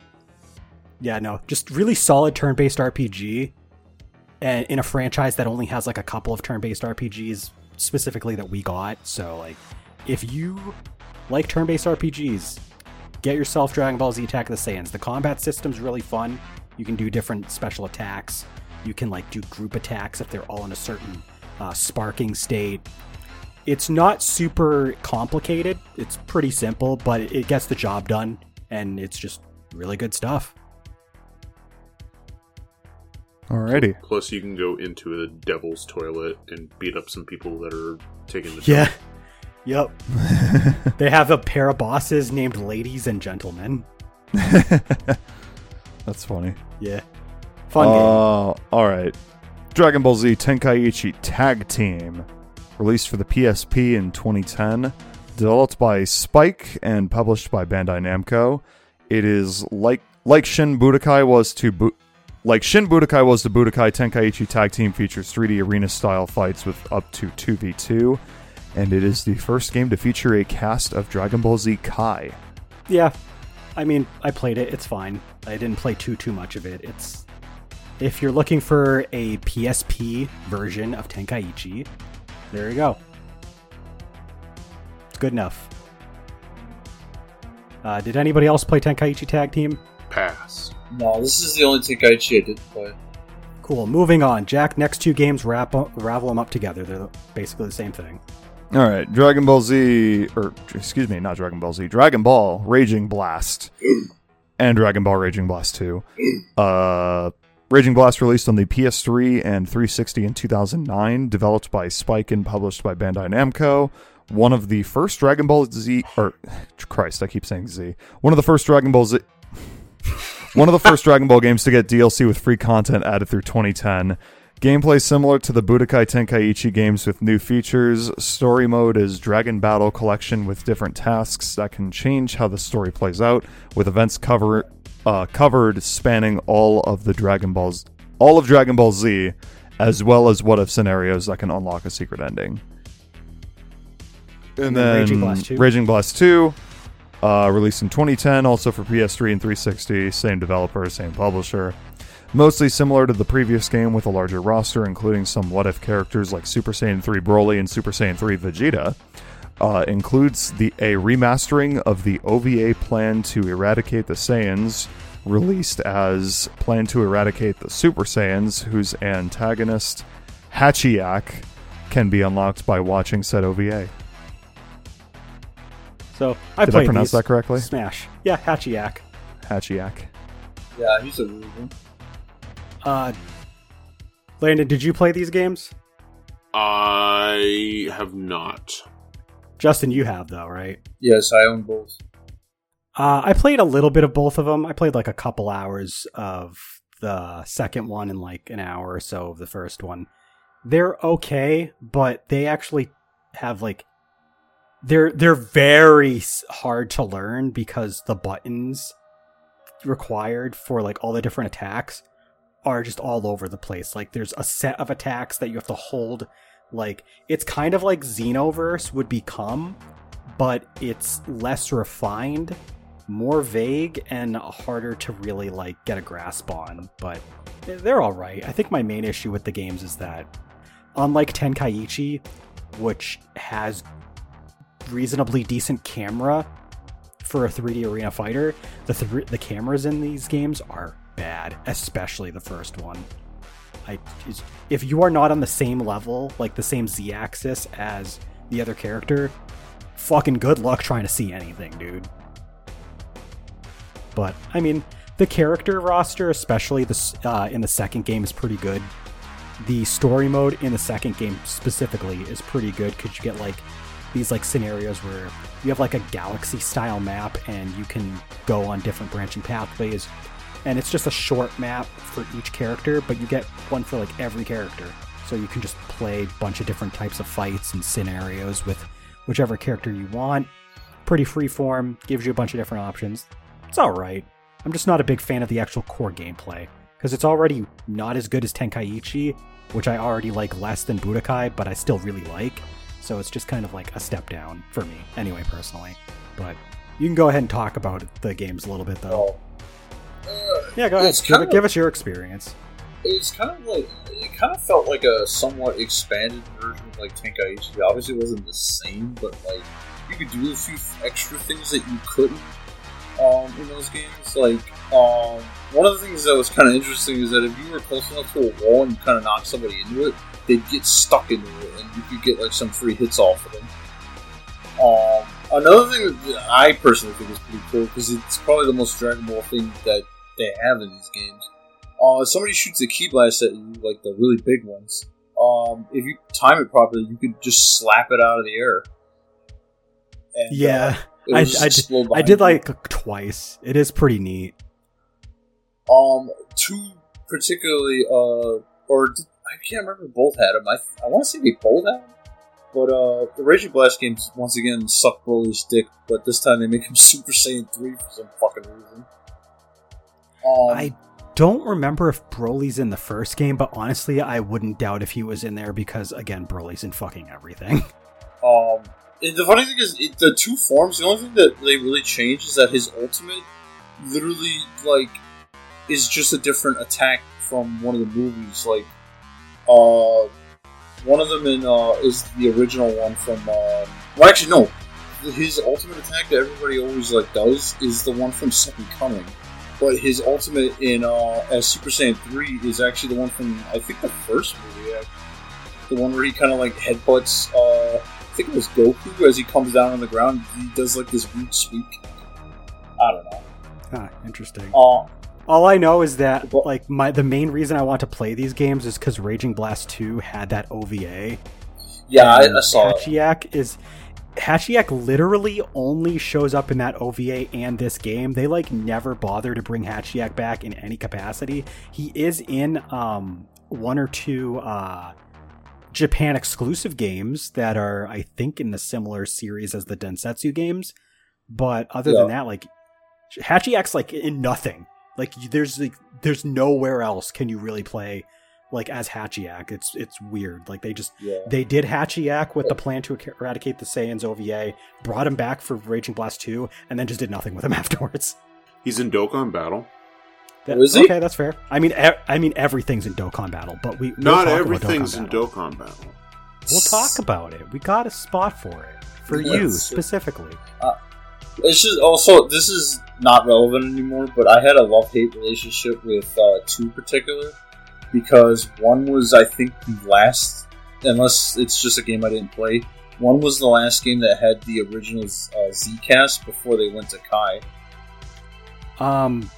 yeah, no, just really solid turn-based RPG, and in a franchise that only has like a couple of turn-based RPGs specifically that we got. So, like, if you like turn-based RPGs, get yourself Dragon Ball Z Attack of the Saiyans. The combat system's really fun. You can do different special attacks. You can like do group attacks if they're all in a certain uh, sparking state. It's not super complicated. It's pretty simple, but it gets the job done, and it's just really good stuff. Alrighty. Plus, you can go into the devil's toilet and beat up some people that are taking the Yeah. [LAUGHS] Yep. [LAUGHS] they have a pair of bosses named Ladies and Gentlemen. [LAUGHS] That's funny. Yeah. Fun game. Uh, all right. Dragon Ball Z Tenkaichi Tag Team, released for the PSP in 2010, developed by Spike and published by Bandai Namco. It is like like Shin Budokai was to Bu- like Shin Budokai was to Budokai Tenkaichi Tag Team features 3D arena style fights with up to 2v2, and it is the first game to feature a cast of Dragon Ball Z Kai. Yeah. I mean, I played it. It's fine. I didn't play too too much of it. It's if you're looking for a PSP version of Tenkaichi, there you go. It's good enough. Uh, did anybody else play Tenkaichi Tag Team? Pass. No, this is the only Tenkaichi I did play. Cool. Moving on. Jack, next two games wrap ravel them up together. They're basically the same thing. All right, Dragon Ball Z, or excuse me, not Dragon Ball Z, Dragon Ball Raging Blast, [CLEARS THROAT] and Dragon Ball Raging Blast 2. Uh, Raging Blast released on the PS3 and 360 in 2009, developed by Spike and published by Bandai Namco. One of the first Dragon Ball Z, or [LAUGHS] Christ, I keep saying Z. One of the first Dragon Ball Z. [LAUGHS] One of the first Dragon Ball games to get DLC with free content added through 2010. Gameplay similar to the Budokai Tenkaichi games with new features. Story mode is Dragon Battle Collection with different tasks that can change how the story plays out, with events cover uh, covered spanning all of the Dragon Balls, all of Dragon Ball Z, as well as what if scenarios that can unlock a secret ending. And, And then Raging Blast 2. Raging Blast 2, uh, released in 2010, also for PS3 and 360, same developer, same publisher. Mostly similar to the previous game with a larger roster, including some what if characters like Super Saiyan 3 Broly and Super Saiyan 3 Vegeta. Uh, includes the a remastering of the OVA Plan to Eradicate the Saiyans, released as Plan to Eradicate the Super Saiyans, whose antagonist, Hachiyak, can be unlocked by watching said OVA. So I Did I pronounce these. that correctly? Smash. Yeah, Hachiyak. Hachiyak. Yeah, he's a really one. Uh, Landon, did you play these games? I have not. Justin, you have though, right? Yes, I own both. Uh, I played a little bit of both of them. I played like a couple hours of the second one and like an hour or so of the first one. They're okay, but they actually have like they're they're very hard to learn because the buttons required for like all the different attacks are just all over the place. Like there's a set of attacks that you have to hold like it's kind of like Xenoverse would become, but it's less refined, more vague, and harder to really like get a grasp on. But they're all right. I think my main issue with the games is that, unlike Tenkaichi, which has reasonably decent camera for a 3D arena fighter, the th- the cameras in these games are bad, especially the first one. I, if you are not on the same level, like the same z axis as the other character, fucking good luck trying to see anything, dude. But I mean, the character roster, especially this uh, in the second game, is pretty good. The story mode in the second game specifically is pretty good because you get like these like scenarios where you have like a galaxy style map and you can go on different branching pathways and it's just a short map for each character but you get one for like every character. So you can just play a bunch of different types of fights and scenarios with whichever character you want. Pretty freeform gives you a bunch of different options. It's all right i'm just not a big fan of the actual core gameplay because it's already not as good as tenkaichi which i already like less than budokai but i still really like. So it's just kind of like a step down for me, anyway, personally. But you can go ahead and talk about the games a little bit, though. Yeah, go ahead. Give, it- give us your experience. It's kind of like it kind of felt like a somewhat expanded version of like Tenkaichi. Obviously, it wasn't the same, but like you could do a few extra things that you couldn't um, in those games. Like um, one of the things that was kind of interesting is that if you were close enough to a wall and you kind of knocked somebody into it, they'd get stuck into it, and you could get like some free hits off of them. Um, another thing that I personally think is pretty cool because it's probably the most Dragon Ball thing that they have in these games. Uh, if somebody shoots a ki blast at you, like the really big ones, um, if you time it properly, you could just slap it out of the air. And, Yeah, uh, I, I, did, I behind did you. like twice. It is pretty neat. Um, two particularly, uh, or I can't remember both had them. I, I want to say they both had them. But uh, the Raging Blast games once again suck Broly's dick, but this time they make him [LAUGHS] Super Saiyan three for some fucking reason. Um, I don't remember if Broly's in the first game, but honestly, I wouldn't doubt if he was in there because, again, Broly's in fucking everything. [LAUGHS] Um, and the funny thing is, it, the two forms. The only thing that they really change is that his ultimate, literally, like, is just a different attack from one of the movies. Like, uh, one of them in uh is the original one from. Um, well, actually, no. His ultimate attack that everybody always like does is the one from Second Coming, but his ultimate in uh as Super Saiyan three is actually the one from I think the first movie. Actually. The one where he kind of like headbutts. Uh, I think it was Goku as he comes down on the ground. He does like this weird sweep. I don't know. Huh, interesting. Uh, All I know is that Well- like my the main reason I want to play these games is because Raging Blast 2 had that OVA. yeah, I, I saw it. Hachiyak is Hachiyak literally only shows up in that OVA and this game. They like never bother to bring Hachiyak back in any capacity. He is in um one or two uh Japan exclusive games that are I think in the similar series as the Densetsu games. But other than that like Hachiyak's like in nothing. Like there's like there's nowhere else can you really play like as Hachiyak. It's it's weird. Like they just Yeah. they did Hachiyak with the plan to eradicate the Saiyans OVA, brought him back for Raging Blast 2, and then just did nothing with him [LAUGHS] afterwards. He's in Dokkan Battle. That- Oh, is he? Okay, that's fair. I mean, e- I mean everything's in Dokkan Battle, but we we'll Not everything's Dokkan in Battle. Dokkan Battle. We'll talk about it. We got a spot for it for Yeah, you sure. specifically. It's just also this is not relevant anymore. But I had a love hate relationship with uh, two particular because one was I think the last, unless it's just a game I didn't play. One was the last game that had the original uh, Zcast before they went to Kai. Um,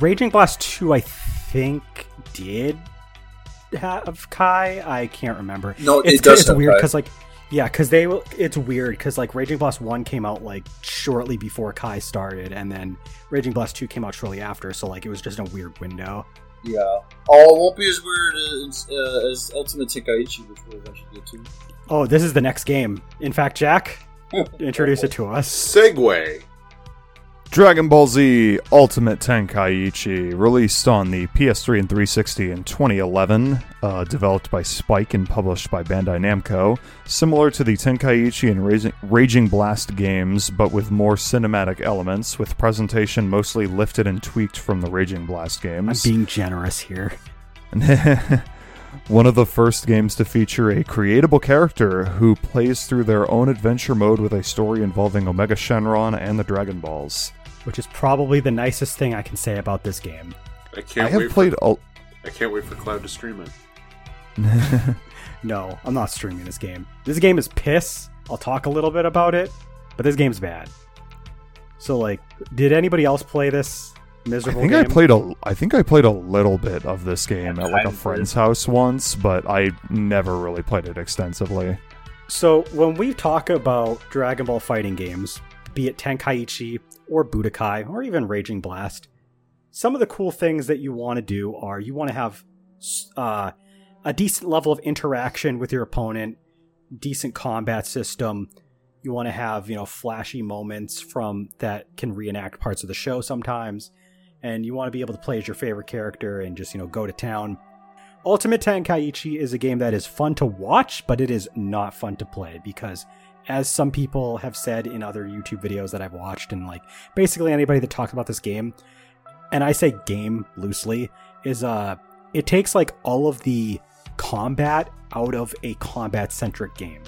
Raging Blast 2, I think, did have Kai. I can't remember. No, it's it does it's have weird because like yeah because they it's weird because like raging blast 1 came out like shortly before kai started and then raging blast 2 came out shortly after so like it was just a weird window Yeah. Oh, it won't be as weird as, uh, as Ultimate Tenkaichi, which we'll eventually get to. oh this is the next game in fact jack [LAUGHS] introduce it to us Segue. Dragon Ball Z Ultimate Tenkaichi, released on the PS3 and 360 in 2011, uh, developed by Spike and published by Bandai Namco. Similar to the Tenkaichi and Raging, Blast games, but with more cinematic elements, with presentation mostly lifted and tweaked from the Raging Blast games. i'm being generous here [LAUGHS] One of the first games to feature a creatable character who plays through their own adventure mode with a story involving Omega Shenron and the Dragon Balls. Which is probably the nicest thing i can say about this game I can't I have wait played For, a, I can't wait for Cloud to stream it. [LAUGHS] no i'm not streaming this game this game is piss i'll talk a little bit about it but this game's bad so like did anybody else play this miserable? I think game I played a I think I played a little bit of this game at like a friend's house once, but I never really played it extensively. So when we talk about Dragon Ball fighting games, be it Tenkaichi or Budokai or even Raging Blast, some of the cool things that you want to do are you want to have uh, a decent level of interaction with your opponent, decent combat system. You want to have you know flashy moments from that can reenact parts of the show sometimes, and you want to be able to play as your favorite character and just you know go to town. Ultimate Tenkaichi is a game that is fun to watch, but it is not fun to play because as some people have said in other YouTube videos that I've watched, and like basically anybody that talks about this game, and I say game loosely, is uh it takes like all of the combat out of a combat centric game.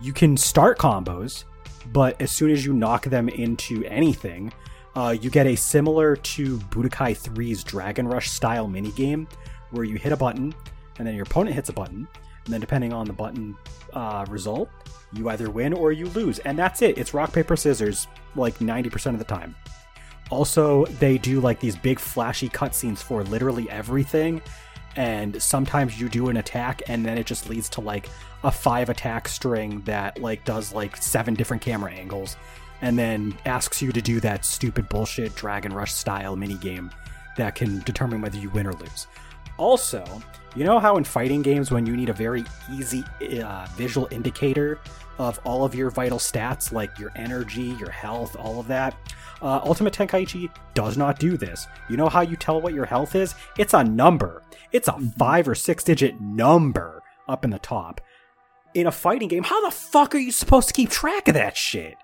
You can start combos, but as soon as you knock them into anything, uh, you get a similar to Budokai 3's Dragon Rush style minigame where you hit a button and then your opponent hits a button, and then depending on the button uh, result, you either win or you lose. And that's it. It's rock, paper, scissors like 90% of the time. Also, they do like these big flashy cutscenes for literally everything. And sometimes you do an attack and then it just leads to like a five attack string that like does like seven different camera angles and then asks you to do that stupid bullshit Dragon Rush style mini game that can determine whether you win or lose. Also, you know how in fighting games, when you need a very easy uh, visual indicator of all of your vital stats, like your energy, your health, all of that? Uh, Ultimate Tenkaichi does not do this. You know how you tell what your health is? It's a number. It's a five or six digit number up in the top. In a fighting game, how the fuck are you supposed to keep track of that shit?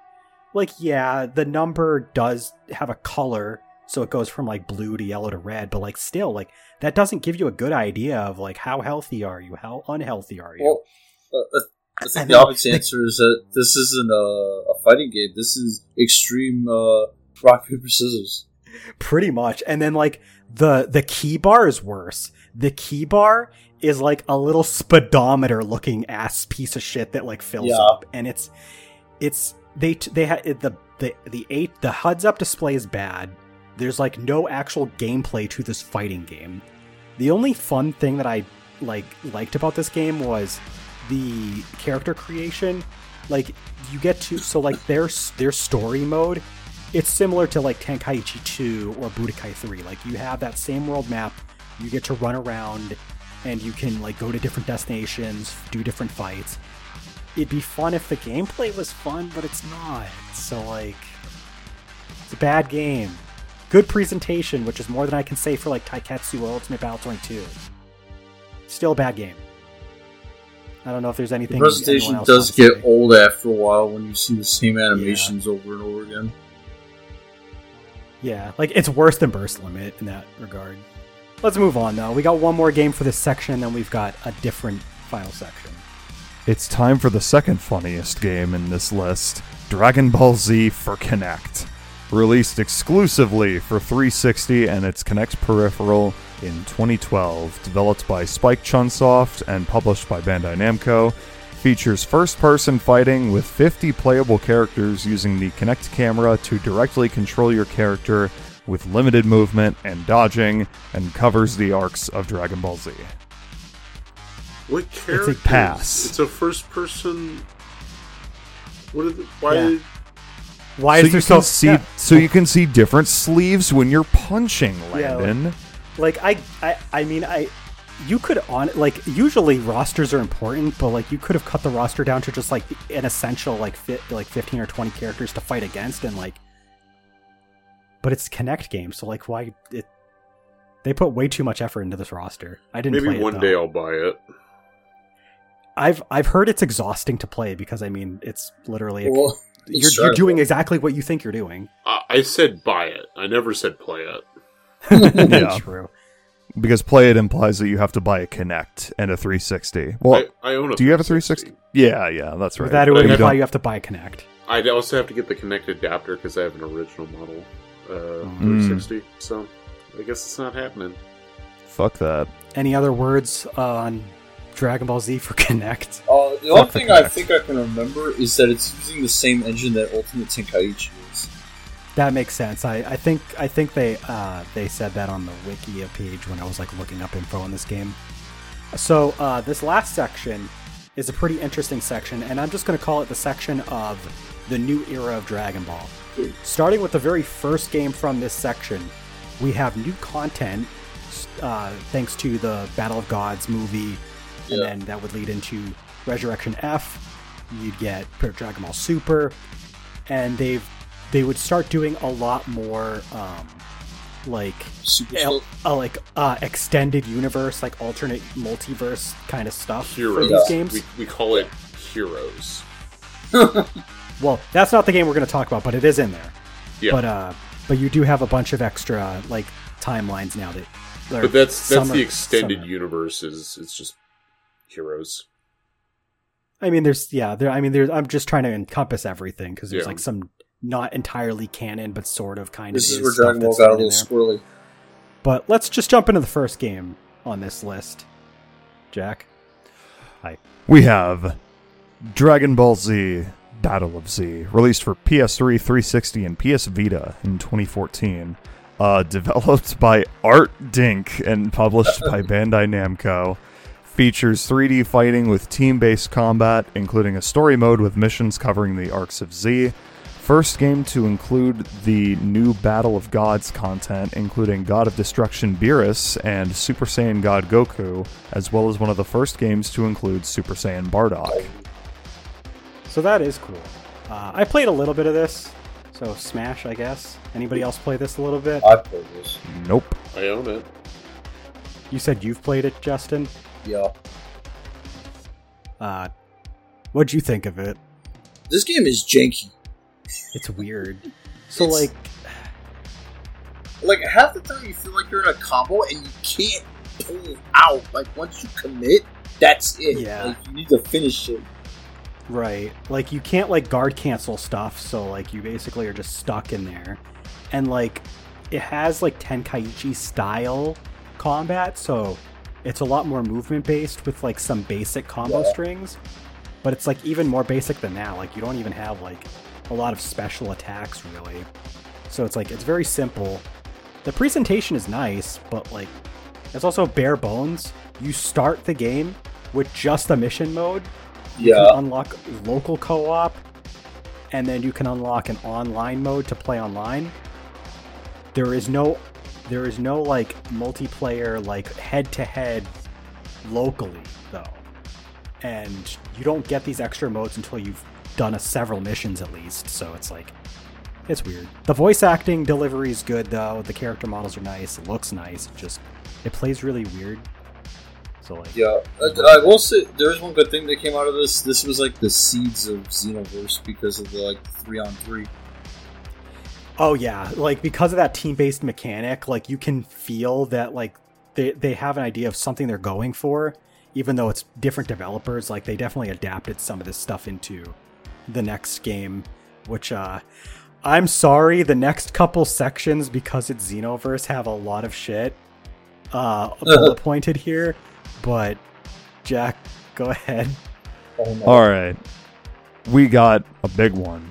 Like, yeah, the number does have a color, so it goes from like blue to yellow to red, but like, still, like, that doesn't give you a good idea of like how healthy are you, how unhealthy are you. Well, uh, I think and the obvious answer is that this isn't a, a, fighting game. This is extreme uh, rock paper scissors. Pretty much, and then like the the ki bar is worse. The ki bar is like a little speedometer looking ass piece of shit that like fills yeah. up, and it's it's they they had the the the eight the HUDs up display is bad. There's like no actual gameplay to this fighting game. The only fun thing that I like liked about this game was the character creation. Like you get to so like their their story mode. It's similar to like Tenkaichi 2 or Budokai 3. Like you have that same world map. You get to run around and you can like go to different destinations, do different fights. It'd be fun if the gameplay was fun, but it's not. So like it's a bad game. Good presentation, which is more than I can say for like Taiketsu or Ultimate Battle 22. Still a bad game. I don't know if there's anything. The presentation does get old after a while when you see the same animations yeah. over and over again. Yeah, like it's worse than Burst Limit in that regard. Let's move on though. We got one more game for this section, and then we've got a different final section. It's time for the second funniest game in this list Dragon Ball Z for Kinect released exclusively for 360 and its Kinect peripheral in 2012. Developed by Spike Chunsoft and published by Bandai Namco, features first person fighting with 50 playable characters using the Kinect camera to directly control your character with limited movement and dodging, and covers the arcs of Dragon Ball Z. What character? It's a pass. It's a first person. What is it? Why? Yeah. Why so is there so see yeah. so you can see different sleeves when you're punching, Landon? Yeah, like, like I, I I mean I you could on like usually rosters are important, but like you could have cut the roster down to just like an essential like fit like 15 or 20 characters to fight against and like but it's Kinect game, so like why it they put way too much effort into this roster. I didn't Maybe one it, day I'll buy it. I've I've heard it's exhausting to play because I mean it's literally well, you're, you're doing exactly what you think you're doing. I, I said buy it. I never said play it. [LAUGHS] yeah. [LAUGHS] True. Because play it implies that you have to buy a Kinect and a 360. Well, I, I own a. Do you have a 360? Yeah, yeah, that's right. That would imply you have to buy a Kinect. I'd also have to get the Kinect adapter because I have an original model uh, mm. 360. So I guess it's not happening. Fuck that. Any other words on Dragon Ball Z for [LAUGHS] Kinect. Uh, the only thing I think I can remember is that it's using the same engine that Ultimate Tenkaichi is. That makes sense. I, I think I think they uh, they said that on the Wikia page when I was like looking up info on this game. So uh, this last section is a pretty interesting section, and I'm just going to call it the section of the new era of Dragon Ball. Starting with the very first game from this section, we have new content uh, thanks to the Battle of Gods movie, and Yeah. then that would lead into Resurrection F. You'd get Dragon Ball Super, and they've they would start doing a lot more um, like Super el- Slip. uh, like uh, extended universe, like alternate multiverse kind of stuff for these games. We, we call it Heroes. [LAUGHS] Well, that's not the game we're going to talk about, but it is in there. Yeah. But uh, but you do have a bunch of extra like timelines now that. But that's that's the extended are- universe. Is it's just Heroes. I mean, there's yeah, there. I mean, there's. I'm just trying to encompass everything because there's Yeah. like some not entirely canon, but sort of kind This of. is where stuff Dragon Ball that's got a in little there. squirrely. But let's just jump into the first game on this list. Jack. Hi. We have Dragon Ball Z Battle of Z, released for PS3, 360, and PS Vita in 2014. Uh, [LAUGHS] developed by Art Dink and published by [LAUGHS] Bandai Namco. Features 3D fighting with team based combat, including a story mode with missions covering the arcs of Z. First game to include the new Battle of Gods content, including God of Destruction Beerus and Super Saiyan God Goku, as well as one of the first games to include Super Saiyan Bardock. So that is cool. Uh, I played a little bit of this. So Smash, I guess. Anybody else play this a little bit? I played this. Nope. I own it. You said you've played it, Justin. Yeah. Uh, what'd you think of it? This game is janky. It's weird. [LAUGHS] So It's- like, Like half the time you feel like you're in a combo and you can't pull out. Like once you commit, that's it. Yeah. Like you need to finish it. right? Like you can't like guard cancel stuff. So like you basically are just stuck in there, and like it has like Tenkaichi style combat. So it's a lot more movement based with like some basic combo Yeah. strings. But it's like even more basic than that. Like you don't even have like a lot of special attacks really. So it's like it's very simple. The presentation is nice, but like it's also bare bones. You start the game with just the mission mode. You Yeah. can unlock local co-op, and then you can unlock an online mode to play online. There is no, there is no like multiplayer like head-to-head locally though, and you don't get these extra modes until you've done a several missions at least. So it's like, it's weird. The voice acting delivery is good though. The character models are nice. It looks nice. It just it plays really weird. So like, Yeah, I, I will say there's one good thing that came out of this. This was like the seeds of Xenoverse because of the like three on three. Oh yeah, like because of that team-based mechanic, like you can feel that like they they have an idea of something they're going for, even though it's different developers. Like they definitely adapted some of this stuff into the next game, which uh I'm sorry, the next couple sections because it's Xenoverse have a lot of shit uh [LAUGHS] bullet pointed here, but Jack, go ahead. All right. We got a big one.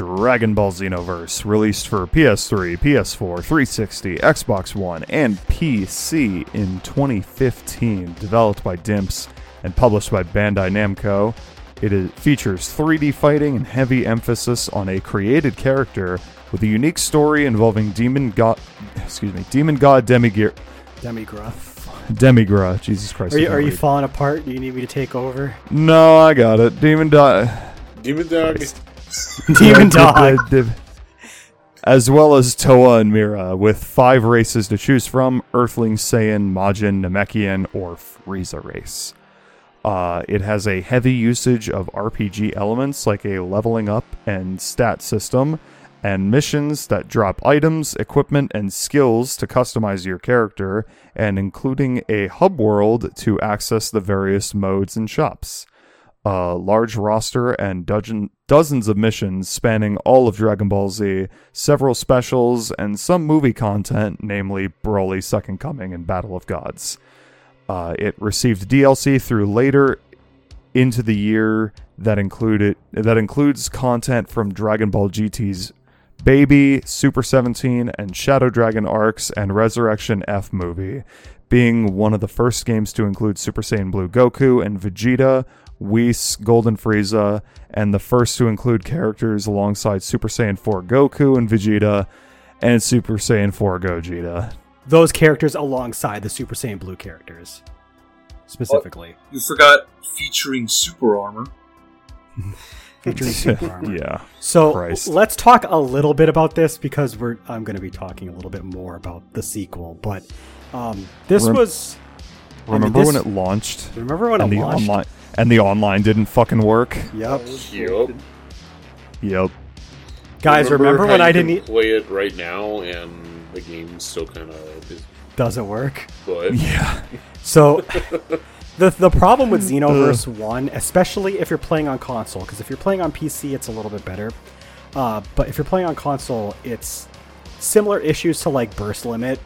Dragon Ball Xenoverse, released for PS3, PS4, 360, Xbox One, and PC in 2015. Developed by Dimps and published by Bandai Namco. It is, features 3D fighting and heavy emphasis on a created character with a unique story involving demon god, excuse me, demon god Demigear, Demigruff. Demigra. Jesus Christ! Are you are you falling apart? Do you need me to take over? No, I got it. Demon dog. Demon Dog. [LAUGHS] Demon Dog. As well as Towa and Mira, with five races to choose from Earthling, Saiyan, Majin, Namekian, or Frieza race. Uh, it has a heavy usage of RPG elements like a leveling up and stat system, and missions that drop items, equipment, and skills to customize your character, and including a hub world to access the various modes and shops a large roster and dozen, dozens of missions spanning all of Dragon Ball Z, several specials, and some movie content, namely Broly's Second Coming and Battle of Gods. Uh, it received DLC through later into the year that included that includes content from Dragon Ball GT's Baby, Super 17, and Shadow Dragon arcs and Resurrection F movie, being one of the first games to include Super Saiyan Blue Goku and Vegeta, Whis, Golden Frieza, and the first to include characters alongside Super Saiyan 4 Goku and Vegeta, and Super Saiyan 4 Gogeta. Those characters alongside the Super Saiyan Blue characters, specifically You forgot featuring super armor. [LAUGHS] featuring Super Armor. [LAUGHS] yeah. So Christ. let's talk a little bit about this because we're I'm going to be talking a little bit more about the sequel. But um, this Rem- was I mean, Remember when it launched remember when and it the launched? online and the online didn't fucking work? Yep, Yup. Yep. guys, remember, how when I didn't? play it right now and the game still kind of Doesn't work. but Yeah. So [LAUGHS] the the problem with Xenoverse One, especially if you're playing on console, because if you're playing on PC, it's a little bit better. Uh, but if you're playing on console, it's similar issues to like burst limit.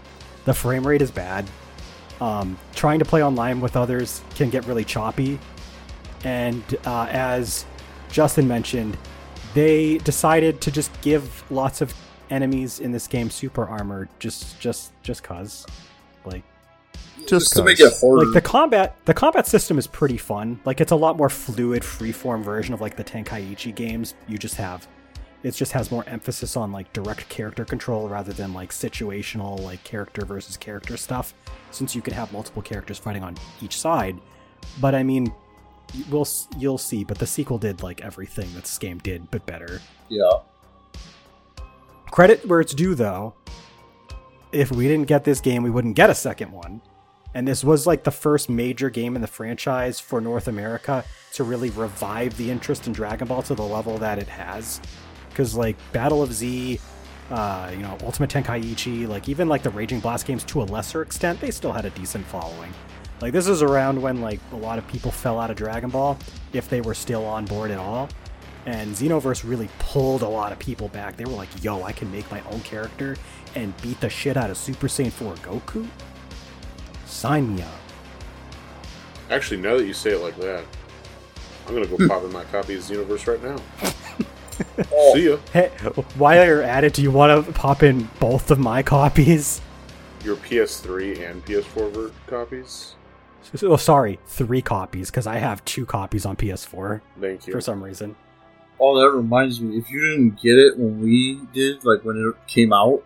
The frame rate is bad. Um, trying to play online with others can get really choppy. And uh, as Justin mentioned, they decided to just give lots of enemies in this game super armor just just just cause like Just to make it harder. like the combat the combat system is pretty fun like it's a lot more fluid freeform version of like the tenkaichi games you just have it just has more emphasis on like direct character control rather than like situational like character versus character stuff since you could have multiple characters fighting on each side but i mean we'll you'll see but the sequel did like everything that this game did but better yeah. Credit where it's due, though. If we didn't get this game, we wouldn't get a second one. And this was like the first major game in the franchise for North America to really revive the interest in Dragon Ball to the level that it has. Because like Battle of Z, uh, you know, Ultimate Tenkaichi, like even like the Raging Blast games to a lesser extent, they still had a decent following. Like this is around when like a lot of people fell out of Dragon Ball, if they were still on board at all and Xenoverse really pulled a lot of people back. They were like, "Yo, I can make my own character and beat the shit out of Super Saiyan 4 Goku." Sign me up. actually now that you say it like that, I'm gonna go [LAUGHS] pop in my copy of Xenoverse right now. [LAUGHS] Oh, [LAUGHS] See ya. Hey, while you're at it, do you want to pop in both of my copies? Your PS3 and PS4 ver- copies. Oh, sorry, three copies because I have two copies on PS4 Thank you. for some reason. oh, that reminds me. If you didn't get it when we did, like when it came out,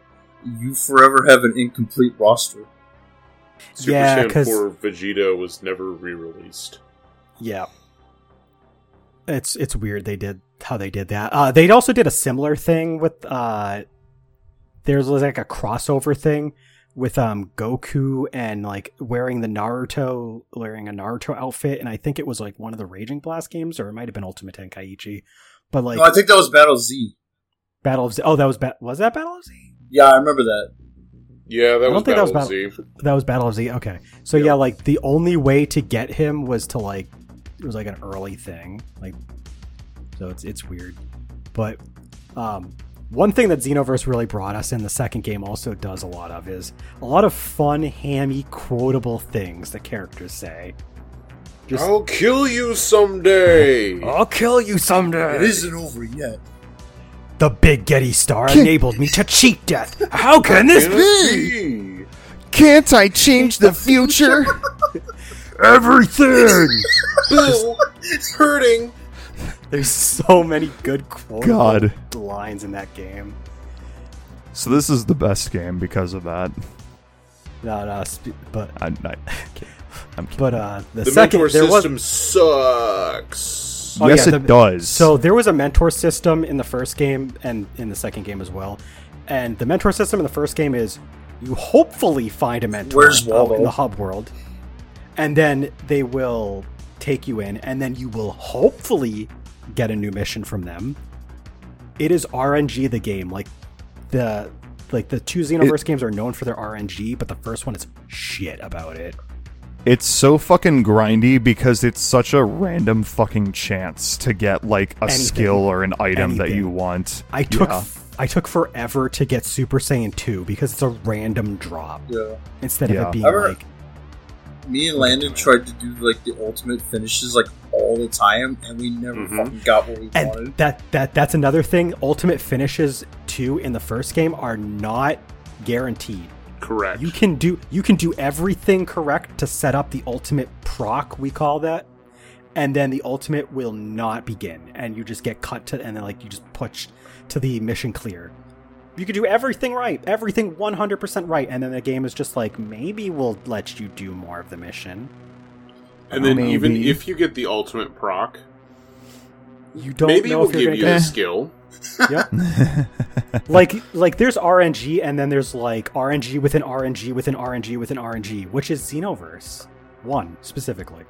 you forever have an incomplete roster. Super Yeah, Saiyan 'cause- 4 Vegeta was never re-released. Yeah. It's it's weird they did how they did that. Uh they also did a similar thing with uh there's like a crossover thing with um Goku and like wearing the Naruto wearing a Naruto outfit and I think it was like one of the Raging Blast games or it might have been Ultimate Tenkaichi. But like no, I think that was Battle Z. Battle of Z Oh, that was ba- was that Battle of Z? Yeah, I remember that. Yeah, that don't was think that was Battle of Z. That was Battle of Z. Okay. So Yeah. yeah, like the only way to get him was to like it was like an early thing. Like so it's it's weird. But um one thing that Xenoverse really brought us in the second game also does a lot of is a lot of fun, hammy, quotable things the characters say. Just I'll kill you someday. [LAUGHS] I'll kill you someday. It isn't over yet. The big Gete star enabled me to cheat death. How can this be? be? Can't I change the future? [LAUGHS] Everything. Bill, it's hurting. There's so many good quotable God. lines in that game. so this is the best game because of that. No, no, sp- but I, I, I'm kidding. but uh, the, The second mentor there was system sucks. Oh, yes, yeah, it does. so there was a mentor system in the first game and in the second game as well. And the mentor system in the first game is you hopefully find a mentor Where's Waldo? in the hub world, and then they will take you in, and then you will hopefully get a new mission from them. It is RNG the game, like the like the two Xenoverse games are known for their RNG, but the first one is shit about it. it's so fucking grindy because it's such a random fucking chance to get like a Anything. skill or an item that you want. I took Yeah. I took forever to get Super Saiyan 2 because it's a random drop Yeah. instead of Yeah. it being I remember- like Me and Landon tried to do like the ultimate finishes like all the time, and we never Mhm. fucking got what we and wanted. that that that's another thing ultimate finishes 2 in the first game are not guaranteed. Correct. You can do you can do everything correct to set up the ultimate proc we call that and then the ultimate will not begin, and you just get cut to, and then like you just push to the mission clear. You could do everything right, everything 100% right, and then the game is just like, maybe we'll let you do more of the mission. And then Maybe. even if you get the ultimate proc, You don't maybe know we'll if you're give gonna you get the skill. [LAUGHS] Yep. [LAUGHS] like like there's RNG and then there's like RNG within RNG within RNG within RNG, which is Xenoverse one specifically.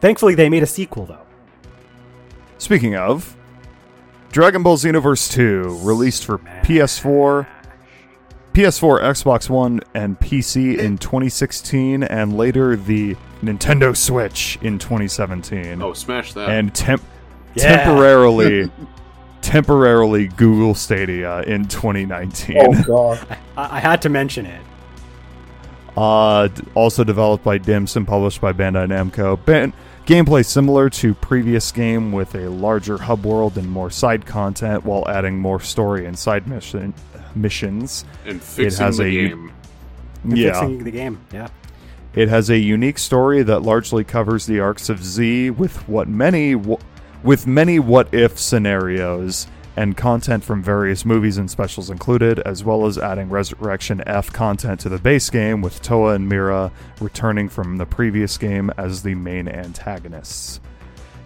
Thankfully, they made a sequel though. Speaking of, Dragon Ball Xenoverse 2 released for PS4, PS4, Xbox One, and PC in 2016, and later the Nintendo Switch in 2017. Oh, smash that! and temp- Yeah. temporarily, [LAUGHS] temporarily Google Stadia in 2019. Oh god. [LAUGHS] I, I had to mention it. Uh, also developed by Dimps and published by Bandai Namco. Ban- gameplay similar to previous game with a larger hub world and more side content, while adding more story and side mission missions. and fixing has the a- game. And yeah, Fixing the game. Yeah. it has a unique story that largely covers the arcs of Z with what many w- with many what if scenarios and content from various movies and specials included, as well as adding Resurrection F content to the base game with Towa and Mira returning from the previous game as the main antagonists.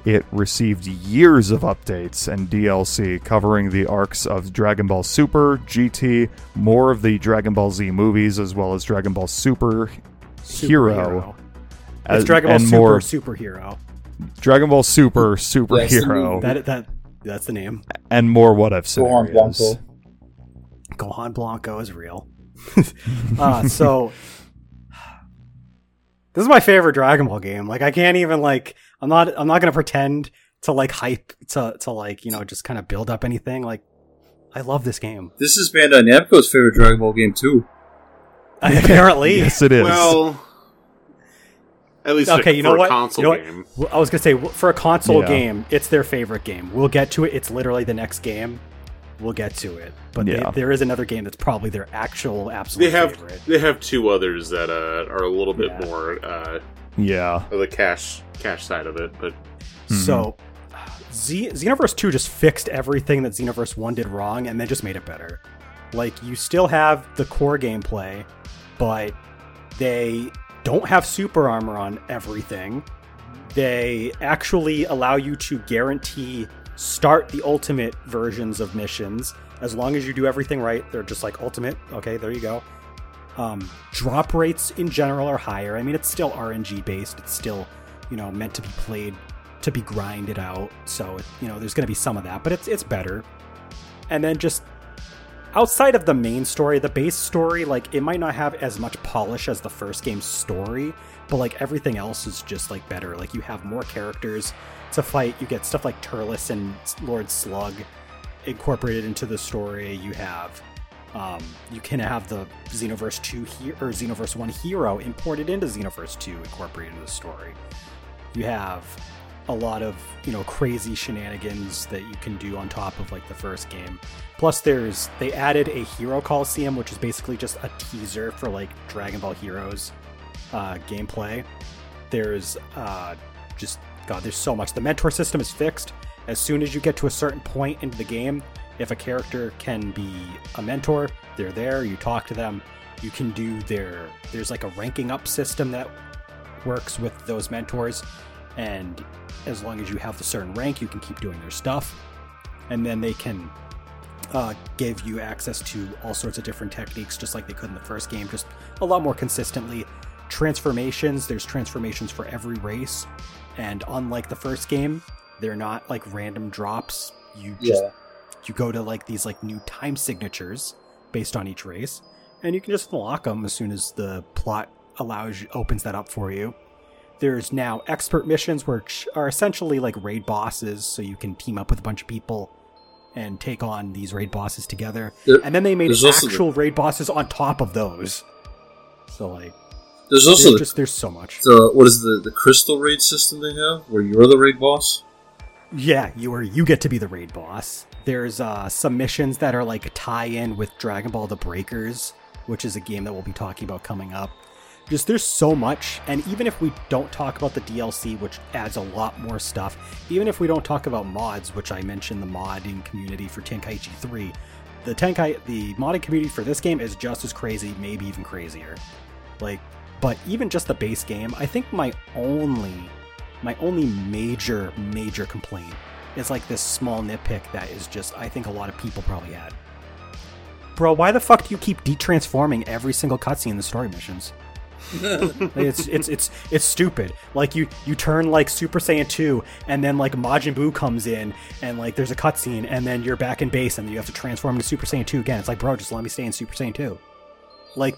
It received years of updates and DLC covering the arcs of Dragon Ball Super, GT, more of the Dragon Ball Z movies, as well as Dragon Ball Super Hero, It's as- Dragon Ball Super more superhero. Dragon Ball Super That's Superhero, movie. That that that's the name. and more what if Gohan scenarios. Blanco. Gohan Blanco is real. [LAUGHS] uh, so this is my favorite Dragon Ball game. Like I can't even like I'm not I'm not gonna pretend to like hype to to like you know just kind of build up anything. Like I love this game. This is Bandai Namco's favorite Dragon Ball game too. [LAUGHS] Apparently, Yes, it is. Well, at least Okay, for you know a what? console You know game. Well, I was gonna say for a console Yeah. game, it's their favorite game. We'll get to it. It's literally the next game. We'll get to it. But they- Yeah. there is another game that's probably their actual absolute They have favorite. they have two others that uh, are a little bit Yeah. more uh, yeah, the cash cash side of it, but So, Z- Xenoverse 2 just fixed everything that Xenoverse 1 did wrong and then just made it better. Like, you still have the core gameplay, but they don't have super armor on everything. They actually allow you to guarantee start the ultimate versions of missions as long as you do everything right. They're just like ultimate. Okay, there you go. Um, drop rates in general are higher. I mean, it's still RNG based. It's still, you know, meant to be played to be grinded out. So, you know, there's going to be some of that, but it's it's better. And then just outside of the main story, the base story, like it might not have as much polish as the first game's story, but like everything else is just like better. Like you have more characters to fight. You get stuff like Turles and Lord Slug incorporated into the story. You have um, you can have the Xenoverse 2 he- or Xenoverse 1 hero imported into Xenoverse 2 incorporated into the story. You have a lot of, you know, crazy shenanigans that you can do on top of like the first game. Plus there's they added a Hero Coliseum which is basically just a teaser for like Dragon Ball Heroes uh, gameplay. There's uh, just god, there's so much. The mentor system is fixed. As soon as you get to a certain point into the game, if a character can be a mentor, they're there, you talk to them, you can do their there's like a ranking up system that works with those mentors and as long as you have the certain rank you can keep doing their stuff. And then they can uh, give you access to all sorts of different techniques just like they could in the first game just a lot more consistently. Transformations there's transformations for every race. And unlike the first game they're not like random drops. You just Yeah. you go to like these like new time signatures based on each race. And you can just unlock them as soon as the plot allows you opens that up for you there's now expert missions which are essentially like raid bosses so you can team up with a bunch of people and take on these raid bosses together There- and then they made there's also the- actual raid bosses on top of those so like There's also there's just there's so much the what is the the crystal raid system they have where you're the raid boss. Yeah, you are. You get to be the raid boss. There's uh, some missions that are like tie-in with Dragon Ball: The Breakers, which is a game that we'll be talking about coming up. Just there's so much and even if we don't talk about the DLC which adds a lot more stuff even if we don't talk about mods which I mentioned the modding community for Tenkaichi 3 the Tenkai the modding community for this game is just as crazy maybe even crazier. Like but even just the base game I think my only my only major major complaint is like this small nitpick that is just I think a lot of people probably had. Bro why the fuck do you keep detransforming every single cutscene in the story missions [LAUGHS] it's it's it's it's stupid. Like you you turn like Super Saiyan 2 and then like Majin Buu comes in and like there's a cutscene and then you're back in base and you have to transform into Super Saiyan 2 again. It's like, bro, just let me stay in Super Saiyan 2. Like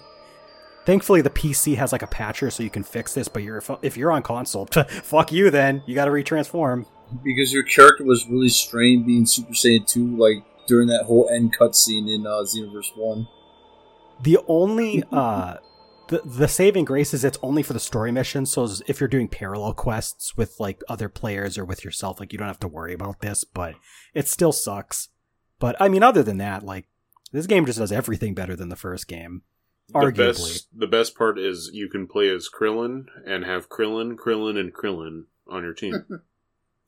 thankfully the PC has like a patcher so you can fix this, but you're if you're on console, [LAUGHS] fuck you then. You got to retransform because your character was really strained being Super Saiyan 2 like during that whole end cutscene in uh, Xenoverse 1. The only uh the the saving grace is it's only for the story missions. So if you're doing parallel quests with like other players or with yourself, like you don't have to worry about this. But it still sucks. But I mean, other than that, like this game just does everything better than the first game. The Arguably, best, the best part is you can play as Krillin and have Krillin, Krillin, and Krillin on your team. [LAUGHS]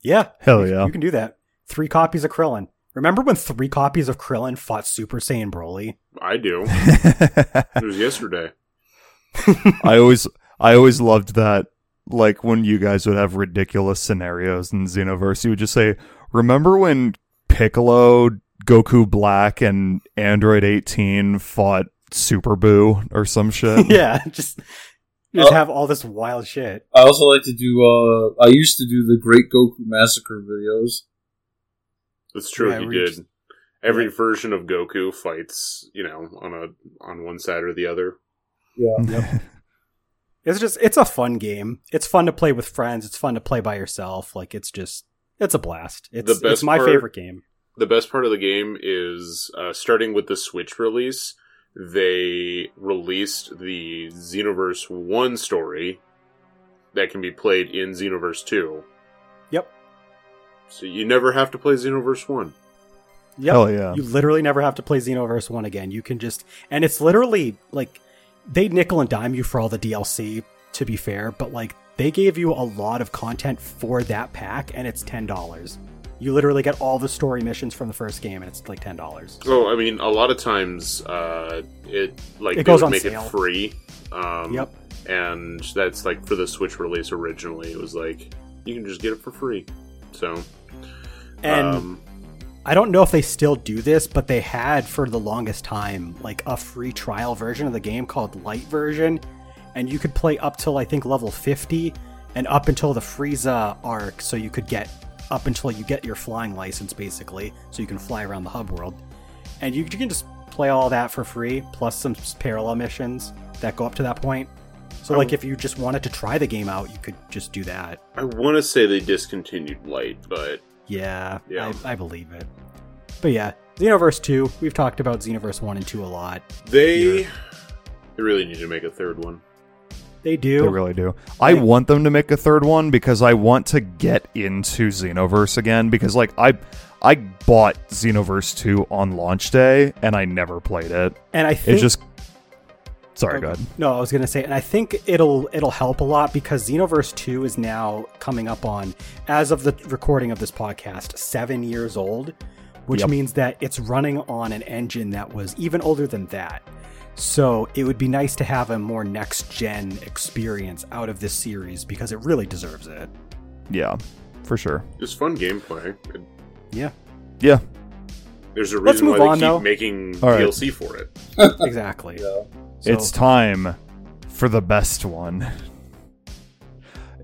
yeah, Hell yeah. you can do that. Three copies of Krillin. Remember when three copies of Krillin fought Super Saiyan Broly? I do. [LAUGHS] It was yesterday. [LAUGHS] I always I always loved that like when you guys would have ridiculous scenarios in Xenoverse, you would just say, Remember when Piccolo, Goku Black, and Android 18 fought Super Buu or some shit? [LAUGHS] yeah, just just Oh. have all this wild shit. I also like to do. Uh, I used to do the Great Goku Massacre videos. That's true. Yeah, he did. just- Every yeah. version of Goku fights, you know, on a on one side or the other. Yeah, [LAUGHS] It's just it's a fun game. It's fun to play with friends. It's fun to play by yourself. Like it's just it's a blast. It's The best it's my part- favorite game. The best part of the game is uh, starting with the Switch release. They released the Xenoverse One story that can be played in Xenoverse Two. Yep. So you never have to play Xenoverse One. Yep. Hell yeah. You literally never have to play Xenoverse 1 again. You can just and it's literally like they nickel and dime you for all the DLC to be fair, but like they gave you a lot of content for that pack and it's $10. You literally get all the story missions from the first game and it's like $10. So I mean, a lot of times uh, it like It they goes on make sale. it free. Um, Yep. and that's like for the Switch release originally. It was like you can just get it for free. So And um, I don't know if they still do this, but they had for the longest time like a free trial version of the game called Light version, and you could play up till I think level 50 and up until the Frieza arc, so you could get up until you get your flying license basically, so you can fly around the hub world. And you, you can just play all that for free, plus some parallel missions that go up to that point. So, like, if you just wanted to try the game out, you could just do that. I want to say they discontinued Light, but Yeah, Yeah. I, I believe it. But yeah, Xenoverse 2, we've talked about Xenoverse 1 and 2 a lot. they Yeah. they really need to make a third one. They do. They really do. I Like- want them to make a third one because I want to get into Xenoverse again because like I I bought Xenoverse 2 on launch day and I never played it. and I think It just Sorry, go ahead. No, I was gonna say, and I think it'll it'll help a lot because Xenoverse Two is now coming up on, as of the recording of this podcast, seven years old, which Yep. means that it's running on an engine that was even older than that. So it would be nice to have a more next gen experience out of this series because it really deserves it. Yeah, for sure. Just fun gameplay. Yeah, Yeah. There's a Let's reason move why they keep though. making All right. DLC for it. exactly. yeah. So- It's time for the best one.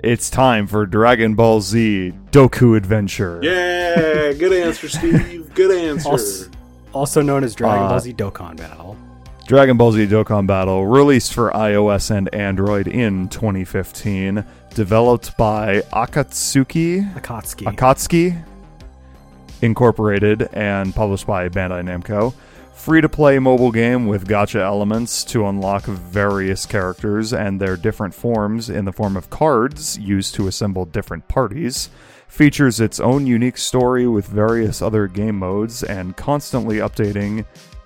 It's time for Dragon Ball Z Dokkan Adventure. Yeah, good answer, [LAUGHS] Steve. Good answer. Also, also known as Dragon Uh, Ball Z Dokkan Battle. Dragon Ball Z Dokkan Battle, released for iOS and Android in 2015, developed by Akatsuki Akatsuki. Akatsuki Incorporated and published by Bandai Namco. Free to play mobile game with gacha elements to unlock various characters and their different forms in the form of cards used to assemble different parties. Features its own unique story with various other game modes and constantly updating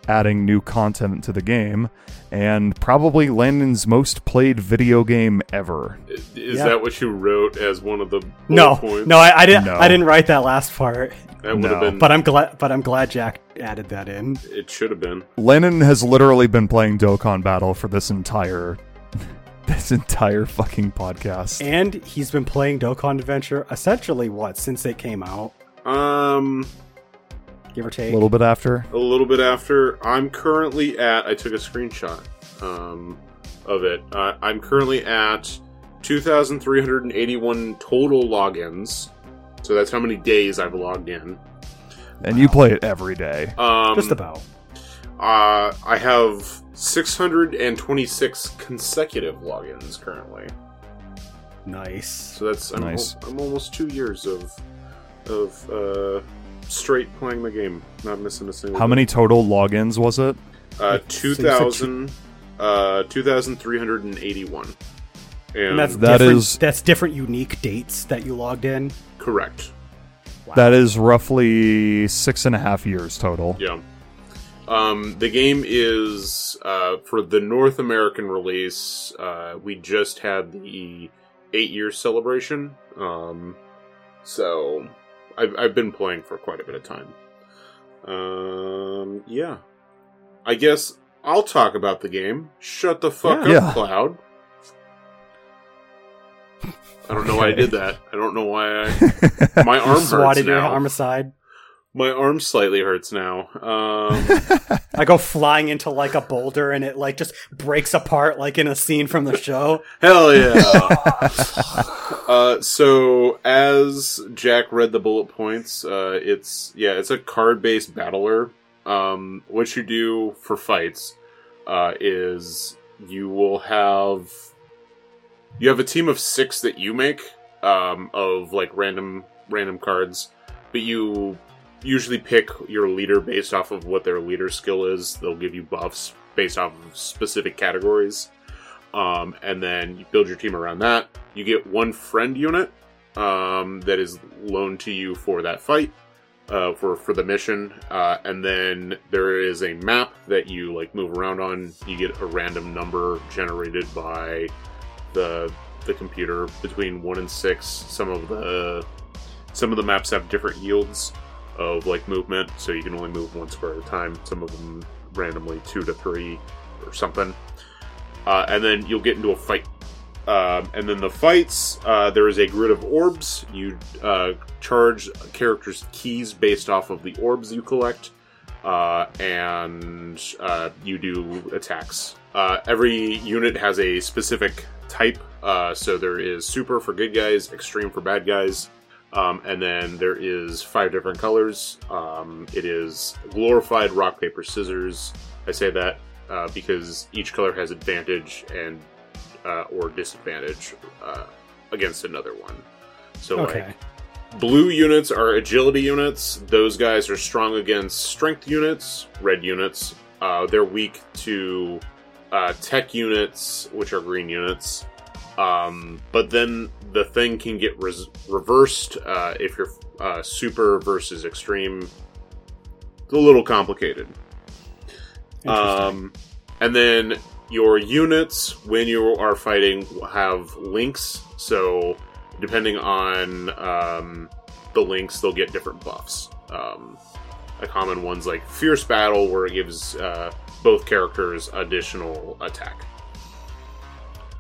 adding new content to the game, and probably Landon's most played video game ever. Is Yeah. that what you wrote as one of the No, points? no, I, I didn't. No. I didn't write that last part. that would No. have been. But I'm glad. But I'm glad Jack added that in. it should have been. Landon has literally been playing Dokkan Battle for this entire [LAUGHS] this entire fucking podcast. And he's been playing Dokkan Adventure essentially what since it came out, Um, give or A little bit after. a little bit after. I'm currently at. I took a screenshot um, of it. Uh, I'm currently at 2,381 total logins. So that's how many days I've logged in. And you play it every day. Um, Just about. Uh, I have 626 consecutive logins currently. Nice. So that's I'm, Nice. al- I'm almost two years of of uh, straight playing the game, not missing a single. How day. many total logins was it? Uh, So you two said. Uh, two thousand three hundred and eighty-one. And, And that's That different, that's different unique dates that you logged in. correct. That is roughly six and a half years total. Yeah. Um, the game is uh, for the North American release. Uh, we just had the eight-year celebration, um, so I've, I've been playing for quite a bit of time. Um, yeah, I guess I'll talk about the game. Shut the fuck Yeah. up, Yeah. Cloud. I don't know why I did that. I don't know why I. [LAUGHS] My arm hurts Swatted your now. arm aside. My arm slightly hurts now. Um, [LAUGHS] I go flying into like a boulder and it like just breaks apart like in a scene from the show. hell yeah! [LAUGHS] [LAUGHS] uh, so as Jack read the bullet points, uh, it's yeah, it's a card-based battler. Um, what you do for fights uh, is you will have you have a team of six that you make um, of like random random cards, but you usually pick your leader based off of what their leader skill is. They'll give you buffs based off of specific categories. Um, and then you build your team around that. You get one friend unit um, that is loaned to you for that fight, uh, for for the mission. Uh, and then there is a map that you like move around on. You get a random number generated by the the computer between one and six. Some of the some of the maps have different yields of like movement, so you can only move one square at a time. Some of them randomly two to three or something. Uh, and then you'll get into a fight. Um, and then the fights, uh, there is a grid of orbs. You uh, charge characters' keys based off of the orbs you collect, uh, and uh, you do attacks. Uh, every unit has a specific type. So there is super for good guys, extreme for bad guys, um, and then there is five different colors. Um, it is glorified rock paper scissors. I say that uh, because each color has advantage and uh, or disadvantage uh, against another one. So Okay. like blue units are agility units. Those guys are strong against strength units. Red units, uh, they're weak to uh, tech units, which are green units. Um, but then the thing can get res- reversed uh, if you're uh, super versus extreme. It's a little complicated. Um, and then your units, when you are fighting, have links. So depending on um, the links, they'll get different buffs. Um, a common one's like Fierce Battle, where it gives uh, both characters additional attack,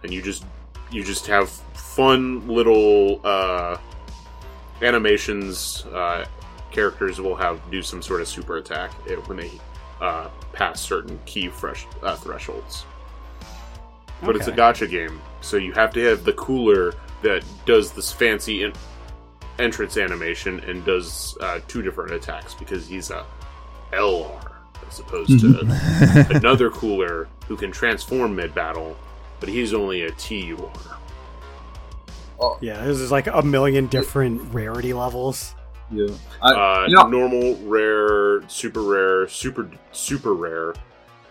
and you just you just have fun little uh, animations. Uh, characters will have do some sort of super attack when they uh, pass certain ki fresh uh, thresholds. But it's a gacha game, so you have to have the cooler that does this fancy en- entrance animation and does uh, two different attacks because he's a LR as opposed to [LAUGHS] another cooler who can transform mid battle, but he's only a TUR. Oh, Yeah, this is like a million different rarity levels. yeah. I, Uh, you know, normal, rare, super rare, super super rare,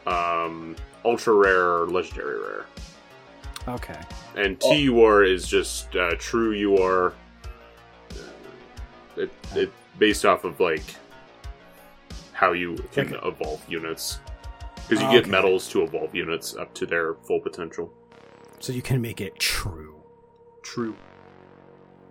um, ultra rare, legendary rare. Okay. And Oh. TUR is just uh, true UR. It, it based off of like how you can Okay. evolve units because you Oh, get okay. medals to evolve units up to their full potential. So you can make it true. True,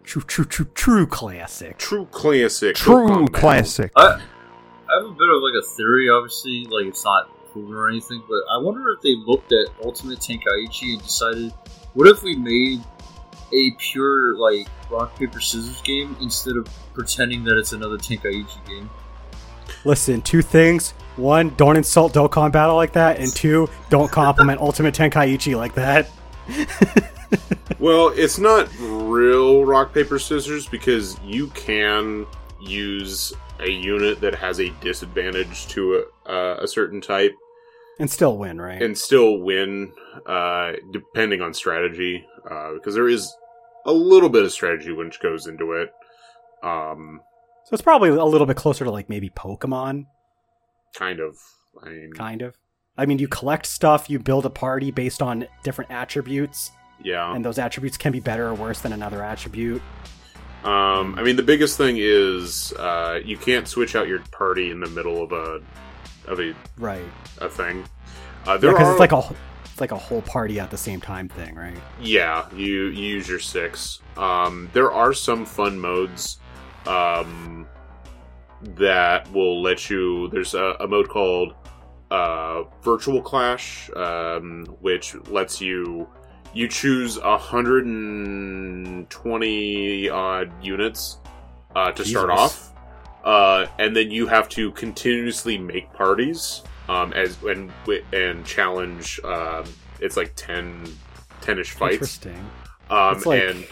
True, true, true, true classic. true classic. True Dokkan Battle. classic. I, I have a bit of like a theory. Obviously, like it's not proven or anything, but I wonder if they looked at Ultimate Tenkaichi and decided, what if we made a pure like rock paper scissors game instead of pretending that it's another Tenkaichi game? Listen, two things. One, don't insult Dokkan Battle like that, and two, don't compliment [LAUGHS] Ultimate Tenkaichi like that. [LAUGHS] Well, it's not real rock paper scissors because you can use a unit that has a disadvantage to a, uh, a certain type And still win, right? and still win, uh, depending on strategy, uh, because there is a little bit of strategy which goes into it. Um, so it's probably a little bit closer to like maybe Pokemon, kind of. I mean, kind of. I mean, you collect stuff, you build a party based on different attributes, yeah. and those attributes can be better or worse than another attribute. Um, I mean, the biggest thing is uh, you can't switch out your party in the middle of a of a, Right. a thing. Uh, there Because are it's like a it's like a whole party at the same time thing, right? Yeah, you, you use your six. Um, there are some fun modes um, that will let you. There's a, a mode called uh, Virtual Clash, um, which lets you you choose 120 odd units uh, to start off, uh, and then you have to continuously make parties um, as and and challenge. Um, it's like 10 10ish fights. Interesting. Um, like- and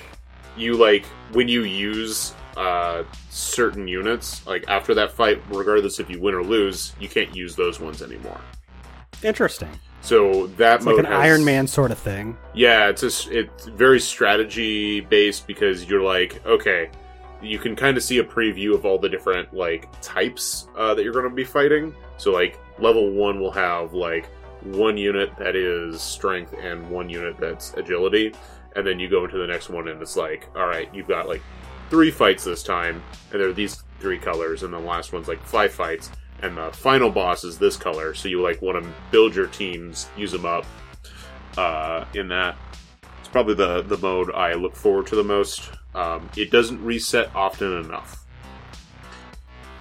you like when you use uh, certain units, like after that fight, regardless if you win or lose, you can't use those ones anymore. Interesting. So that It's like an has- Iron Man sort of thing. Yeah, it's a, it's very strategy based because you're like, okay, you can kind of see a preview of all the different like types uh, that you're going to be fighting. So like level one will have like one unit that is strength and one unit that's agility, and then you go into the next one and it's like, all right, you've got like three fights this time, and they're these three colors, and the last one's like five fights, and the final boss is this color. So you like want to build your teams, use them up uh, in that. It's probably the the mode I look forward to the most. Um, it doesn't reset often enough,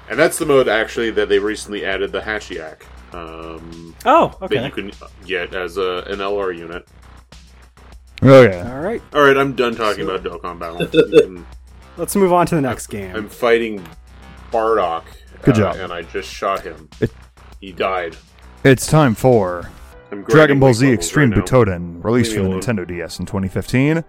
and that's the mode actually that they recently added the Hatchiyack um, Oh, that you can get as a, an LR unit. Oh yeah. All right. All right, I'm done talking about Dokkan Battle. [LAUGHS] You can- Let's move on to the next game. I'm fighting Bardock. Good uh, job. And I just shot him. It- he died. It's time for Dragon Ball Z Extreme right now. Butoden, released for the. Nintendo DS in 2015.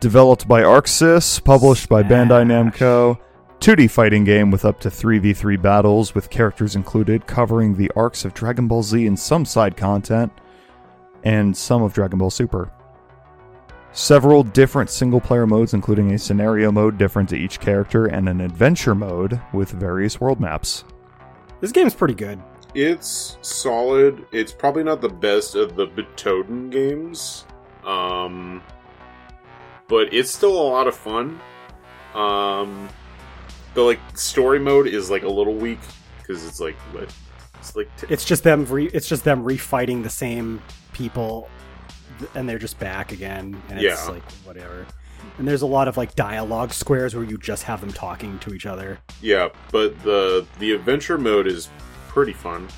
Developed by ArcSys, published by Bandai Namco. 2D fighting game with up to 3v3 battles with characters included covering the arcs of Dragon Ball Z and some side content, and some of Dragon Ball Super. Several different single player modes, including a scenario mode different to each character, and an adventure mode with various world maps. this game's pretty good. It's solid. It's probably not the best of the Butoden games, um, but it's still a lot of fun. Um, the like story mode is like a little weak because it's like what it's like t- It's just them. Re- it's just them refighting the same people, th- and they're just back again. And it's Yeah. like whatever. And there's a lot of like dialogue squares where you just have them talking to each other. yeah, but the the adventure mode is pretty fun.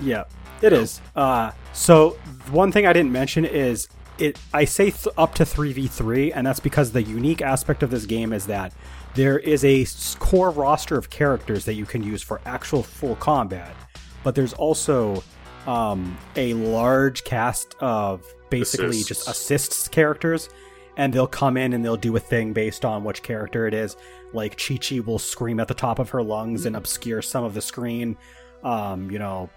Yeah, it is. Uh, so one thing I didn't mention is it. I say th- up to three v three, and that's because the unique aspect of this game is that there is a core roster of characters that you can use for actual full combat, but there's also um, a large cast of basically Assists. just assists characters. And they'll come in and they'll do a thing based on which character it is. Like Chi Chi will scream at the top of her lungs and obscure some of the screen. Um, you know,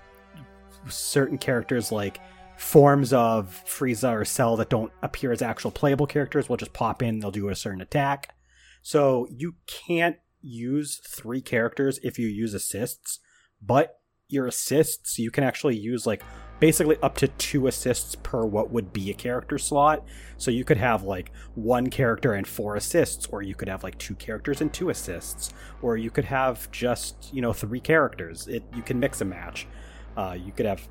certain characters like forms of Frieza or Cell that don't appear as actual playable characters will just pop in, they'll do a certain attack. So you can't use three characters if you use assists, but your assists you can actually use like basically up to two assists per what would be a character slot. So you could have like one character and four assists, or you could have like two characters and two assists, or you could have just you know three characters. It you can mix and match. Uh, you could have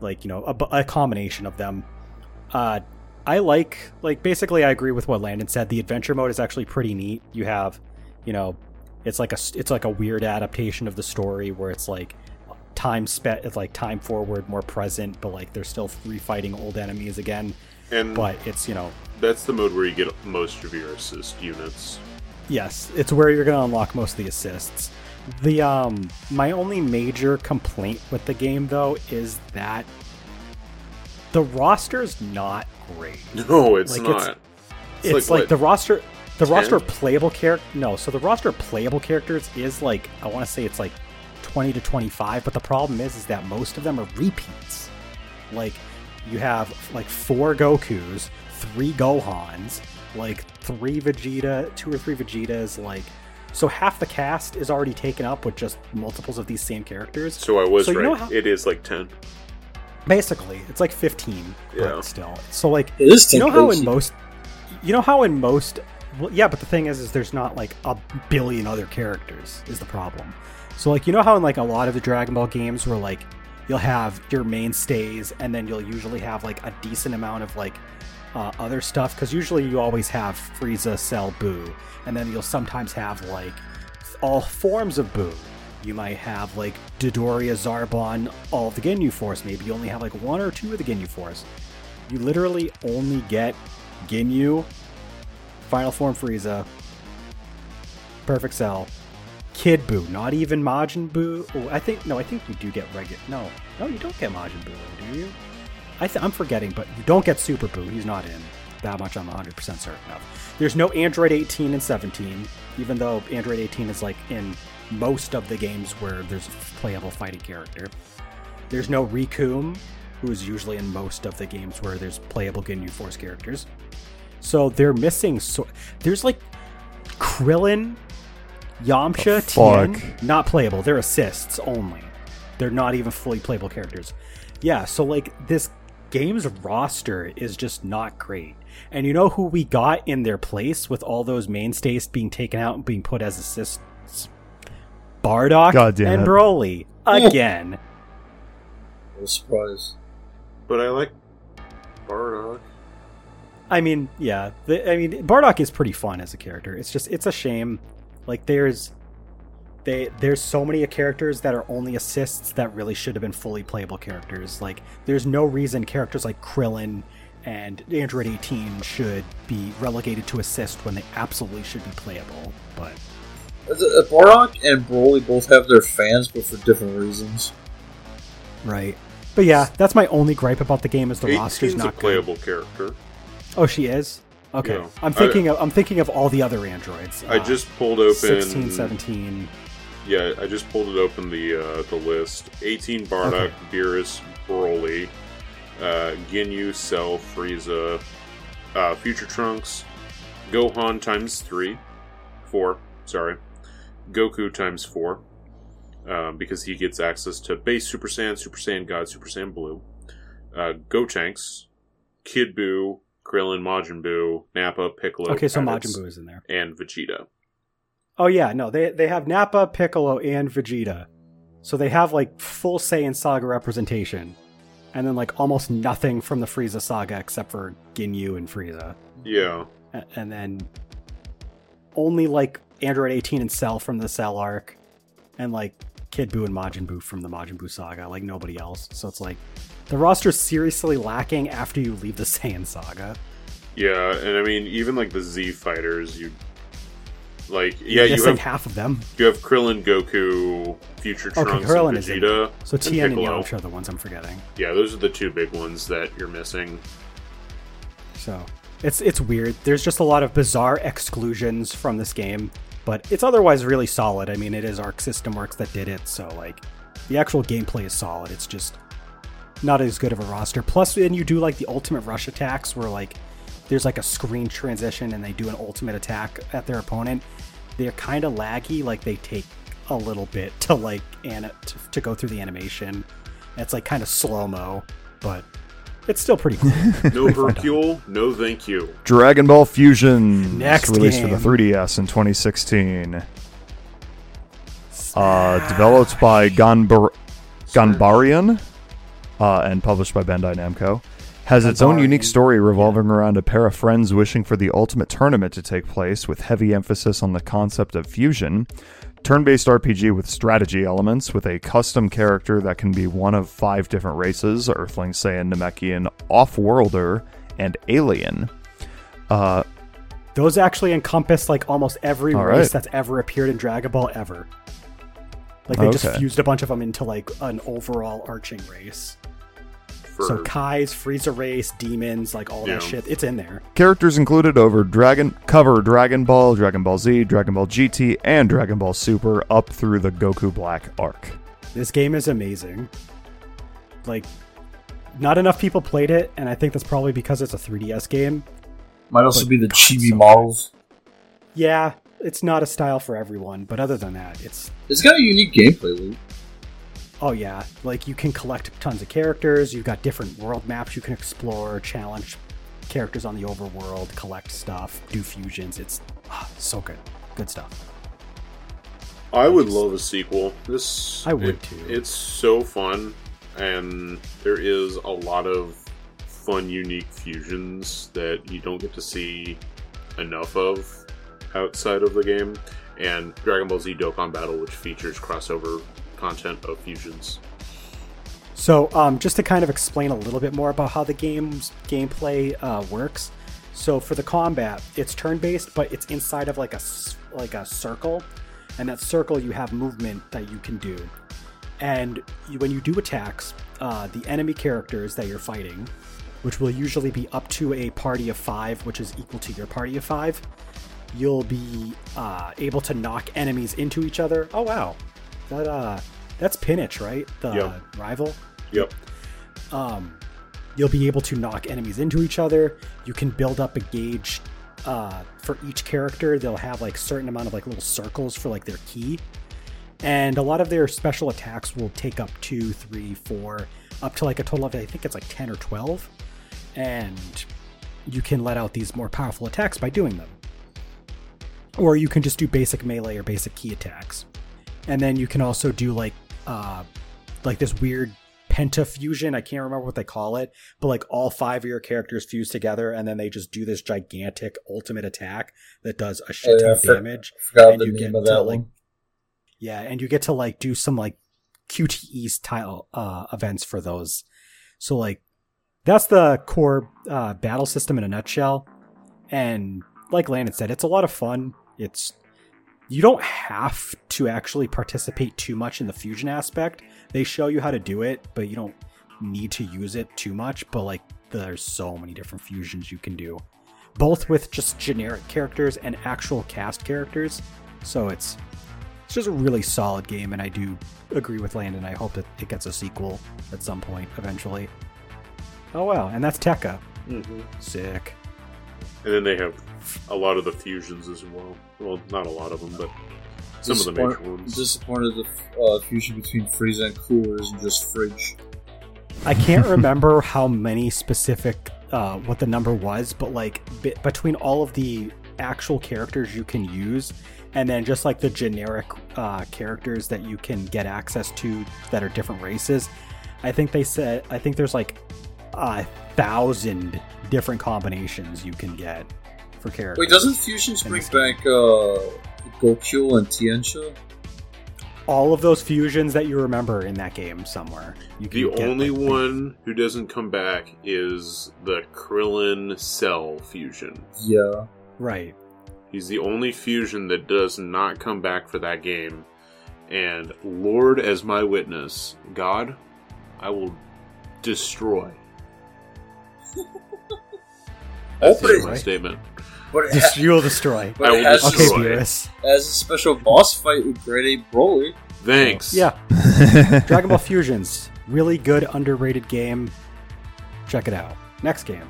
like you know a, a combination of them. Uh, I like like basically I agree with what Landon said. The adventure mode is actually pretty neat. You have, you know, it's like a it's like a weird adaptation of the story where it's like time spent it's like time forward, more present, but like they're still refighting old enemies again. And But it's you know that's the mode where you get most of your assist units. Yes, it's where you're going to unlock most of the assists. The um my only major complaint with the game though is that the roster's not great. [LAUGHS] No, it's Like, not. it's- It's, It's, like, what, the roster the 10? roster of playable character no, so the roster of playable characters is like I want to say it's like 20 to 25, but the problem is is that most of them are repeats. Like you have like four Gokus, three Gohans, like three Vegeta, two or three Vegetas, like so half the cast is already taken up with just multiples of these same characters. So I was So right. how- it is like ten. Basically, it's like 15, Yeah. but still. So like It is you know how in most you know how in most well, yeah but the thing is is there's not like a billion other characters is the problem so like you know how in like a lot of the dragon ball games where like you'll have your mainstays and then you'll usually have like a decent amount of like uh, other stuff because usually you always have frieza cell Buu and then you'll sometimes have like all forms of Buu you might have like Dodoria, Zarbon, all of the Ginyu Force. Maybe you only have like one or two of the Ginyu Force. You literally only get Ginyu, Final Form Frieza, Perfect Cell, Kid Buu, not even Majin Buu. Oh, I think no, I think you do get regular. No, no, you don't get Majin Buu, do you? I I'm forgetting, but you don't get Super Buu. He's not in. That much I'm 100% certain of. There's no Android 18 and 17, even though Android 18 is like in most of the games where there's a playable fighting character. There's no Recoome, who is usually in most of the games where there's playable Ginyu Force characters. So they're missing. So there's like Krillin, Yamcha, fuck? Tien, not playable. They're assists only. They're not even fully playable characters. Yeah, so like this game's roster is just not great. And you know who we got in their place with all those mainstays being taken out and being put as assists? Bardock God damn and it. Broly [LAUGHS] again. No surprise. But I like Bardock. I mean, yeah. The, I mean, Bardock is pretty fun as a character. It's just it's a shame. Like there's they there's so many characters that are only assists that really should have been fully playable characters. Like there's no reason characters like Krillin and Android 18 should be relegated to assist when they absolutely should be playable. But Uh, Bardock and Broly both have their fans, but for different reasons. right. But yeah, that's my only gripe about the game is the roster's 18's a not good. playable character. Oh, she is. Okay. I'm I- thinking of I'm thinking of all the other androids. I Uh, just pulled open 16, 17. Yeah, I just pulled it open the uh, the list. 18 Bardock, Okay. Beerus, Broly, uh, Ginyu, Cell, Frieza, uh, Future Trunks, Gohan times three, four. Sorry, Goku times four, um, because he gets access to base Super Saiyan, Super Saiyan God, Super Saiyan Blue. Uh, Gotenks, Kid Buu, Krillin, Majin Buu, Nappa, Piccolo, Okay, so Raditz, Majin Buu is in there. and Vegeta. Oh yeah, no, they they have Nappa, Piccolo, and Vegeta, so they have like full Saiyan Saga representation, and then like almost nothing from the Frieza saga except for Ginyu and Frieza, Yeah, A- and then only like Android 18 and Cell from the Cell arc, and like Kid Buu and Majin Buu from the Majin Buu saga, like nobody else. So it's like the roster's seriously lacking after you leave the [LAUGHS] Saiyan saga. Yeah, and I mean, even like the Z fighters, you like, yeah, you have half of them. you have Krillin, Goku, Future Okay, Trunks, Krillin and is Vegeta. So Tien and Piccolo. Yamcha are the ones I'm forgetting. Yeah, those are the two big ones that you're missing. So it's it's weird. There's just a lot of bizarre exclusions from this game, but it's otherwise really solid. I mean, it is Arc System Works that did it, so like the actual gameplay is solid. It's just not as good of a roster. Plus, when you do like the ultimate rush attacks, where like there's like a screen transition and they do an ultimate attack at their opponent, they're kind of laggy. Like they take a little bit to like and to, to go through the animation. It's like kind of slow mo, but it's still pretty cool. [LAUGHS] No Hercule, no thank you. Dragon Ball Fusion Next released for the 3DS in 2016. Uh, developed by Ganbar- Ganbarion uh, and published by Bandai Namco. Has its own unique story revolving around a pair of friends wishing for the ultimate tournament to take place, with heavy emphasis on the concept of fusion. Turn based RPG with strategy elements, with a custom character that can be one of five different races Earthling, Saiyan, Namekian, Off-Worlder, and Alien. Uh, Those actually encompass like almost every race right. that's ever appeared in Dragon Ball ever. Like they just fused a bunch of them into like an overall arching race. For So Kai's, Frieza race, demons, like all Yeah. that shit, it's in there. Characters included over Dragon cover Dragon Ball, Dragon Ball Z, Dragon Ball GT, and Dragon Ball Super up through the Goku Black arc. This game is amazing. Like, not enough people played it, and I think that's probably because it's a 3DS game. Might also But- be the chibi so- models. Yeah, it's not a style for everyone, but other than that, it's It's got a unique gameplay loop. Oh yeah, like you can collect tons of characters. You've got different world maps you can explore, challenge characters on the overworld, collect stuff, do fusions. It's ah, so good, good stuff. I would love a sequel. This I would it- too. It's so fun, and there is a lot of fun, unique fusions that you don't get to see enough of outside of the game. And Dragon Ball Z Dokkan Battle, which features crossover content of fusions. So, um, just to kind of explain a little bit more about how the game's gameplay uh, works. So, for the combat, it's turn-based, but it's inside of like a like a circle, and that circle you have movement that you can do. And you, when you do attacks, uh, the enemy characters that you're fighting, which will usually be up to a party of five, which is equal to your party of five, you'll be uh, able to knock enemies into each other. Oh wow, that uh, that's Pinich, right? The Yep. rival Yep. um, you'll be able to knock enemies into each other. You can build up a gauge uh, for each character. They'll have like certain amount of like little circles for like their ki, and a lot of their special attacks will take up two, three, four, up to like a total of I think it's like ten or twelve, and you can let out these more powerful attacks by doing them. Or you can just do basic melee or basic ki attacks, and then you can also do like uh, like this weird pentafusion. I can't remember what they call it, but like all five of your characters fuse together, and then they just do this gigantic ultimate attack that does a shit Oh, ton of damage. And you get to, like, one. Yeah, and you get to like do some like QTE style uh, events for those. So like that's the core uh, battle system in a nutshell. And like Landon said, it's a lot of fun. It's you don't have to actually participate too much in the fusion aspect. They show you how to do it, but you don't need to use it too much. But like there's so many different fusions you can do. Both with just generic characters and actual cast characters. So it's it's just a really solid game, and I do agree with Landon. I hope that it gets a sequel at some point eventually. Oh wow, and that's Tekka. Mm-hmm. Sick. And then they have a lot of the fusions as well. Well, not a lot of them, but some of the major Disappoint- ones. Disappointed the uh, fusion between Frieza and Cooler isn't just Fridge. I can't [LAUGHS] remember how many specific uh, what the number was, but like be- between all of the actual characters you can use, and then just like the generic uh, characters that you can get access to that are different races, I think they said I think there's like a thousand different combinations you can get for characters. Wait, doesn't Fusions bring back uh, Gokule and Tiencha? all of those fusions that you remember in that game somewhere? You The only like, the- one who doesn't come back is the Krillin Cell fusion. Yeah. right? He's the only fusion that does not come back for that game. And Lord as my witness, God, I will destroy. [LAUGHS] That's Open it. my statement. But it, Just ha- you will destroy. [LAUGHS] but I it will has, Okay, destroy. Beerus. has a special boss fight with Grade A Broly. Thanks. Yeah, [LAUGHS] Dragon Ball Fusions, really good underrated game. Check it out. Next game,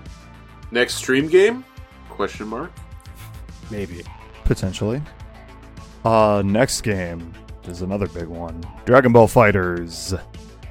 Next stream game? Question mark. maybe. Potentially. Uh, next game is another big one. Dragon Ball FighterZ.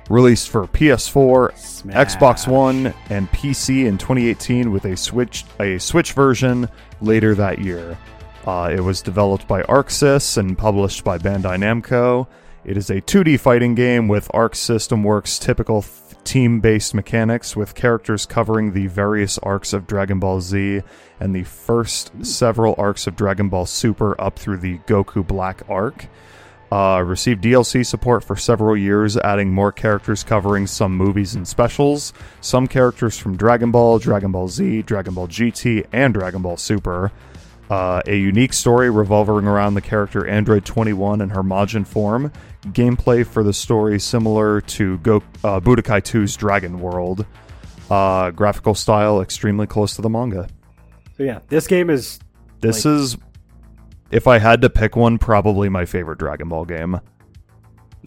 Released for PS4, Smash. Xbox One, and PC in 2018 with a Switch a Switch version later that year. Uh, it was developed by ArcSys and published by Bandai Namco. It is a 2D fighting game with Arc System Works' typical th- team-based mechanics, with characters covering the various arcs of Dragon Ball Z and the first several arcs of Dragon Ball Super up through the Goku Black arc. Uh, received DLC support for several years, adding more characters covering some movies and specials, some characters from Dragon Ball, Dragon Ball Z, Dragon Ball GT, and Dragon Ball Super. Uh, a unique story revolving around the character Android 21 in her Majin form. Gameplay for the story similar to Go- uh, Budokai 2's Dragon World. Uh, graphical style extremely close to the manga. So yeah, this game is This Like- is, if I had to pick one, probably my favorite Dragon Ball game.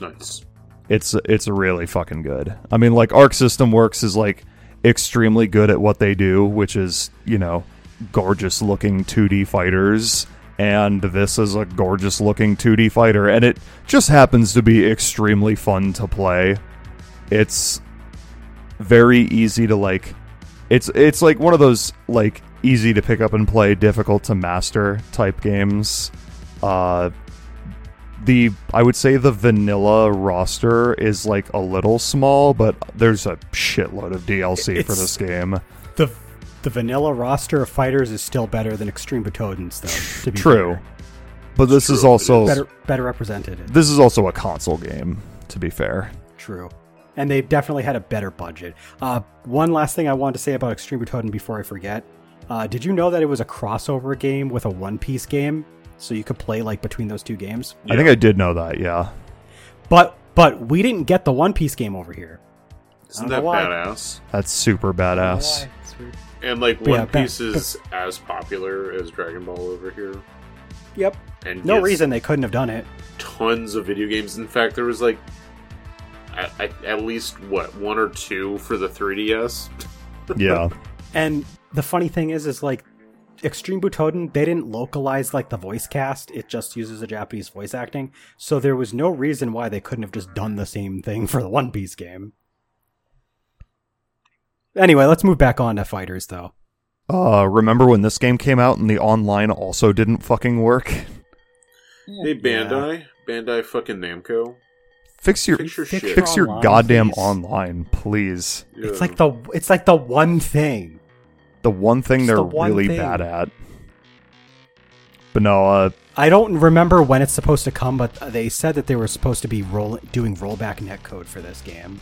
Nice. it's it's really fucking good. I mean, like Arc System Works is like extremely good at what they do, which is you know gorgeous looking 2D fighters, and this is a gorgeous looking 2D fighter, and it just happens to be extremely fun to play. It's very easy to like. It's it's like one of those like easy to pick up and play, difficult to master type games. Uh, the I would say the vanilla roster is like a little small, but there's a shitload of DLC for this game. the the vanilla roster of fighters is still better than Extreme Butoden's though. To be True, fair. but this true, is also better better represented. this is also a console game. To be fair, True. And they definitely had a better budget. Uh, one last thing I wanted to say about Extreme Butoden before I forget. Uh, did you know that it was a crossover game with a One Piece game? So you could play like between those two games. I think I did know that. Yeah, But but we didn't get the One Piece game over here. Isn't that why. badass? that's super badass. And like One yeah, ba- Piece is as popular as Dragon Ball over here. Yep. And No reason they couldn't have done it. Tons of video games. In fact, there was like at, at, at least what one or two for the 3DS. [LAUGHS] Yeah, And the funny thing is, is like Extreme Butoden, they didn't localize like the voice cast. It just uses a Japanese voice acting. So there was no reason why they couldn't have just done the same thing for the One Piece game. Anyway, let's move back on to fighters though. uh, remember when this game came out and the online also didn't fucking work? Hey Bandai, Bandai fucking Namco. Fix your Fix your Fix shit. fix your Online, goddamn please. online, please. It's like the it's like the one thing. The one thing It's they're the one really thing. bad at. But no, uh, I don't remember when it's supposed to come, but they said that they were supposed to be roll- doing rollback netcode for this game,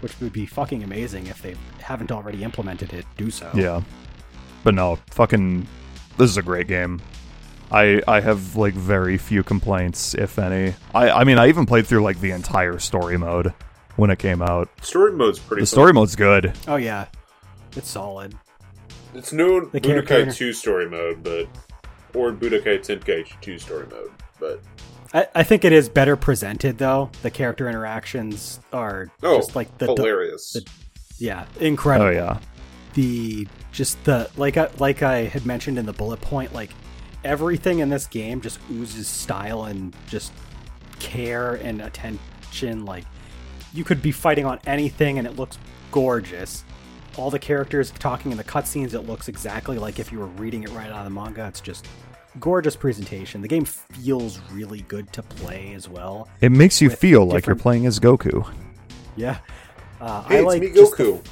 which would be fucking amazing if they haven't already implemented it. Do so. Yeah. But no, fucking this is a great game. I I have like very few complaints, if any. I I mean I even played through like the entire story mode when it came out. story mode's pretty. The fun. story mode's good. Oh yeah, it's solid. It's no The character- Budokai 2 story mode, but or Budokai Tenkaichi 2 story mode, but I, I think it is better presented though. The character interactions are oh, just like the, the hilarious. the- yeah, incredible. Oh yeah. the just the like I, like I had mentioned in the bullet point, like everything in this game just oozes style and just care and attention. Like you could be fighting on anything and it looks gorgeous. All the characters talking in the cutscenes, it looks exactly like if you were reading it right out of the manga. It's just gorgeous presentation. The game feels really good to play as well. It makes you With feel like you're playing as Goku. Yeah. Uh, hey, I it's like me just the Goku.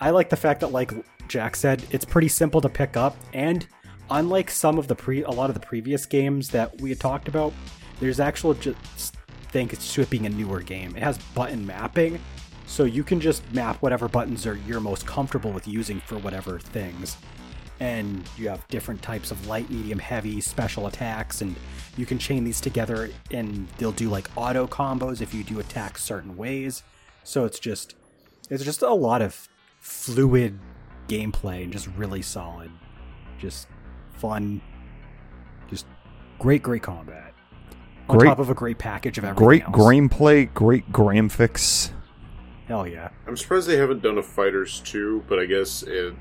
I like the fact that, like Jack said, it's pretty simple to pick up, and unlike some of the pre, a lot of the previous games that we had talked about, there's actual just think it's to it being a newer game. It has button mapping, so you can just map whatever buttons are you're most comfortable with using for whatever things. And you have different types of light, medium, heavy, special attacks, and you can chain these together, and they'll do like auto combos if you do attack certain ways. So it's just it's just a lot of fluid gameplay and just really solid just fun just great great combat on Great- top of a great package of everything Great else. gameplay, great graphics. Hell yeah I'm surprised they haven't done a FighterZ 2, but I guess it,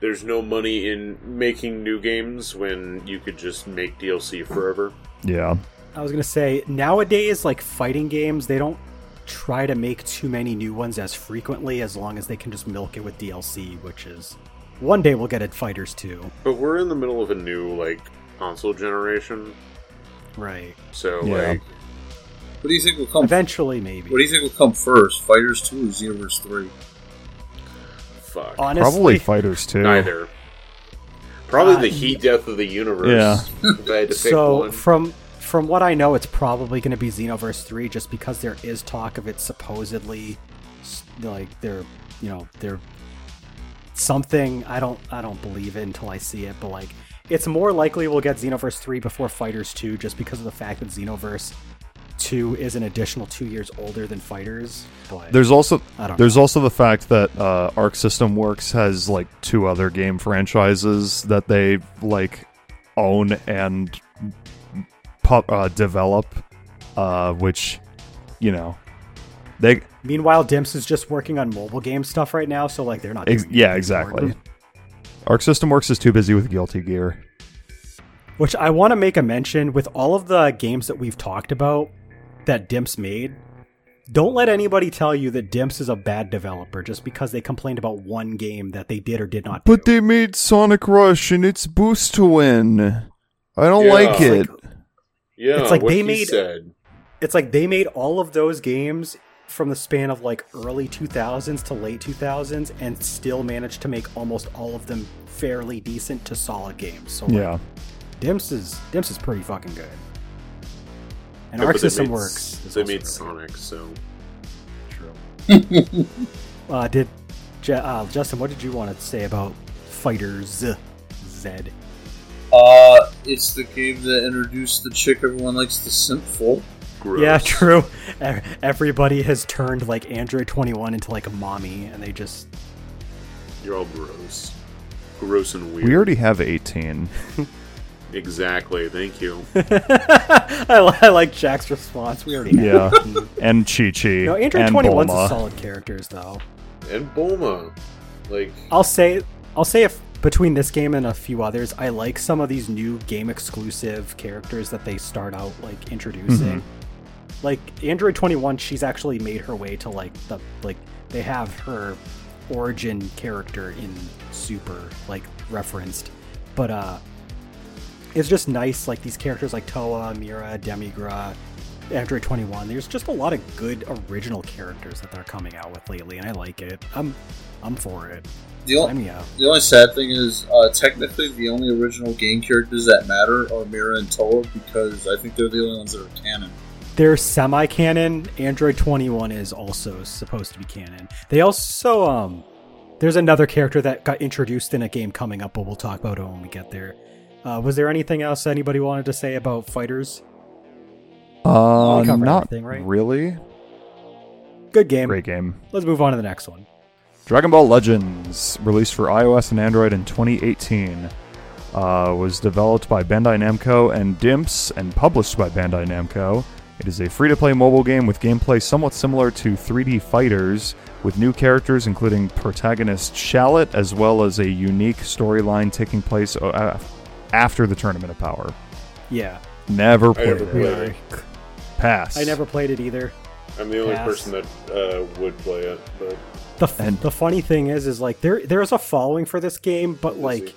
there's no money in making new games when you could just make DLC forever. Yeah. i was gonna say nowadays like fighting games they don't try to make too many new ones as frequently as long as they can just milk it with DLC, which is one day we'll get it FighterZ 2. But we're in the middle of a new like console generation, Right. so Yeah. like What do you think will come? Eventually, maybe. What do you think will come first, FighterZ Two or Xenoverse Three? fuck Honestly, Probably FighterZ Two. neither. Probably Uh, the heat death of the universe. Yeah. if I had to pick so one. from from what I know, it's probably going to be Xenoverse 3 just because there is talk of it supposedly like they're, you know, they're something I don't I don't believe it until I see it, but like it's more likely we'll get Xenoverse 3 before FighterZ 2 just because of the fact that Xenoverse 2 is an additional 2 years older than FighterZ. But There's also I don't there's also the fact that uh, Arc System Works has like two other game franchises that they like own and uh, develop, uh, which you know they meanwhile Dimps is just working on mobile game stuff right now, so like they're not ex- yeah exactly. important. Arc System Works is too busy with Guilty Gear. Which I want to make a mention with all of the games that we've talked about that Dimps made. Don't let anybody tell you that Dimps is a bad developer just because they complained about one game that they did or did not do. But they made Sonic Rush and it's Boost to Win. I don't Yeah. like It's it. yeah, it's like what they he made- said. It's like they made all of those games from the span of like early 2000s to late 2000s and still managed to make almost all of them fairly decent to solid games. So like, yeah. Dimps is Dimps is pretty fucking good. And Yeah, Arc System made- Works. is They made very Sonic, so True. [LAUGHS] uh, did Je- uh, Justin? What did you want to say about Fighters Z? Uh, it's the game that introduced the chick everyone likes to simp for. gross. Yeah, [LAUGHS] true. Everybody has turned like Android 21 into like a mommy, and they just You're all gross. Gross and weird. We already have 18. [LAUGHS] Exactly. Thank you. [LAUGHS] I, li- I like Jack's response. We already have Yeah. it. [LAUGHS] And Chi Chi. no, Android and 21's Bulma. a solid characters though. And Bulma. Like, I'll say I'll say if between this game and a few others, I like some of these new game exclusive characters that they start out like introducing. Like Android 21, she's actually made her way to like the like they have her origin character in Super like referenced. But uh it's just nice like these characters like Towa, Mira, Demigra, Android 21. There's just a lot of good original characters that they're coming out with lately and I like it. I'm I'm for it. The, Sign only, me up. the only sad thing is, uh, technically, the only original game characters that matter are Mira and Towa because I think they're the only ones that are canon. They're semi-canon. Android 21 is also supposed to be canon. They also um there's another character that got introduced in a game coming up, but we'll talk about it when we get there. Uh, was there anything else anybody wanted to say about fighters? Uh, not right? really. Good game. Great game. Let's move on to the next one. Dragon Ball Legends, released for iOS and Android in 2018, uh, was developed by Bandai Namco and Dimps and published by Bandai Namco. It is a free to play mobile game with gameplay somewhat similar to 3D Fighters, with new characters including protagonist Shallot, as well as a unique storyline taking place uh, after the Tournament of Power. Yeah, Never I played never it. played really. it. Pass. I never played it either. I'm the only Pass. person that uh, would play it, but The f- And- the funny thing is, is like there there's a following for this game, but like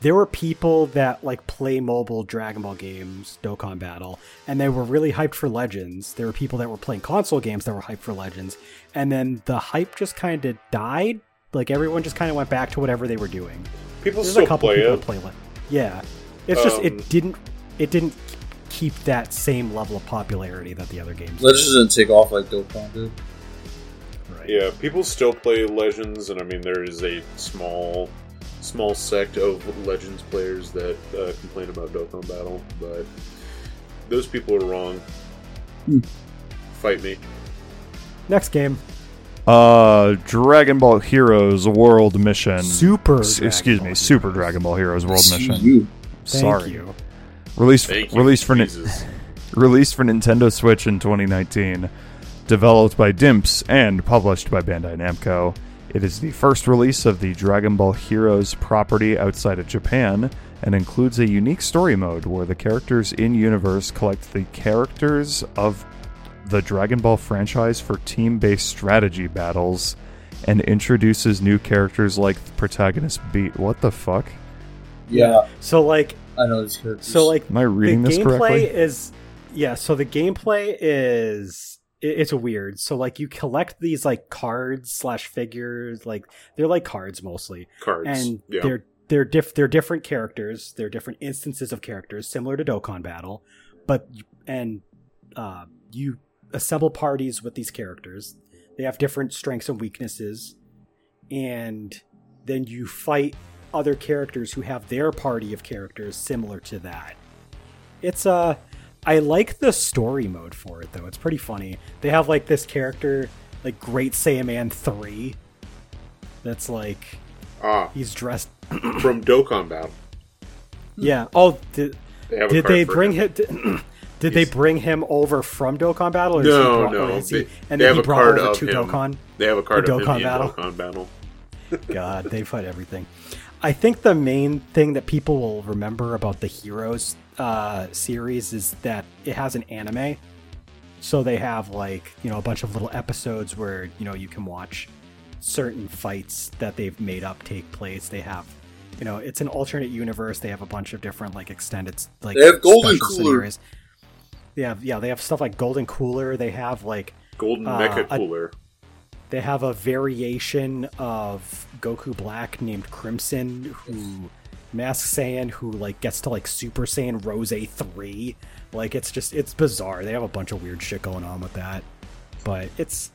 there were people that like play mobile Dragon Ball games, Dokkan Battle, and they were really hyped for Legends. There were people that were playing console games that were hyped for Legends, and then the hype just kind of died. Like everyone just kind of went back to whatever they were doing. people There's still a couple play people it. that play Le- Yeah, it's just Um, it didn't it didn't keep that same level of popularity that the other games. did. Legends didn't take off like Dokkan did. Right. Yeah, people still play Legends, and I mean there is a small, small sect of Legends players that uh, complain about Dokkan Battle, but those people are wrong. Hmm. Fight me. Next game, Uh, Dragon Ball Heroes World Mission. Super. S- Dragon excuse me, Ball Super Heroes. Dragon Ball Heroes World Mission. You. Thank Sorry. you. Released Thank you. released for Ni- [LAUGHS] released for Nintendo Switch in 2019. Developed by Dimps and published by Bandai Namco. It is the first release of the Dragon Ball Heroes property outside of Japan and includes a unique story mode where the characters in universe collect the characters of the Dragon Ball franchise for team based strategy battles and introduces new characters like the protagonist Beat. What the fuck? Yeah, So like I know these characters. so like Am I reading the this gameplay correctly? is yeah so the gameplay is it- it's weird so like you collect these like cards slash figures like they're like cards mostly Cards. and yeah. they're they're diff they're different characters they're different instances of characters similar to dokkan battle but and uh, you assemble parties with these characters. They have different strengths and weaknesses. And then you fight other characters who have their party of characters similar to that. It's uh i like the story mode for it though. It's pretty funny. They have like this character like great saiyaman 3 that's like ah, he's dressed from Dokkan Battle. yeah. Oh did, did they bring him. him did, they bring him over from dokkan battle or is he No, brought- no. or is he- They, and they then have he a brought card over of to him. dokkan They have a card The of him Dokkan in Battle? Dokkan Battle. [LAUGHS] God, they fight everything. I think the main thing that people will remember about the Heroes uh, series is that it has an anime. So they have like you know a bunch of little episodes where you know you can watch certain fights that they've made up take place. They have you know it's an alternate universe. They have a bunch of different like extended like They have Golden special Cooler. scenarios. They have yeah they have stuff like Golden Cooler. They have like Golden Uh, Mecha Cooler. they have a variation of Goku Black named Crimson, who Mask Saiyan, who like gets to like Super Saiyan Rose A three. Like it's just it's bizarre. They have a bunch of weird shit going on with that, but it's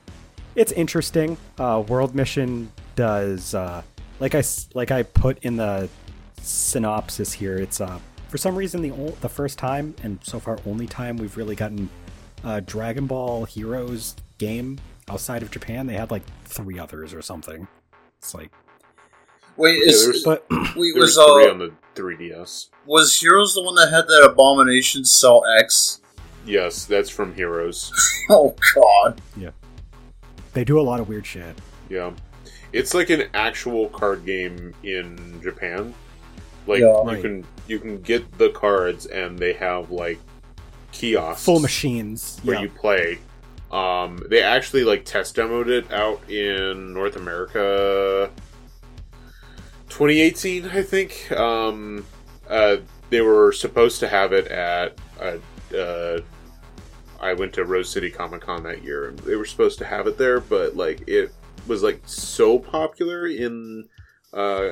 it's interesting. Uh, World Mission does uh, like I like I put in the synopsis here. It's uh for some reason the ol- the first time and so far only time we've really gotten uh, Dragon Ball Heroes game outside of Japan. They had like three others or something. It's like, wait, Yeah, is but [CLEARS THROAT] wait There's was three uh on the 3DS. was Heroes the one that had that abomination Cell X? Yes, that's from Heroes. [LAUGHS] Oh God! Yeah, they do a lot of weird shit. Yeah. It's like an actual card game in Japan. Like Yeah. you can you can get the cards and they have like kiosks Full machines. where Yeah. you play. Um, they actually like test demoed it out in North America 2018, I think. Um, uh, they were supposed to have it at uh, uh, I went to Rose City Comic Con that year, and they were supposed to have it there, but like it was like so popular in uh,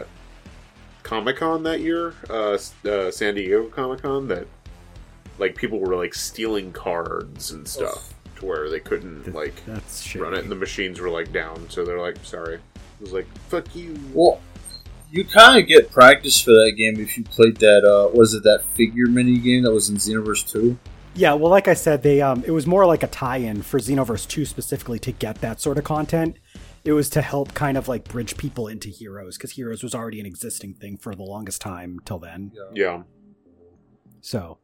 Comic Con that year, uh, uh, San Diego Comic Con, that like people were like stealing cards and stuff to where they couldn't Th- like That's shit. run it, and the machines were like down, so they're like, sorry. It was like, fuck you. Well, you kind of get practice for that game if you played that. Uh, was it that figure mini game that was in Xenoverse Two? Yeah, well, like I said, they um, it was more like a tie-in for Xenoverse 2 specifically to get that sort of content. It was to help kind of like bridge people into Heroes because Heroes was already an existing thing for the longest time till then. Yeah. So,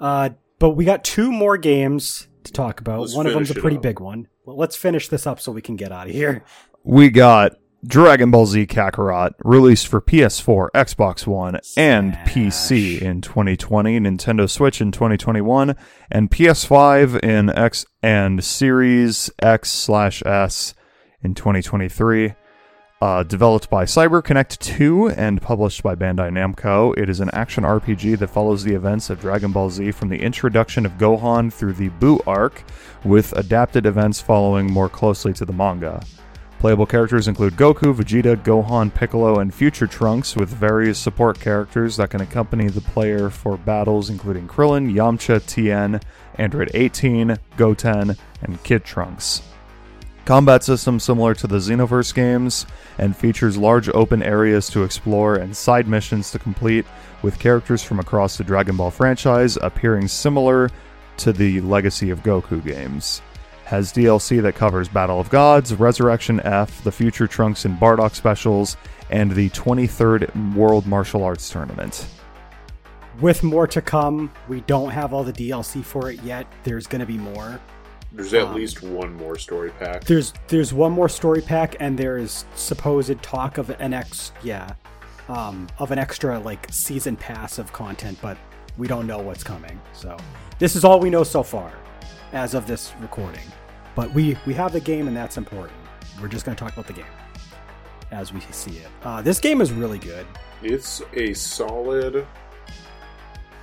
uh, but we got two more games to talk about. Let's one of them's a pretty big one. Well, let's finish this up so we can get out of here. We got Dragon Ball Z Kakarot, released for PS4, Xbox One, and PC in 2020, Nintendo Switch in 2021, and PS5 in X and Series X slash S in 2023. Uh, developed by CyberConnect 2 and published by Bandai Namco, it is an action RPG that follows the events of Dragon Ball Z from the introduction of Gohan through the Buu arc, with adapted events following more closely to the manga. Playable characters include Goku, Vegeta, Gohan, Piccolo, and Future Trunks, with various support characters that can accompany the player for battles, including Krillin, Yamcha, Tien, Android 18, Goten, and Kid Trunks. Combat system similar to the Xenoverse games and features large open areas to explore and side missions to complete, with characters from across the Dragon Ball franchise appearing similar to the Legacy of Goku games. Has DLC that covers Battle of Gods, Resurrection F, the Future Trunks and Bardock specials, and the 23rd World Martial Arts Tournament. With more to come, we don't have all the DLC for it yet. There's going to be more. There's at Um, least one more story pack. There's there's one more story pack, and there is supposed talk of an ex yeah, um, of an extra like season pass of content, but we don't know what's coming. So this is all we know so far. as of this recording. But we we have the game, and that's important. We're just going to talk about the game as we see it. Uh, this game is really good. It's a solid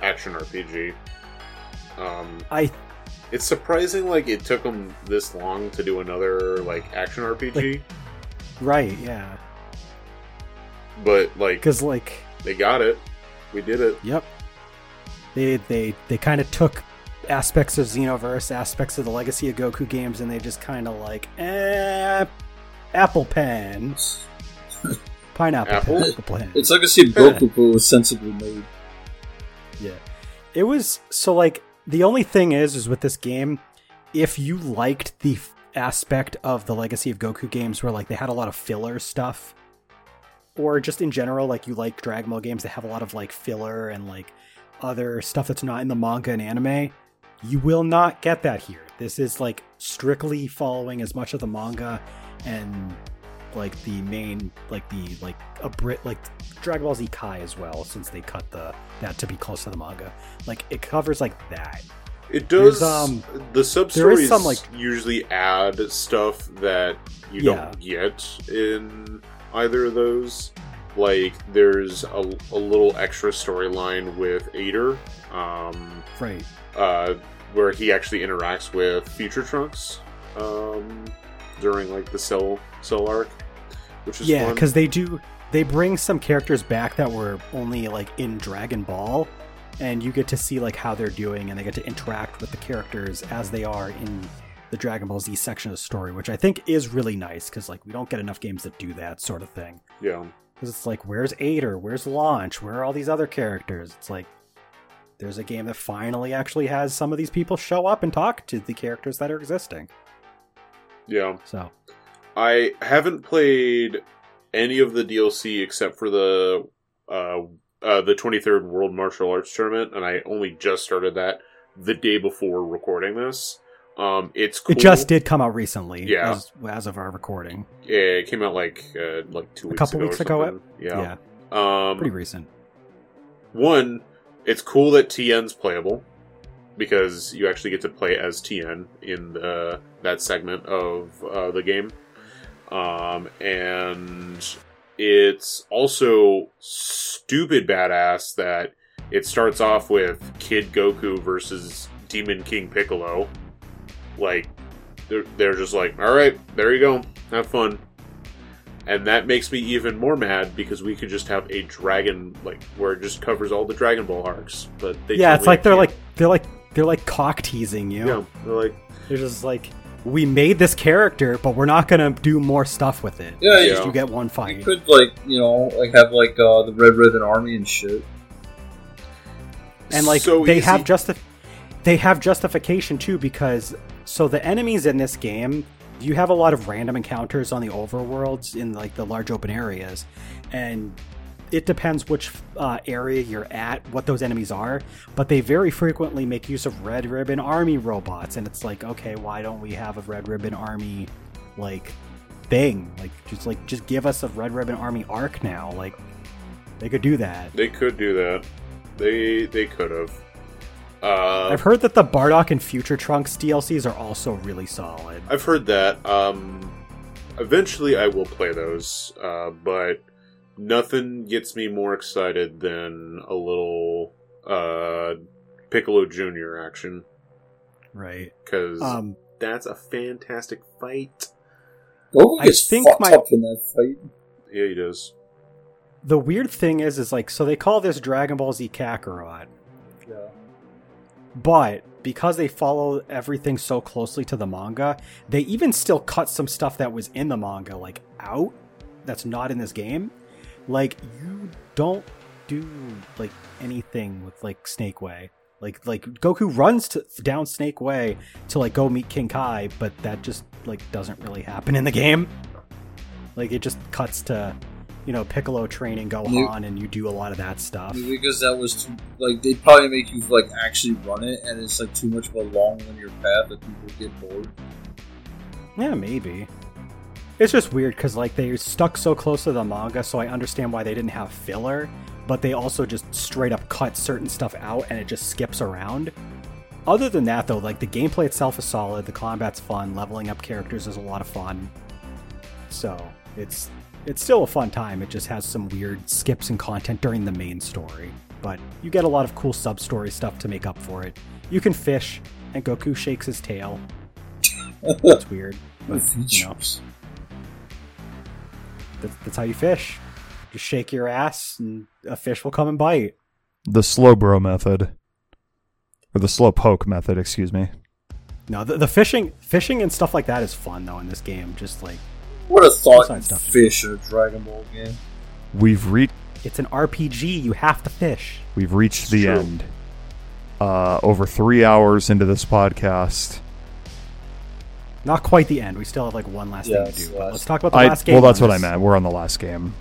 action RPG. Um, I it's surprising like it took them this long to do another like action RPG, right, yeah, but like because like they got it. We did it. Yep. They they they kind of took aspects of Xenoverse, aspects of the Legacy of Goku games, and they just kind of like, eh, Apple Pen, [LAUGHS] pineapple Apple? pen, Apple Pen. It's like a see Goku, but was sensibly made. Yeah. It was so like the only thing is is with this game, if you liked the f- aspect of the Legacy of Goku games where like they had a lot of filler stuff or just in general like you like Dragon Ball games that have a lot of like filler and like other stuff that's not in the manga and anime, you will not get that here. This is like strictly following as much of the manga and like the main like the like a Brit like Dragon Ball Z Kai as well, since they cut the that to be close to the manga. Like it covers like that. It does. Um, the sub stories some, like- usually add stuff that you don't get in either of those. Like there's a, a little extra storyline with Eighter, um, Right. uh, where he actually interacts with Future Trunks um, during like the Cell Cell arc, which is Yeah, because they do they bring some characters back that were only like in Dragon Ball, and you get to see like how they're doing, and they get to interact with the characters as they are in the Dragon Ball Z section of the story, which I think is really nice because like we don't get enough games that do that sort of thing. yeah, Because it's like, where's Eighter? Where's Launch? Where are all these other characters? It's like, there's a game that finally actually has some of these people show up and talk to the characters that are existing. Yeah. So, I haven't played any of the DLC except for the uh, uh, the 23rd World Martial Arts Tournament, and I only just started that the day before recording this. Um, it's cool. it just did come out recently, Yeah. as, as of our recording. Yeah, it came out like uh, like two weeks a couple ago. weeks ago, something. Yeah, Yeah. Um, pretty recent. one, it's cool that Tien's playable because you actually get to play as Tien in the, that segment of uh, the game. Um, and it's also stupid badass that it starts off with Kid Goku versus Demon King Piccolo. Like, they're, they're just like, all right, there you go, have fun. And that makes me even more mad because we could just have a dragon like where it just covers all the Dragon Ball arcs. But they Yeah, it's like they're can't. like they're like they're like cock teasing you. yeah, they're like They're just like, we made this character, but we're not gonna do more stuff with it. Yeah, Yeah. You get one fight. You could like you know like have like uh, the Red Ribbon Army and shit. and like so they easy. have justi- they have justification too because so the enemies in this game you have a lot of random encounters on the overworlds in like the large open areas and it depends which uh, area you're at what those enemies are but they very frequently make use of red ribbon army robots and it's like okay why don't we have a red ribbon army like thing like just like just give us a red ribbon army arc now like they could do that they could do that. They they could have. Uh, I've heard that the Bardock and Future Trunks DLCs are also really solid. I've heard that. Um, eventually, I will play those, uh, but nothing gets me more excited than a little uh, Piccolo Junior action Right. because Um, that's a fantastic fight. Goku I gets think fucked my- up in that fight. Yeah, he does. the weird thing is, is like, so they call this Dragon Ball Z Kakarot, Yeah. but because they follow everything so closely to the manga, they even still cut some stuff that was in the manga, like, out that's not in this game. Like, you don't do, like, anything with, like, Snake Way. Like, like Goku runs to, down Snake Way to, like, go meet King Kai, but that just, like, doesn't really happen in the game. Like, it just cuts to, you know, Piccolo training Gohan, and you do a lot of that stuff. Because that was too like they'd probably make you like actually run it, and it's like too much of a long linear path that people get bored. Yeah, maybe. It's just weird because like they stuck so close to the manga, so I understand why they didn't have filler, but they also just straight up cut certain stuff out and it just skips around. other than that, though, like the gameplay itself is solid. The combat's fun. Leveling up characters is a lot of fun. So it's it's still a fun time. It just has some weird skips in content during the main story, but you get a lot of cool sub story stuff to make up for it. You can fish, and Goku shakes his tail. [LAUGHS] That's weird, but you know. That's, that's how you fish. Just shake your ass, and a fish will come and bite. The Slowbro method. Or the Slowpoke method, excuse me. No, the, the fishing, fishing and stuff like that is fun though in this game. Just like What a thought Besides stuff. fish in a Dragon Ball game. We've reached it's an RPG. You have to fish. we've reached the true. end. Uh, over three hours into this podcast. Not quite the end. We still have like one last Yeah, thing to do. But let's talk about the I, last game. well, that's on what I meant. We're on the last game.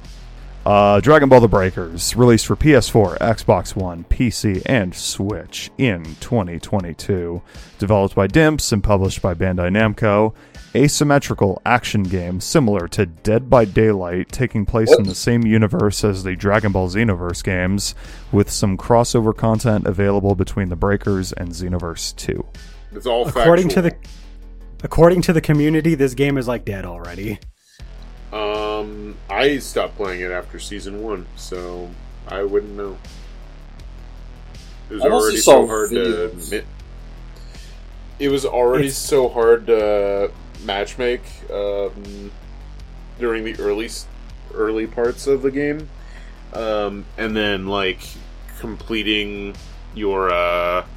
Uh, Dragon Ball The Breakers, released for PS4, Xbox One, PC, and Switch in 2022. Developed by Dimps and published by Bandai Namco. Asymmetrical action game similar to Dead by Daylight, taking place in the same universe as the Dragon Ball Xenoverse games, with some crossover content available between The Breakers and Xenoverse 2. It's all According to the according to the community, this game is like dead already. Um, I stopped playing it after season one, so I wouldn't know. It was I mostly already so hard videos. to. admit- It was already It's- so hard to matchmake um, during the early early parts of the game, um, and then like completing your uh, d-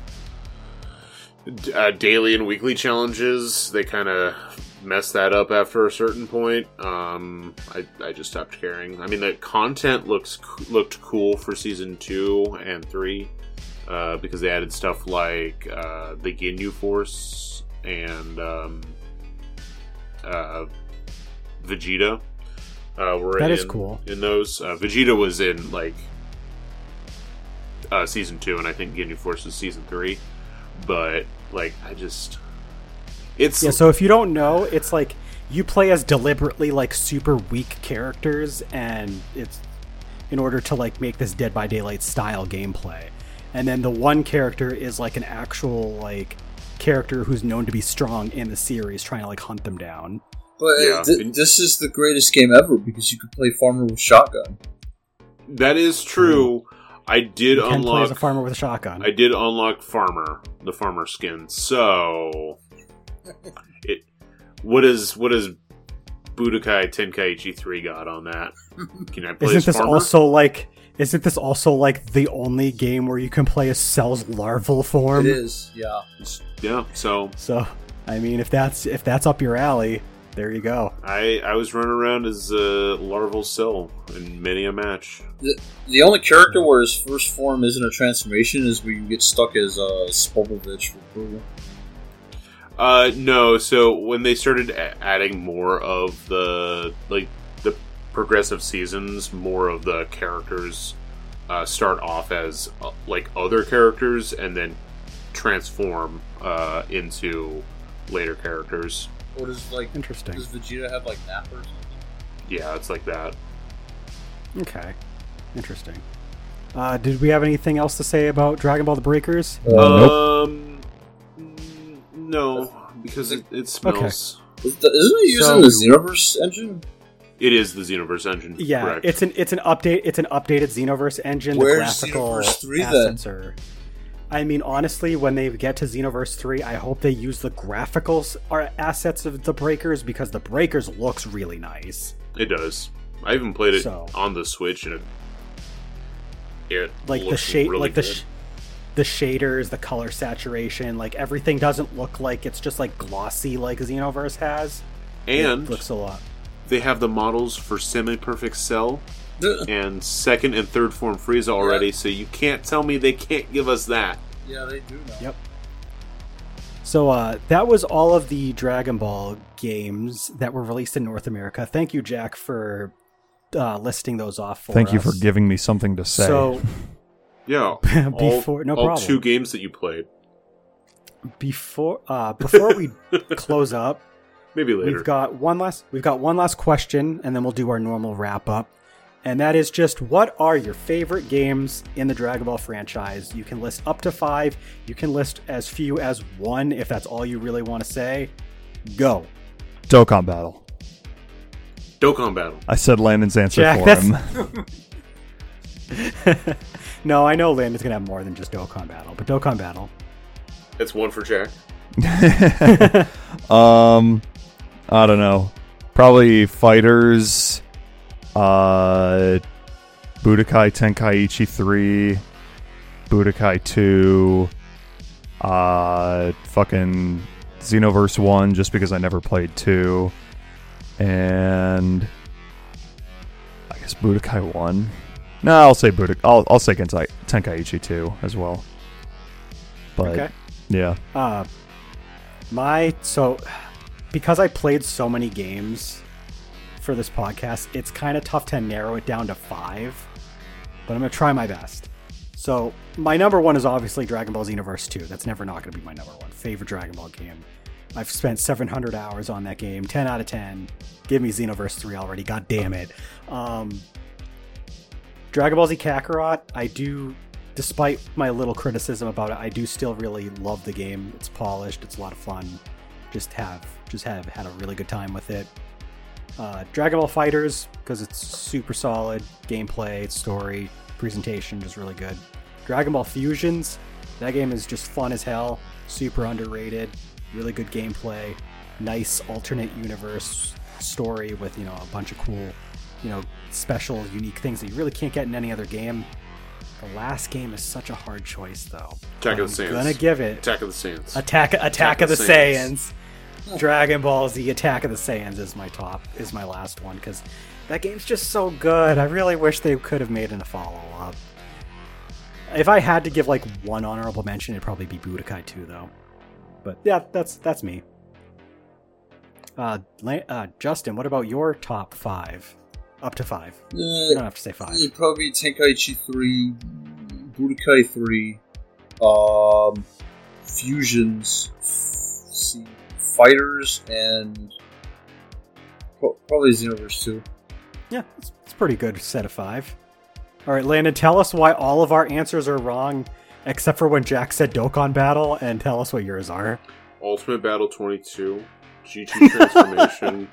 uh, daily and weekly challenges. They kind of messed that up after a certain point. Um, I, I just stopped caring. I mean, the content looks looked cool for season two and three uh, because they added stuff like uh, the Ginyu Force and um, uh, Vegeta. Uh, were That in, is cool. In those, uh, Vegeta was in like uh, season two, and I think Ginyu Force was season three. But like, I just it's Yeah. So if you don't know, it's like you play as deliberately like super weak characters, and it's in order to like make this Dead by Daylight style gameplay. And then the one character is like an actual like character who's known to be strong in the series, trying to like hunt them down. But uh, Yeah. th- this is the greatest game ever because you could play farmer with shotgun. that is true. I did You can play as a unlock. farmer with a shotgun. I did unlock farmer, the farmer skin. So it what is what is Budokai Tenkaichi three got on that? Can I play Isn't as this farmer? also like? Isn't this also like the only game where you can play as Cell's larval form? It is, yeah. yeah. So So, I mean, if that's if that's up your alley, there you go. I I was running around as a larval cell in many a match. The, the only character where his first form isn't a transformation is where you get stuck as uh, Spopovich for Pooh. Uh, no. So when they started a- adding more of the like the progressive seasons, more of the characters uh, start off as uh, like other characters and then transform uh, into later characters. Or does like Interesting. does Vegeta have like Nappa or something? Yeah, it's like that. Okay, interesting. Uh, did we have anything else to say about Dragon Ball: The Breakers? Uh, nope. Um, mm, no, because it, it smells. Is the, isn't it using So- the Xenoverse engine? It is the Xenoverse engine. Yeah, correct. it's an it's an update. It's an updated Xenoverse engine. Where's the graphical Xenoverse 3 then? are. I mean, honestly, when they get to Xenoverse three, I hope they use the graphical or assets of the Breakers because the Breakers looks really nice. It does. I even played it So- on the Switch, and it, it like the shade really like the sh- the shaders the color saturation like everything doesn't look like it's just like glossy like xenoverse has. And it looks a lot. they have the models for semi-perfect Cell [LAUGHS] and second and third form Frieza already. Yeah. So you can't tell me they can't give us that. yeah, they do now. Yep. so uh that was all of the dragon ball games that were released in north america thank you jack for uh listing those off for Thank you for giving me something to say. so [LAUGHS] Yeah, [LAUGHS] Before- all, no all problem. two games that you played. before uh before we close up Maybe later. We've got one last we've got one last question and then we'll do our normal wrap up. And that is just what are your favorite games in the Dragon Ball franchise? You can list up to five. You can list as few as one if that's all you really want to say. Go. Dokkan Battle. Dokkan Battle. I said Landon's answer Jack, for that's- him. [LAUGHS] no, I know Landon's gonna have more than just Dokkan Battle, but Dokkan Battle. It's one for Jack. [LAUGHS] um, I don't know. Probably FighterZ. Uh, Budokai Tenkaichi three, Budokai two. Uh, fucking Xenoverse one, just because I never played two, and I guess Budokai one. No, I'll say Budokai. I'll I'll say Gentai, Tenkaichi two as well. But Okay. yeah. Uh, my so because I played so many games for this podcast, it's kind of tough to narrow it down to five. But I'm gonna try my best. So my number one is obviously Dragon Ball Xenoverse 2. That's never not gonna be my number one favorite Dragon Ball game. I've spent 700 hours on that game, 10 out of 10. Give me Xenoverse 3 already. God damn it. Um, Dragon Ball Z Kakarot, I do, despite my little criticism about it, I do still really love the game. It's polished, it's a lot of fun. Just have, just have had a really good time with it. Uh, Dragon Ball FighterZ because it's super solid gameplay, story, presentation, just really good. Dragon Ball Fusions, that game is just fun as hell, super underrated, really good gameplay, nice alternate universe story with you know a bunch of cool, you know, special, unique things that you really can't get in any other game. The last game is such a hard choice, though. Attack of the Saiyans. gonna give it Attack of the Saiyans. Attack Attack, of the, Saiyans. Saiyans. Dragon Ball Z Attack of the Saiyans is my top is my last one because that game's just so good. I really wish they could have made it a follow up. If I had to give like one honorable mention, it'd probably be Budokai 2 though. But yeah, that's that's me. Uh, uh, Justin, what about your top five? Up to five. You don't Uh, have to say five. it'd probably be Tenkaichi 3, Budokai 3, um, Fusions, see, FighterZ, and probably Xenoverse 2. Yeah, it's, it's a pretty good set of five. All right, Landon, tell us why all of our answers are wrong, except for when Jack said Dokkan Battle, and tell us what yours are. Ultimate Battle 22, GT [LAUGHS] Transformation,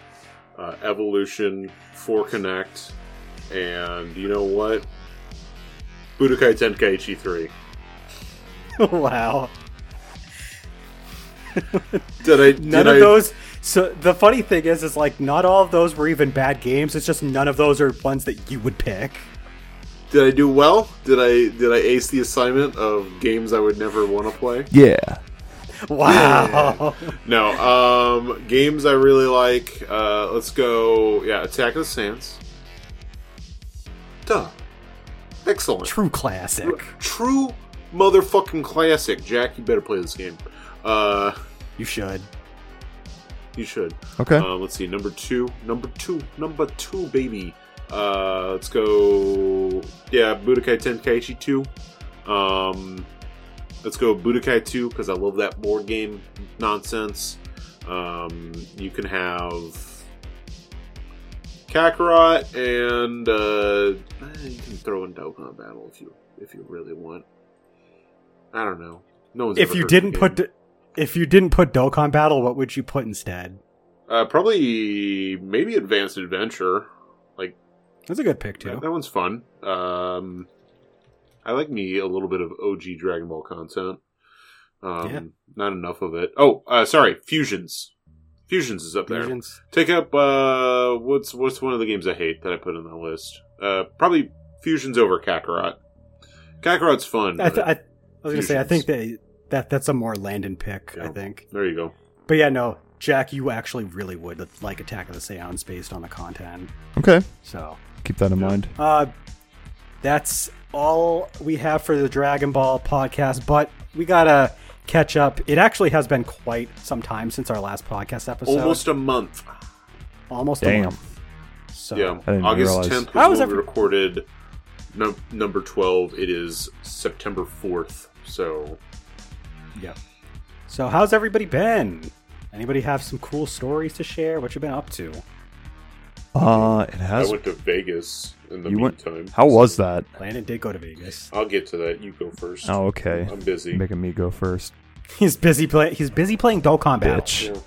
uh, Evolution, 4 Kinect, and you know what? Budokai Tenkaichi 3. [LAUGHS] wow. [LAUGHS] Did I? None did of I- those. So the funny thing is, is like not all of those were even bad games. It's just none of those are ones that you would pick. Did I do well? Did I did I ace the assignment of games I would never want to play? Yeah. [LAUGHS] Wow. No. Um, games I really like. Uh, let's go. Yeah, Attack of the Saiyans. Duh. Excellent. True classic. True motherfucking classic. Jack, you better play this game. Uh, You should. you should. Okay. Um, let's see. Number two. Number two. Number two, baby. Uh, let's go. Yeah, Budokai Tenkaichi 2. Um, let's go Budokai 2 because I love that board game nonsense. Um, you can have Kakarot and uh, eh, you can throw in Dokkan Battle if you if you really want. I don't know. No one's If ever you heard didn't put. D- if you didn't put Dokkan Battle, what would you put instead? uh, probably maybe Advanced Adventure. Like That's a good pick too. That, that one's fun. Um, I like me a little bit of OG Dragon Ball content. Um, Yeah. Not enough of it. Oh, uh, sorry, Fusions. Fusions is up there. Fusions. Take up uh, what's what's one of the games I hate that I put in the list? Uh, probably Fusions over Kakarot. Kakarot's fun. I, th- I, I was gonna say I think that that that's a more Landon pick. I think. there you go. But yeah, no, Jack, you actually really would like Attack of the Saiyans based on the content. Okay. So, Keep that in Yeah. mind. uh, that's all we have for the Dragon Ball podcast. But we gotta catch up. It actually has been quite some time since our last podcast episode. Almost a month. almost a Damn. month. So Yeah, I August tenth How was was when we recorded num- number twelve. It is September fourth. So yeah. So how's everybody been? Anybody have some cool stories to share? What you been up to? Uh, it has. I has. went to Vegas in the You went- meantime. How was that? Landon did go to Vegas. I'll get to that. You go first. Oh, okay. I'm busy. Making me go first, He's busy play. He's busy playing Dokkan Battle. bitch. Yeah.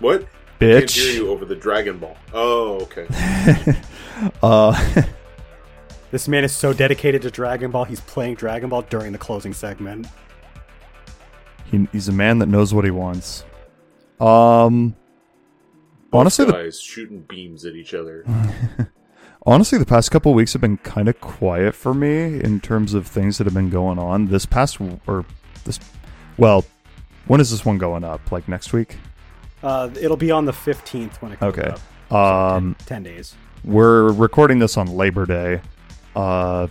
What? Can't hear Bitch. you over the Dragon Ball. Oh, okay. [LAUGHS] Uh, [LAUGHS] This man is so dedicated to Dragon Ball. He's playing Dragon Ball during the closing segment. He, he's a man that knows what he wants. Um, honestly, Both the guys shooting beams at each other. [LAUGHS] honestly, the past couple weeks have been kind of quiet for me in terms of things that have been going on. This past or this, well, when is this one going up? Like next week? Uh, it'll be on the 15th when it comes Okay. up. So Um, 10, 10 days. we're recording this on Labor Day, uh,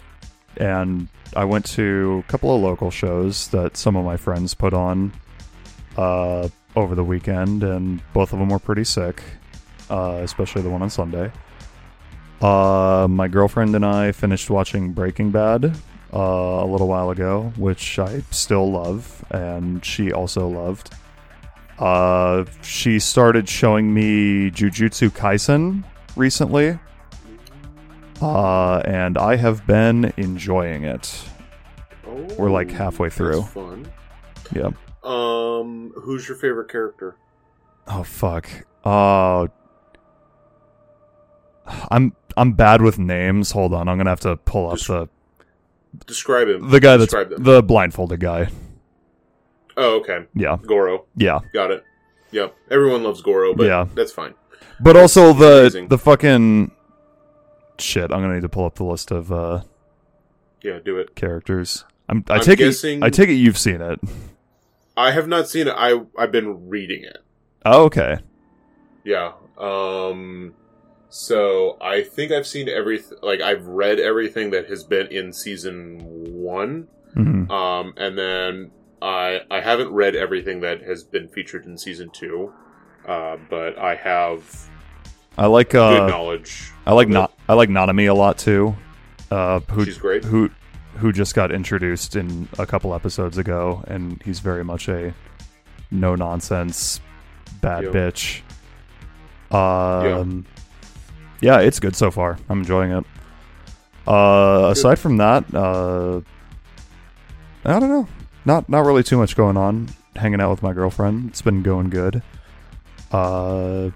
and I went to a couple of local shows that some of my friends put on uh, over the weekend, and both of them were pretty sick, uh, especially the one on Sunday. Uh, my girlfriend and I finished watching Breaking Bad uh, a little while ago, which I still love, and she also loved. Uh, she started showing me Jujutsu Kaisen recently, uh, and I have been enjoying it. Oh, We're, like, halfway through. fun. Yeah. Um, who's your favorite character? Oh fuck. Uh, I'm I'm bad with names. Hold on, I'm gonna have to pull up Just- the Describe him. the guy that's Describe them. the blindfolded guy. Oh, okay. Yeah, Gojo. yeah. Got it. Yep. Everyone loves Gojo, but Yeah. that's fine. But also the amazing. the fucking shit. I'm gonna need to pull up the list of uh Yeah, do it. characters. I'm, I I'm take guessing- it. I take it you've seen it. I have not seen it. I I've been reading it. Oh, okay. Yeah. Um so I think I've seen everything like I've read everything that has been in season 1. hmm Um and then I I haven't read everything that has been featured in season 2. Uh but I have I like good uh knowledge. I like not I like Nanami a lot too. Uh, who She's great. who who just got introduced in a couple episodes ago, and he's very much a no nonsense bad bitch. Um, yeah. it's good so far. I'm enjoying it. Uh, aside from that, uh, I don't know. Not not really too much going on. Hanging out with my girlfriend. It's been going good. Uh,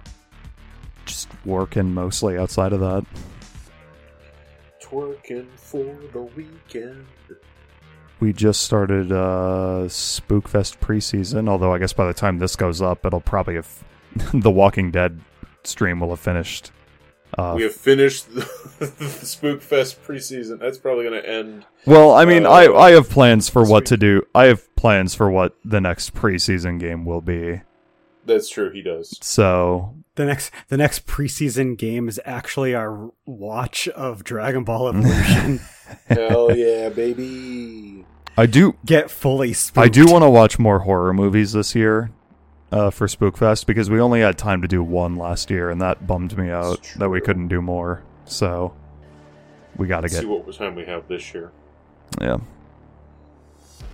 just working mostly outside of that. Twerking for the weekend. We just started uh, Spookfest preseason. Although I guess by the time this goes up, it'll probably have [LAUGHS] the Walking Dead stream will have finished. Uh, we have finished the, [LAUGHS] Spookfest preseason. That's probably going to end. well, I mean, I uh, I have plans for what to do. I have plans for what the next preseason game will be. That's true. He does. So The next the next preseason game is actually our watch of Dragon Ball Evolution. [LAUGHS] Hell yeah, baby! I do Get fully spooked. I do want to watch more horror movies this year uh, for Spookfest because we only had time to do one last year, and that bummed me out that we couldn't do more. So we got to get see what time we have this year. yeah.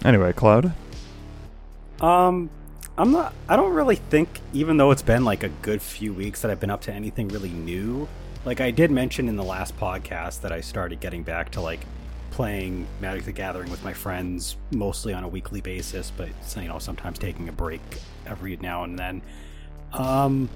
Anyway, Cloud. Um, I'm not. I don't really think, even though it's been like a good few weeks that I've been up to anything really new. Like I did mention in the last podcast that I started getting back to like playing Magic the Gathering with my friends, mostly on a weekly basis, but you know sometimes taking a break every now and then. Um,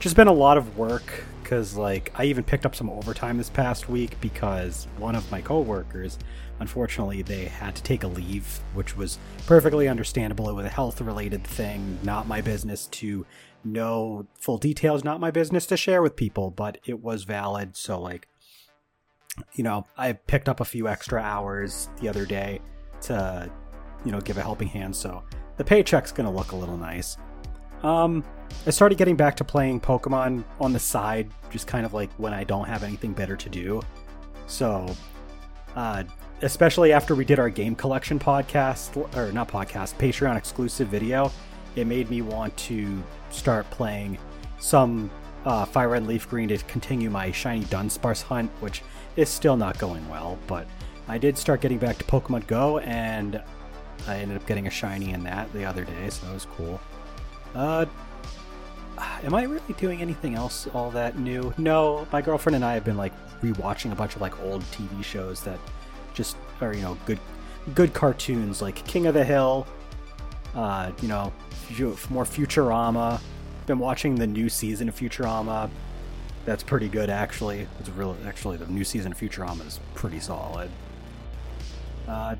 just been a lot of work because like I even picked up some overtime this past week because one of my coworkers, unfortunately, they had to take a leave, which was perfectly understandable. It was a health related thing, not my business to know full details, not my business to share with people, but it was valid. So like, you know, I picked up a few extra hours the other day to, you know, give a helping hand. So the paycheck's gonna look a little nice. Um, I started getting back to playing Pokemon on the side, just kind of like when I don't have anything better to do. So, uh, especially after we did our game collection podcast, or not podcast, Patreon exclusive video, it made me want to start playing some uh, Fire Red Leaf Green to continue my shiny Dunsparce hunt, which is still not going well. But I did start getting back to Pokemon Go, and I ended up getting a shiny in that the other day, so that was cool. Uh, am I really doing anything else all that new? No, my girlfriend and I have been like rewatching a bunch of like old TV shows that just are you know good good cartoons like King of the Hill, uh, you know, more Futurama. Been watching the new season of Futurama. That's pretty good actually. It's really actually the new season of Futurama is pretty solid. Uh,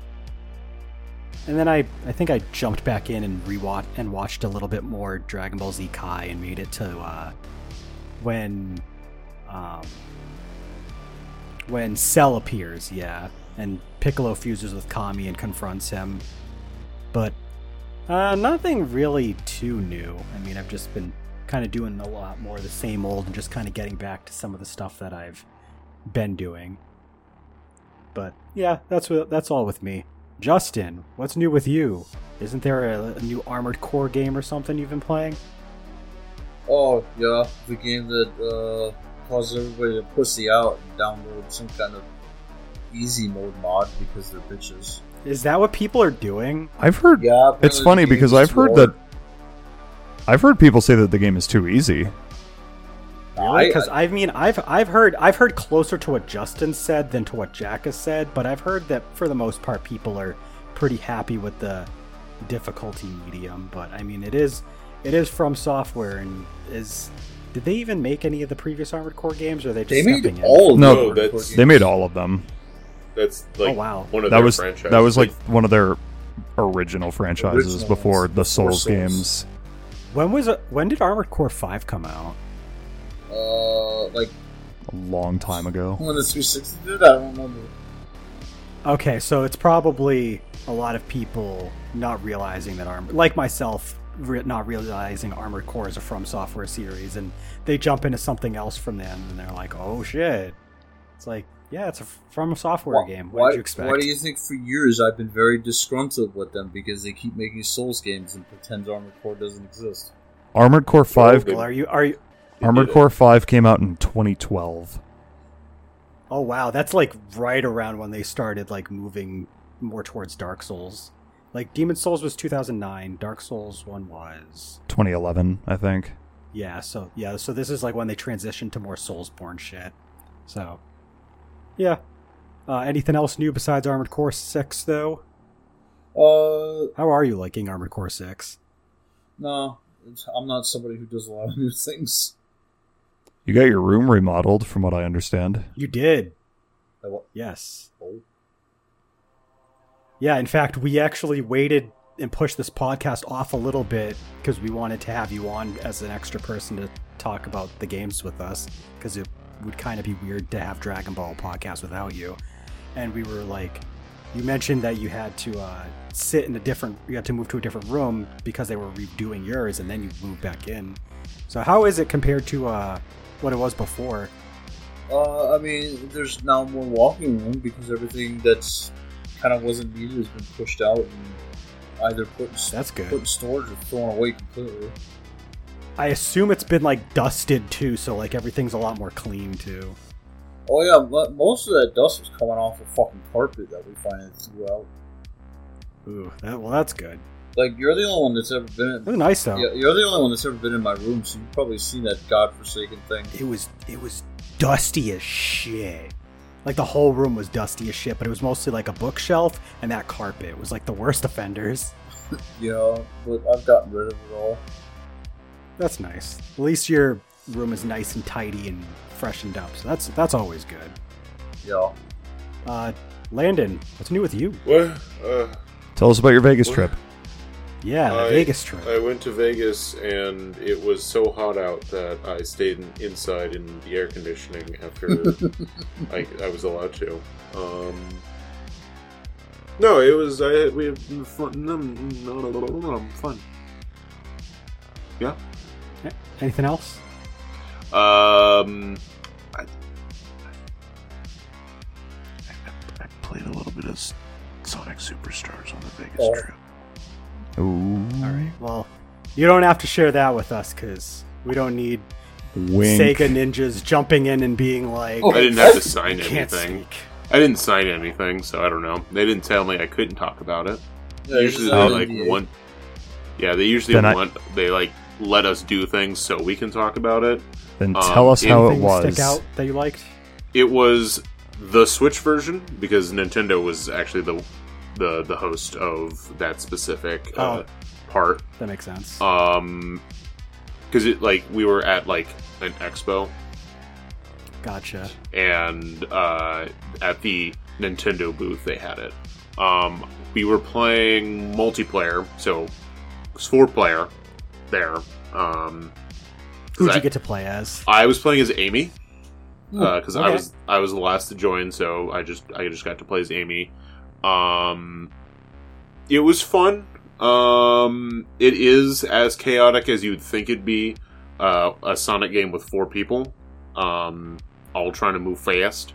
and then I, I think I jumped back in and rewatched and watched a little bit more Dragon Ball Z Kai and made it to uh, when um, when Cell appears, yeah, and Piccolo fuses with Kami and confronts him. But uh, nothing really too new. I mean, I've just been kind of doing a lot more of the same old and just kind of getting back to some of the stuff that I've been doing. But yeah, that's what that's all with me. Justin, what's new with you? Isn't there a, a new Armored Core game or something you've been playing? Oh yeah, the game that uh, causes everybody to pussy out and download some kind of easy mode mod because they're bitches. Is that what people are doing? I've heard. Yeah, It's funny because I've heard hard. that. I've heard people say that the game is too easy. I- Because I, mean, I've I've heard I've heard closer to what Justin said than to what Jack has said, but I've heard that for the most part, people are pretty happy with the difficulty medium. But I mean, it is it is from software, and is did they even make any of the previous Armored Core games, or are they just they stepping made in? all of No, the No, Armored Core that's- games. They made all of them. That's like Oh, wow. one of That their was franchises. that was like one of their original franchises Original before the Souls Souls. games. When was it, when did Armored Core Five come out? uh, like A long time ago. when the 360 did. I don't remember. Okay, so it's probably a lot of people not realizing that Armor, like myself, re- not realizing Armored Core is a From Software series, and they jump into something else from them, and they're like, "Oh shit!" It's like, yeah, it's a From a Software Why- game. What why, did you expect? why do you think for years I've been very disgruntled with them because they keep making Souls games and pretend Armored Core doesn't exist? Armored Core Five. well, are you are you? Armored. Core Five came out in 2012. Oh wow, that's like right around when they started like moving more towards Dark Souls. Like Demon's Souls was 2009, Dark Souls one was 2011, I think. Yeah, so yeah, so this is like when they transitioned to more Soulsborne shit. So, yeah. Uh, anything else new besides Armored Core Six, though? Uh, How are you liking Armored Core Six? no, it's- I'm not somebody who does a lot of new things. You got your room remodeled, from what I understand. You did, I wa- yes. oh. Yeah, in fact, we actually waited and pushed this podcast off a little bit because we wanted to have you on as an extra person to talk about the games with us because it would kind of be weird to have Dragon Ball podcast without you. And we were like, you mentioned that you had to uh, sit in a different, you had to move to a different room because they were redoing yours, and then you moved back in. So how is it compared to uh, what it was before? Uh, I mean, there's now more walking room because everything that's kind of wasn't needed has been pushed out and either put in, That's good. put in storage or thrown away completely. I assume it's been like dusted too, so like everything's a lot more clean too. Oh yeah, mo- most of that dust was coming off the fucking carpet that we finally threw out. Ooh, that, well, that's good. Like you're the only one that's ever been. Was nice though. Yeah, you're the only one that's ever been in my room, so you've probably seen that godforsaken thing. It was it was dusty as shit. Like the whole room was dusty as shit, but it was mostly like a bookshelf and that carpet was like the worst offenders. [LAUGHS] Know, but I've gotten rid of it all. That's nice. At least your room is nice and tidy and freshened up, so that's that's always good. Yeah. Uh, Landon, what's new with you? What? Uh, Tell us about your Vegas What? trip. Yeah, the I- Vegas trip. I went to Vegas and it was so hot out that I stayed in, inside in the air conditioning after [LAUGHS] I, I was allowed to. Um, no, it was I we had fun. Fun. Yeah. Anything else? Um, I, I, I played a little bit of Sonic Superstars on the Vegas Oh. trip. Ooh. All right. Well, you don't have to share that with us because we don't need Wink. Sega ninjas jumping in and being like, Oh, I didn't have to sign [LAUGHS] anything. speak." I didn't sign anything, so I don't know. They didn't tell me I couldn't talk about it. Yeah, usually they like NDA. want. Yeah, they usually Then I- want. They like let us do things so we can talk about it. Then Um, tell us how it was. stick out that you liked? It was the Switch version because Nintendo was actually the the the host of that specific uh, Oh. part. That makes sense. Um, because it like we were at like an expo gotcha. and uh, at the Nintendo booth they had it. Um, we were playing multiplayer, so it was four player there. Um, 'cause Who'd I, you get to play as? I was playing as Amy because I okay. was I was the last to join, so I just I just got to play as Amy. Um, it was fun. Um, it is as chaotic as you'd think it'd be. Uh, a Sonic game with four people, um, all trying to move fast.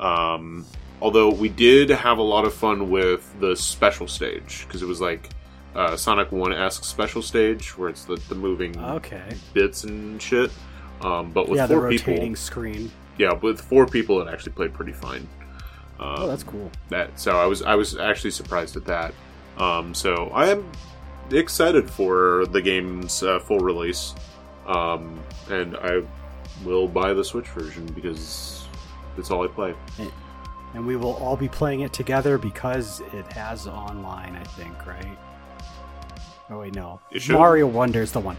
Um, although we did have a lot of fun with the special stage because it was like uh, Sonic One esque special stage where it's the, the moving Okay. bits and shit. Um, but with yeah, the rotating people, screen. yeah, with four people, it actually played pretty fine. Um, Oh, that's cool. that so I was I was actually surprised at that. Um, so I am excited for the game's uh, full release, um, and I will buy the Switch version because that's all I play. And we will all be playing it together because it has online, I think, right? Oh wait, no. It should. Mario Wonder is the one.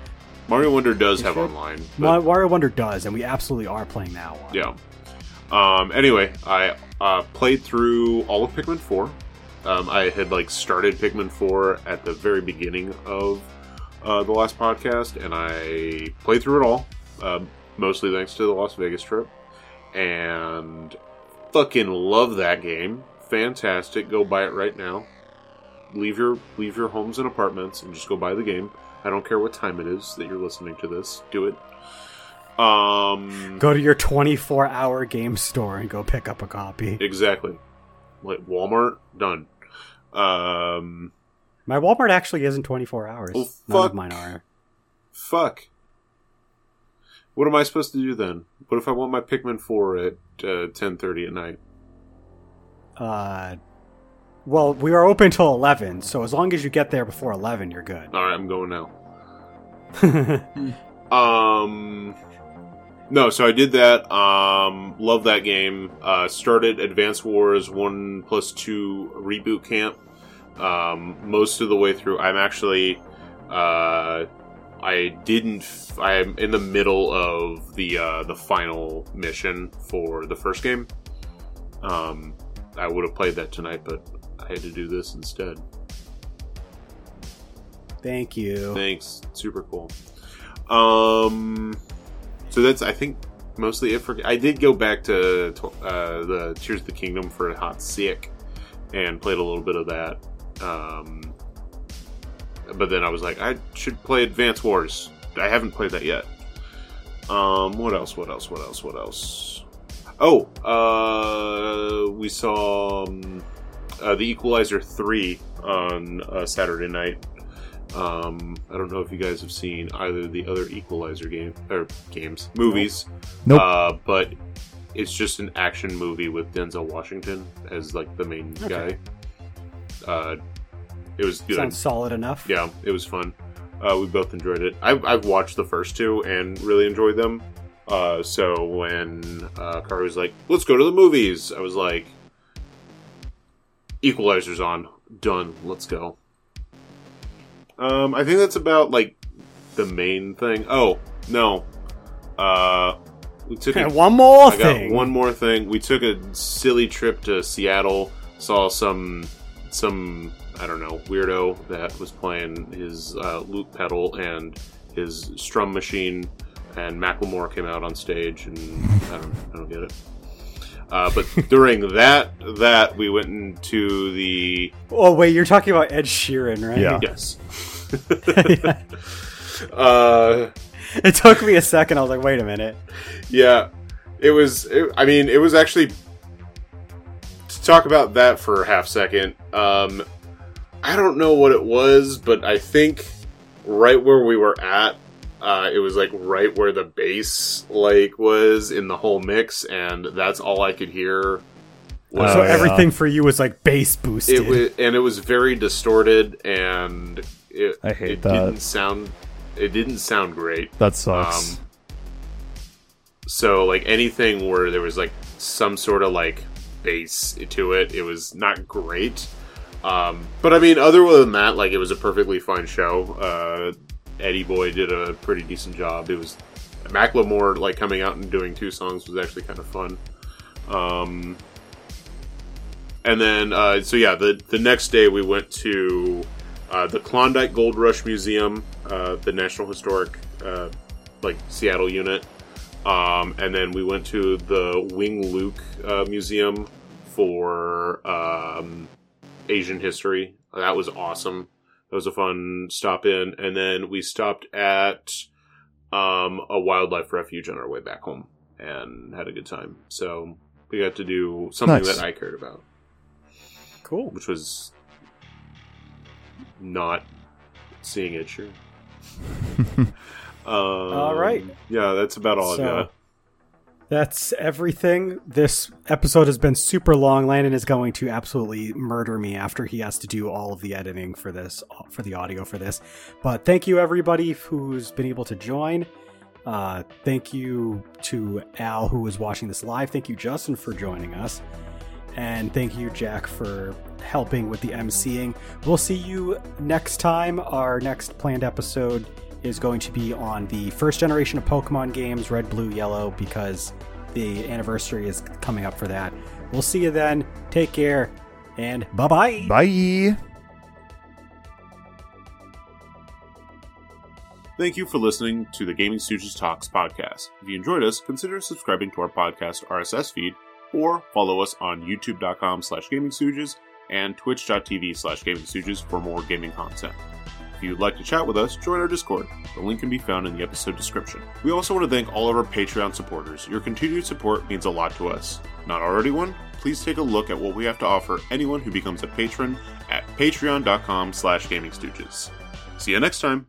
Mario Wonder does It have should. online. Ma- But, Mario Wonder does, and we absolutely are playing that one. yeah. Um, anyway, I uh, played through all of Pikmin Four. Um, I had like started Pikmin Four at the very beginning of uh, the last podcast, and I played through it all, um, mostly thanks to the Las Vegas trip, and fucking love that game. Fantastic! Go buy it right now. Leave your leave your homes and apartments and just go buy the game. I don't care what time it is that you're listening to this. Do it. Um, Go to your 24 hour game store and go pick up a copy. exactly. Like Walmart, done. Um, My Walmart actually isn't 24 hours. None fuck. of mine are. fuck. What am I supposed to do then? What if I want my Pikmin four at uh, ten thirty at night? Uh, well, we are open till 11, so as long as you get there before 11, you're good. All right, I'm going now. [LAUGHS] Um, no, so I did that. Um, love that game. Uh, started Advance Wars one plus two reboot camp. Um, most of the way through, I'm actually. Uh, I didn't. F- I'm in the middle of the uh, the final mission for the first game. Um, I would have played that tonight, but I had to do this instead. Thank you. Thanks. Super cool. Um, so that's I think mostly it for. I did go back to, uh, the Tears of the Kingdom for a hot sick, and played a little bit of that. Um, but then I was like, I should play Advance Wars. I haven't played that yet. Um, what else? What else? What else? What else? Oh, uh, we saw um, uh, the Equalizer three on uh, Saturday night. Um, I don't know if you guys have seen either the other Equalizer game or games, movies. Nope. Uh, but it's just an action movie with Denzel Washington as like the main Okay. guy. Uh, it was good. Sounds solid enough. Yeah, it was fun. Uh, we both enjoyed it. I've, I've watched the first two and really enjoyed them. Uh, so when uh, Car was like, "Let's go to the movies," I was like, "Equalizer's on, done. Let's go." Um, I think that's about like the main thing. Oh no, uh, we took a one more I got thing. one more thing. We took a silly trip to Seattle. Saw some some I don't know weirdo that was playing his uh, loop pedal and his strum machine, and Macklemore came out on stage, and I don't I don't get it. Uh, but during that that we went into the Oh wait, you're talking about Ed Sheeran, right? Yeah. yes. [LAUGHS] [LAUGHS] uh, It took me a second. I was like, wait a minute. Yeah, it was. It, I mean, it was actually to talk about that for a half second. Um, I don't know what it was, but I think right where we were at, uh, it was like right where the bass like was in the whole mix, and that's all I could hear. Was so Oh, yeah. everything for you was like bass boosted. it was, and it was very distorted, and it I hate it that. didn't sound it didn't sound great. That sucks. Um, so like anything where there was like some sort of like bass to it, it was not great. Um, but I mean, other than that, like it was a perfectly fine show. Uh, Eddie Boy did a pretty decent job. It was Macklemore like coming out and doing two songs was actually kind of fun. Um, and then uh, so yeah, the the next day we went to uh, the Klondike Gold Rush Museum, uh, the National Historic uh, like Seattle unit, um, and then we went to the Wing Luke uh, Museum for um, Asian history. That was awesome. That was a fun stop in, and then we stopped at um, a wildlife refuge on our way back home and had a good time. So we got to do something Nice. that I cared about, Cool. which was not seeing it. Sure. [LAUGHS] All right. Yeah, that's about all So- I've got. That's everything. This episode has been super long. Landon is going to absolutely murder me after he has to do all of the editing for this, for the audio for this. But thank you, everybody who's been able to join. Uh, thank you to Al, who is watching this live. Thank you, Justin, for joining us. And thank you, Jack, for helping with the emceeing. We'll see you next time. Our next planned episode is going to be on the first generation of Pokemon games, Red, Blue, Yellow, because the anniversary is coming up for that. We'll see you then. Take care, and bye bye. Bye. Thank you for listening to the Gaming Stooges Talks podcast. If you enjoyed us, consider subscribing to our podcast RSS feed or follow us on youtube.com slash gaming stooges and twitch.tv slash gaming stooges for more gaming content. If you'd like to chat with us, join our Discord. The link can be found in the episode description. We also want to thank all of our Patreon supporters. Your continued support means a lot to us. Not already one? Please take a look at what we have to offer anyone who becomes a patron at patreon.com slash gaming stooges. See you next time.